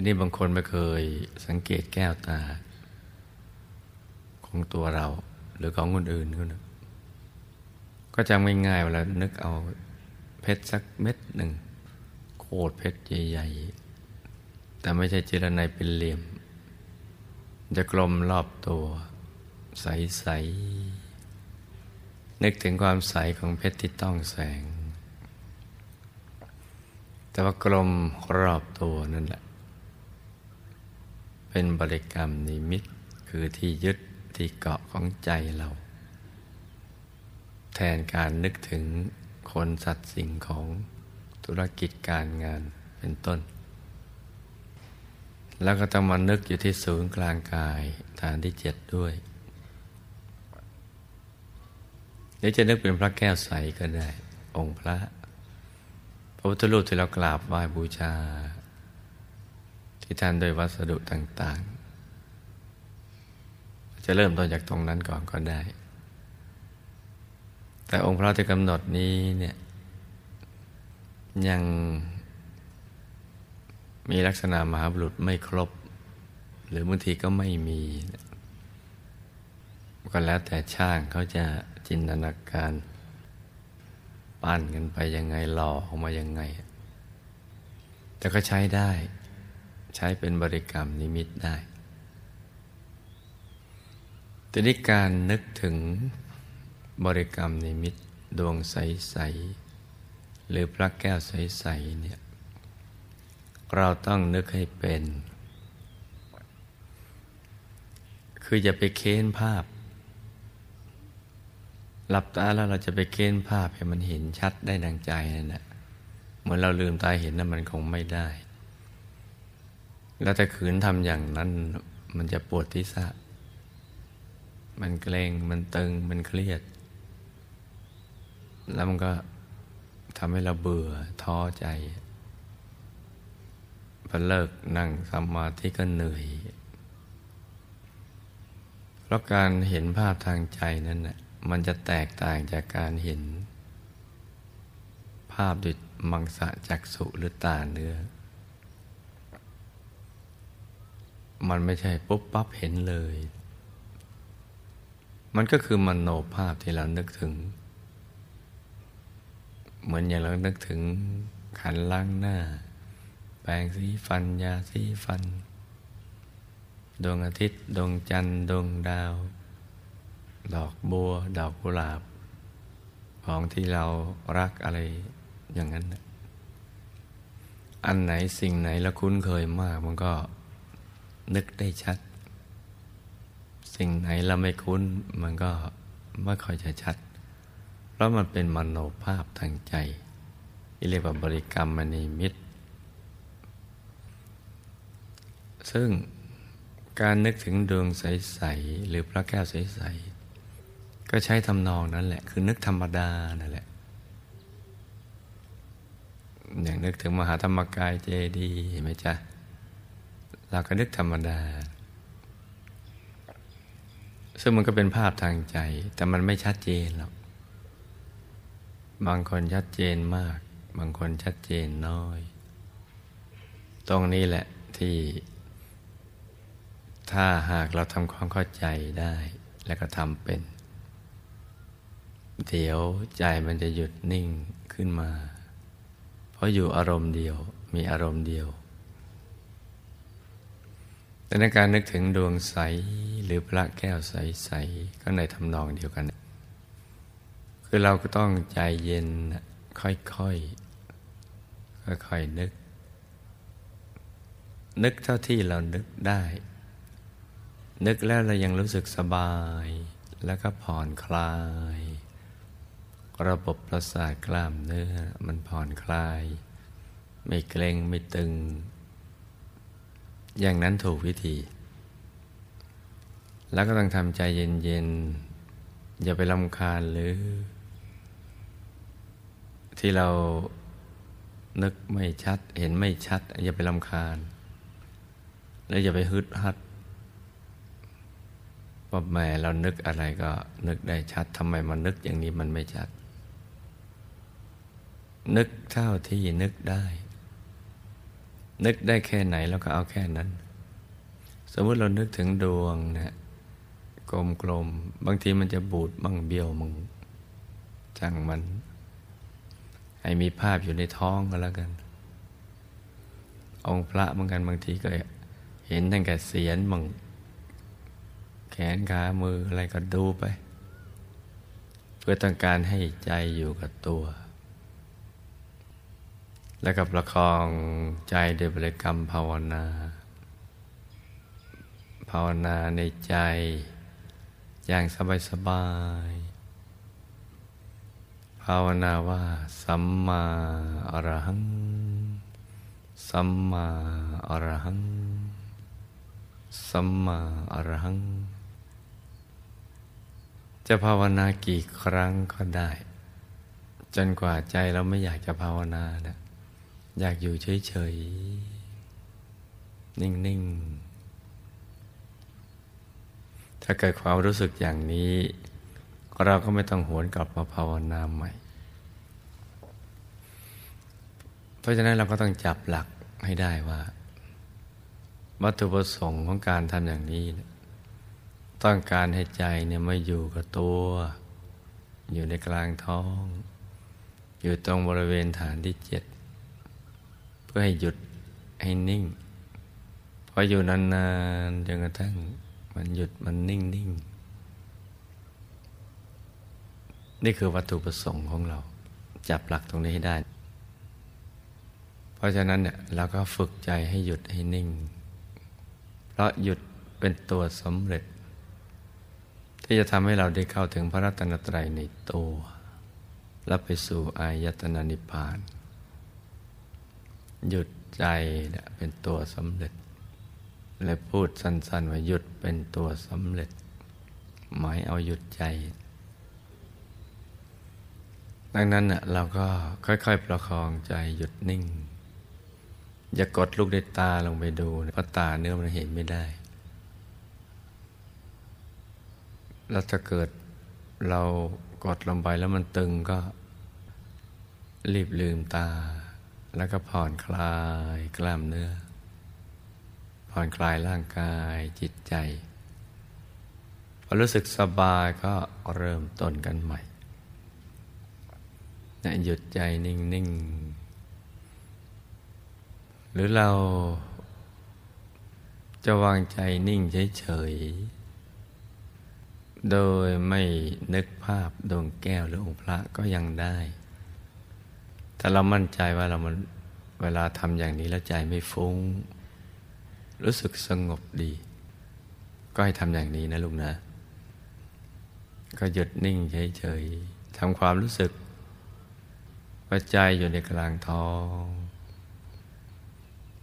ทีนี้บางคนไม่เคยสังเกตแก้วตา ของตัวเรา หรือของคนอื่นก็นะก็จำง่ายๆเวลานึกเอาเพชรสักเม็ดหนึ่งโคตรเพชรใหญ่ๆ แต่ไม่ใช่เจรไนเป็นเหลี่ยม จะกลมรอบตัว ใสๆ นึกถึงความใสของเพชรที่ต้องแสง แต่ว่ากลมรอบตัวนั่นแหละ เป็นบริกรรมนิมิตคือที่ยึดที่เกาะของใจเรา แทนการนึกถึงคนสัตว์สิ่งของธุรกิจการงานเป็นต้น แล้วก็ต้องมานึกอยู่ที่ศูนย์กลางกายฐานที่เจ็ดด้วยหรือจะนึกเป็นพระแก้วใสก็ได้ องค์พระ พระพุทธรูปที่เรากราบไหว้บูชา ที่ท่านโดยวัสดุต่างๆ จะเริ่มต้นจากตรงนั้นก่อนก็ได้ แต่องค์พระที่กำหนดนี้เนี่ยยังมีลักษณะมหาบุรุษไม่ครบ หรือบางทีก็ไม่มีก็แล้วแต่ช่างเขาจะจินตนาการปั้นกันไปยังไงหล่อออกมายังไง แต่ก็ใช้ได้ ใช้เป็นบริกรรมนิมิตได้แต่นี้การนึกถึงบริกรรมนิมิตดวงใส ๆ หรือพระแก้วใส ๆ เนี่ย เราต้องนึกให้เป็น คืออย่าไปเค้นภาพ หลับตาแล้วเราจะไปเค้นภาพให้มันเห็นชัดได้ดังใจนั่นแหละเหมือนเราลืมตาเห็นนั้นมันคงไม่ได้ แล้วแต่ขืนทำอย่างนั้น มันจะปวดที่สะมันเกรงมันตึง มันเครียด แล้วมันก็ทำให้เราเบื่อท้อใจพอเลิกนั่งสมาธิก็เหนื่อย เพราะการเห็นภาพทางใจนั้นนะมันจะแตกต่างจากการเห็น ภาพด้วยมังสะจักสุหรือตาเนื้อ มันไม่ใช่ปุ๊บปั๊บเห็นเลย มันก็คือมโนภาพที่เรานึกถึง เหมือนอย่างเรานึกถึงขันล้างหน้า แปรงสีฟัน ยาสีฟัน ดวงอาทิตย์ ดวงจันทร์ ดวงดาว ดอกบัว ดอกกุหลาบ ของที่เรารักอะไรอย่างนั้น อันไหนสิ่งไหนเราคุ้นเคยมากมันก็ นึกได้ชัด สิ่งไหนเราไม่คุ้นมันก็ไม่ค่อยจะชัด เพราะมันเป็นมโนภาพทางใจที่เรียกว่าบริกรรมมณีมิตร ซึ่งการนึกถึงดวงใส ๆ หรือพระแก้วใส ๆ ก็ใช้ทำนองนั้นแหละ คือนึกธรรมดานั่นแหละ อย่างนึกถึงมหาธรรมกายเจดีเห็นไหมจ๊ะ เราก็นึกธรรมดา ซึ่งมันก็เป็นภาพทางใจ แต่มันไม่ชัดเจนหรอก บางคนชัดเจนมาก บางคนชัดเจนน้อย ตรงนี้แหละที่ ถ้าหากเราทำความเข้าใจได้ และก็ทำเป็น เดี๋ยวใจมันจะหยุดนิ่งขึ้นมา เพราะอยู่อารมณ์เดียว มีอารมณ์เดียว แต่ในการนึกถึงดวงใสหรือพระแก้วใสๆก็ในทำนองเดียวกัน คือเราก็ต้องใจเย็นค่อยๆค่อยๆนึก นึกเท่าที่เรานึกได้ นึกแล้วเรายังรู้สึกสบาย แล้วก็ผ่อนคลาย ระบบประสาทกล้ามเนื้อมันผ่อนคลาย ไม่เกร็งไม่ตึง อย่างนั้นถูกวิธี แล้วก็ต้องทำใจเย็นๆ อย่าไปลำคาญหรือ ที่เรานึกไม่ชัด เห็นไม่ชัด อย่าไปลำคาญ แล้วอย่าไปฮึดฮัดว่าแม่เรานึกอะไรก็นึกได้ชัดทำไมมันนึกอย่างนี้มันไม่ชัด นึกเท่าที่นึกได้ นึกได้แค่ไหนแล้วก็เอาแค่นั้น สมมติเรานึกถึงดวงเนี่ยกลมๆบางทีมันจะบูดบ้างเบี้ยวมึงจังมัน ให้มีภาพอยู่ในท้องก็แล้วกัน องค์พระเหมือนกันบางทีก็เห็นตั้งแต่เสียนมึงแขนขามืออะไรก็ดูไป เพื่อต้องการให้ใจอยู่กับตัว แล้วกับประคองใจโดยบริกรรมภาวนา ภาวนาในใจ อย่างสบายสบายภาวนาว่า สัมมาอรหัง สัมมาอรหัง สัมมาอรหัง จะภาวนากี่ครั้งก็ได้ จนกว่าใจเราไม่อยากจะภาวนานะ อยากอยู่เฉยๆ นิ่ง ๆ ถ้าเกิดความรู้สึกอย่างนี้ เราก็ไม่ต้องหวนกลับมาภาวนาใหม่ เพราะฉะนั้นเราก็ต้องจับหลักให้ได้ว่า วัตถุประสงค์ของการทำอย่างนี้ ต้องการให้ใจเนี่ยมาอยู่กับตัว อยู่ในกลางท้อง อยู่ตรงบริเวณฐานที่เจ็ดื่อให้หยุดให้นิ่ง พออยู่นานๆจนกระทั่งมันหยุดมันนิ่งนิ่งนี่คือวัตถุประสงค์ของเรา จับหลักตรงนี้ให้ได้ เพราะฉะนั้นเนี่ยเราก็ฝึกใจให้หยุดให้นิ่ง เพราะหยุดเป็นตัวสำเร็จ ที่จะทำให้เราได้เข้าถึงพระรัตนตรัยในตัว และไปสู่อายตนะนิพพาน หยุดใจเป็นตัวสำเร็จ และพูดสั้นๆว่าหยุดเป็นตัวสำเร็จ หมายเอาหยุดใจ ดังนั้นเราก็ค่อยๆประคองใจหยุดนิ่ง อย่ากดลูกในตาลงไปดูเพราะตาเนื้อมันเห็นไม่ได้แล้วถ้าเกิดเรากดลงไปแล้วมันตึงก็รีบลืมตา แล้วก็ผ่อนคลายกล้ามเนื้อ ผ่อนคลายร่างกายจิตใจพอรู้สึกสบายก็เริ่มต้นกันใหม่นะหยุดใจนิ่ง ๆ หรือเราจะวางใจนิ่งเฉย ๆ โดยไม่นึกภาพดวงแก้วหรือองค์พระก็ยังได้ แต่เรามั่นใจว่าเรามันเวลาทำอย่างนี้แล้วใจไม่ฟุง้ง รู้สึกสงบดี ก็ให้ทำอย่างนี้นะลูกนะ ก็หยุดนิ่งเฉยๆทำความรู้สึกปัจจัยอยู่ในกลางท้อง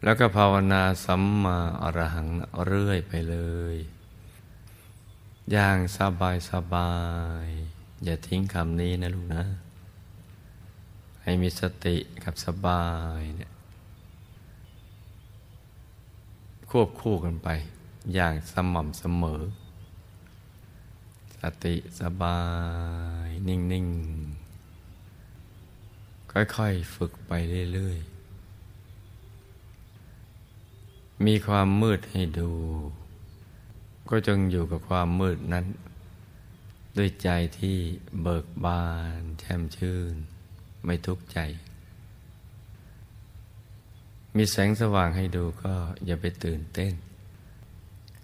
แล้วก็ภาวนาสัมมาอรหังเรื่อยไปเลย อย่างสบายสบาย อย่าทิ้งคำนี้นะลูกนะ ให้มีสติกับสบายเนี่ยควบคู่กันไป อย่างสม่ำเสมอ สติสบาย นิ่ง ๆ ค่อย ๆ ฝึกไปเรื่อย ๆ มีความมืดให้ดู ก็จงอยู่กับความมืดนั้น ด้วยใจที่เบิกบาน แช่มชื่น ไม่ทุกข์ใจ มีแสงสว่างให้ดูก็อย่าไปตื่นเต้น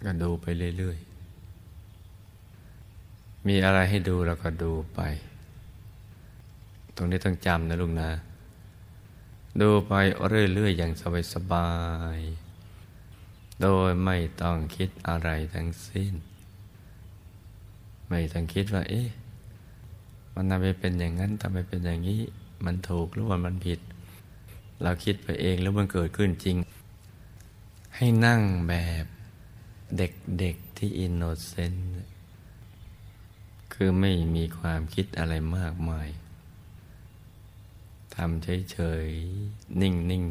ก็ดูไปเรื่อย ๆ มีอะไรให้ดูเราก็ดูไป ตรงนี้ต้องจำนะลุงนะ ดูไปเรื่อย ๆ อย่างสบายๆโดยไม่ต้องคิดอะไรทั้งสิ้น ไม่ต้องคิดว่า เอ๊ะมันทำไมเป็นอย่างนั้นทำไมเป็นอย่างนี้ มันถูกหรือว่ามันผิด เราคิดไปเองแล้วมันเกิดขึ้นจริง ให้นั่งแบบเด็กๆที่ innocent คือไม่มีความคิดอะไรมากมายทำเฉยๆ นิ่ง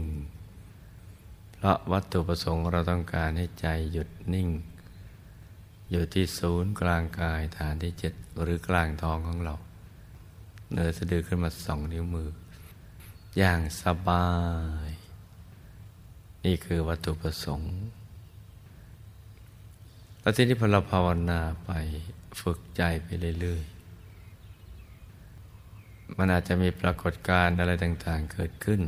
ๆ เพราะวัตถุประสงค์เราต้องการให้ใจหยุดนิ่ง อยู่ที่ศูนย์กลางกายฐานที่เจ็ดหรือกลางท้องของเรา เนื้อสะดือขึ้นมาสองนิ้วมือ อย่างสบาย นี่คือวัตถุประสงค์แล้วทีนี้พอเราภาวนาไปฝึกใจไปเรื่อยๆ มันอาจจะมีปรากฏการณ์อะไรต่าง ๆ เกิดขึ้น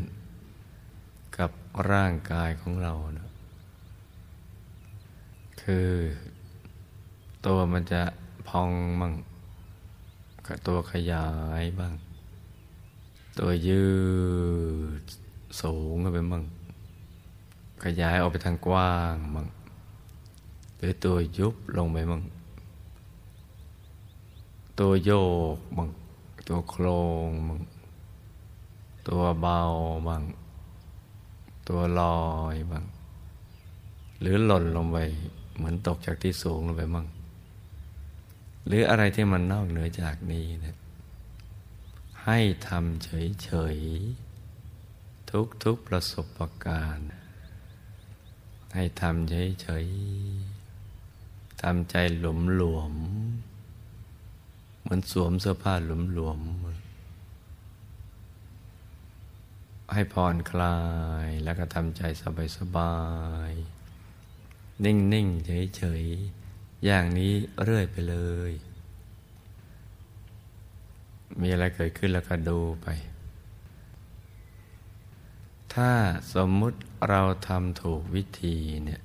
กับร่างกายของเรานะคือ ตัวมันจะพองมั่ง ตัวขยายบ้าง ตัวยืดสูงขึ้นไปมั่งขยายออกไปทางกว้างมั่งหรือตัวยุบลงไปมั่งตัวโยกบ้างตัวโครงบ้างตัวเบาบ้างตัวลอยบ้างหรือหล่นลงไปเหมือนตกจากที่สูงลงไปมั่ง หรืออะไรที่มันนอกเหนือจากนี้นะให้ทำเฉยๆ ทุกๆประสบการณ์ ให้ทำเฉยๆทำใจหลวมหลวม เหมือนสวมเสื้อผ้าหลวมหลวม ให้ผ่อนคลายแล้วก็ทำใจสบายๆ นิ่งๆ เฉยๆ อย่างนี้เรื่อยไปเลย มีอะไรเกิดขึ้นแล้วก็ดูไป ถ้าสมมุติเราทำถูกวิธีเนี่ย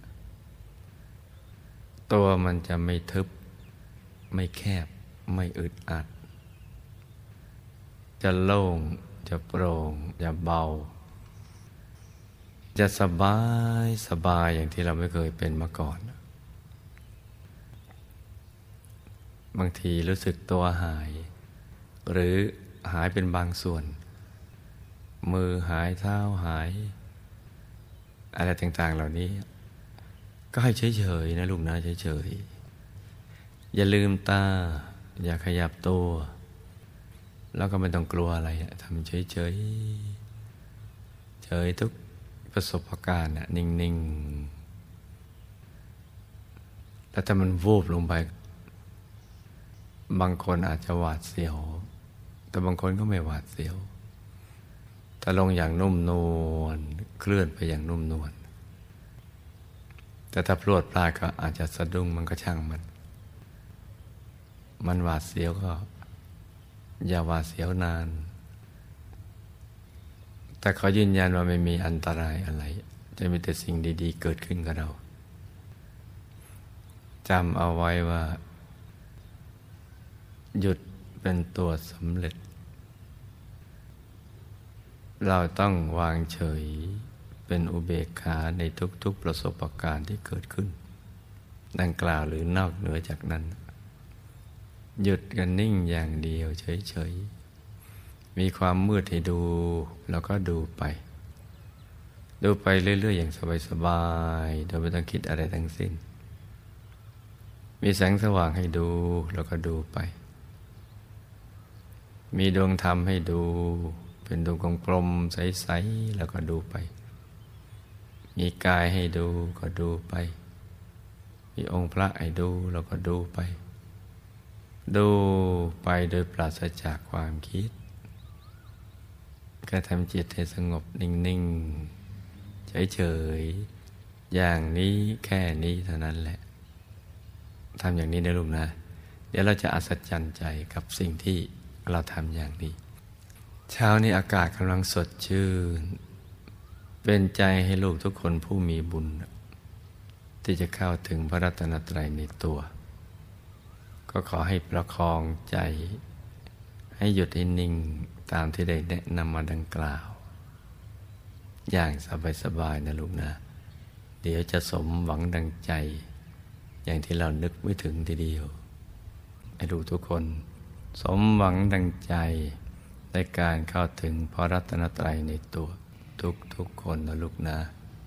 ตัวมันจะไม่ทึบ ไม่แคบ ไม่อึดอัด จะโล่ง จะโปร่ง จะเบา จะสบาย สบายอย่างที่เราไม่เคยเป็นมาก่อน บางทีรู้สึกตัวหาย หรือหายเป็นบางส่วน มือหายเท้าหาย อะไรต่างๆเหล่านี้ ก็ให้เฉยๆนะลูกนะเฉยๆ อย่าลืมตา อย่าขยับตัว แล้วก็ไม่ต้องกลัวอะไรทำเฉยๆ เฉยทุกประสบการณ์นิ่งๆ แล้วถ้ามันวูบลงไป บางคนอาจจะหวาดเสียว แต่บางคนก็ไม่หวาดเสียวถ้าลงอย่างนุ่มนวลเคลื่อนไปอย่างนุ่มนวลแต่ถ้าพลวดพลาดก็อาจจะสะดุ้งมันก็ช่างมัน มันหวาดเสียวก็ อย่าหวาดเสียวนาน แต่เขายืนยันว่าไม่มีอันตรายอะไร จะมีแต่สิ่งดี ๆ เกิดขึ้นกับเราจำเอาไว้ว่า หยุดเป็นตัวสำเร็จ เราต้องวางเฉยเป็นอุเบกขาในทุกๆประสบการณ์ที่เกิดขึ้น ดังกล่าวหรือนอกเหนือจากนั้น หยุดกันนิ่งอย่างเดียวเฉยๆ มีความมืดให้ดู แล้วก็ดูไป ดูไปเรื่อยๆ อย่างสบายๆ โดยไม่ต้องคิดอะไรทั้งสิ้น มีแสงสว่างให้ดู แล้วก็ดูไป มีดวงธรรมให้ดู เป็นดวงกลมๆใสๆแล้วก็ดูไป มีกายให้ดูก็ดูไป มีองค์พระให้ดูแล้วก็ดูไป ดูไปโดยปราศจากความคิดก็ทำจิตให้สงบนิ่งๆเฉยๆอย่างนี้แค่นี้เท่านั้นแหละทำอย่างนี้นะลูกนะ เดี๋ยวเราจะอัศจรรย์ใจกับสิ่งที่ เราทำอย่างนี้ เช้านี้อากาศกำลังสดชื่น เป็นใจให้ลูกทุกคนผู้มีบุญ ที่จะเข้าถึงพระรัตนตรัยในตัว ก็ขอให้ประคองใจ ให้หยุดให้นิ่งตามที่ได้แนะนำมาดังกล่าว อย่างสบายๆนะลูกนะ เดี๋ยวจะสมหวังดังใจ อย่างที่เรานึกไม่ถึงทีเดียว ให้ดูทุกคน สมหวังดังใจในการเข้าถึงพระรัตนตรัยในตัวทุกทุกคนนะลูกนะ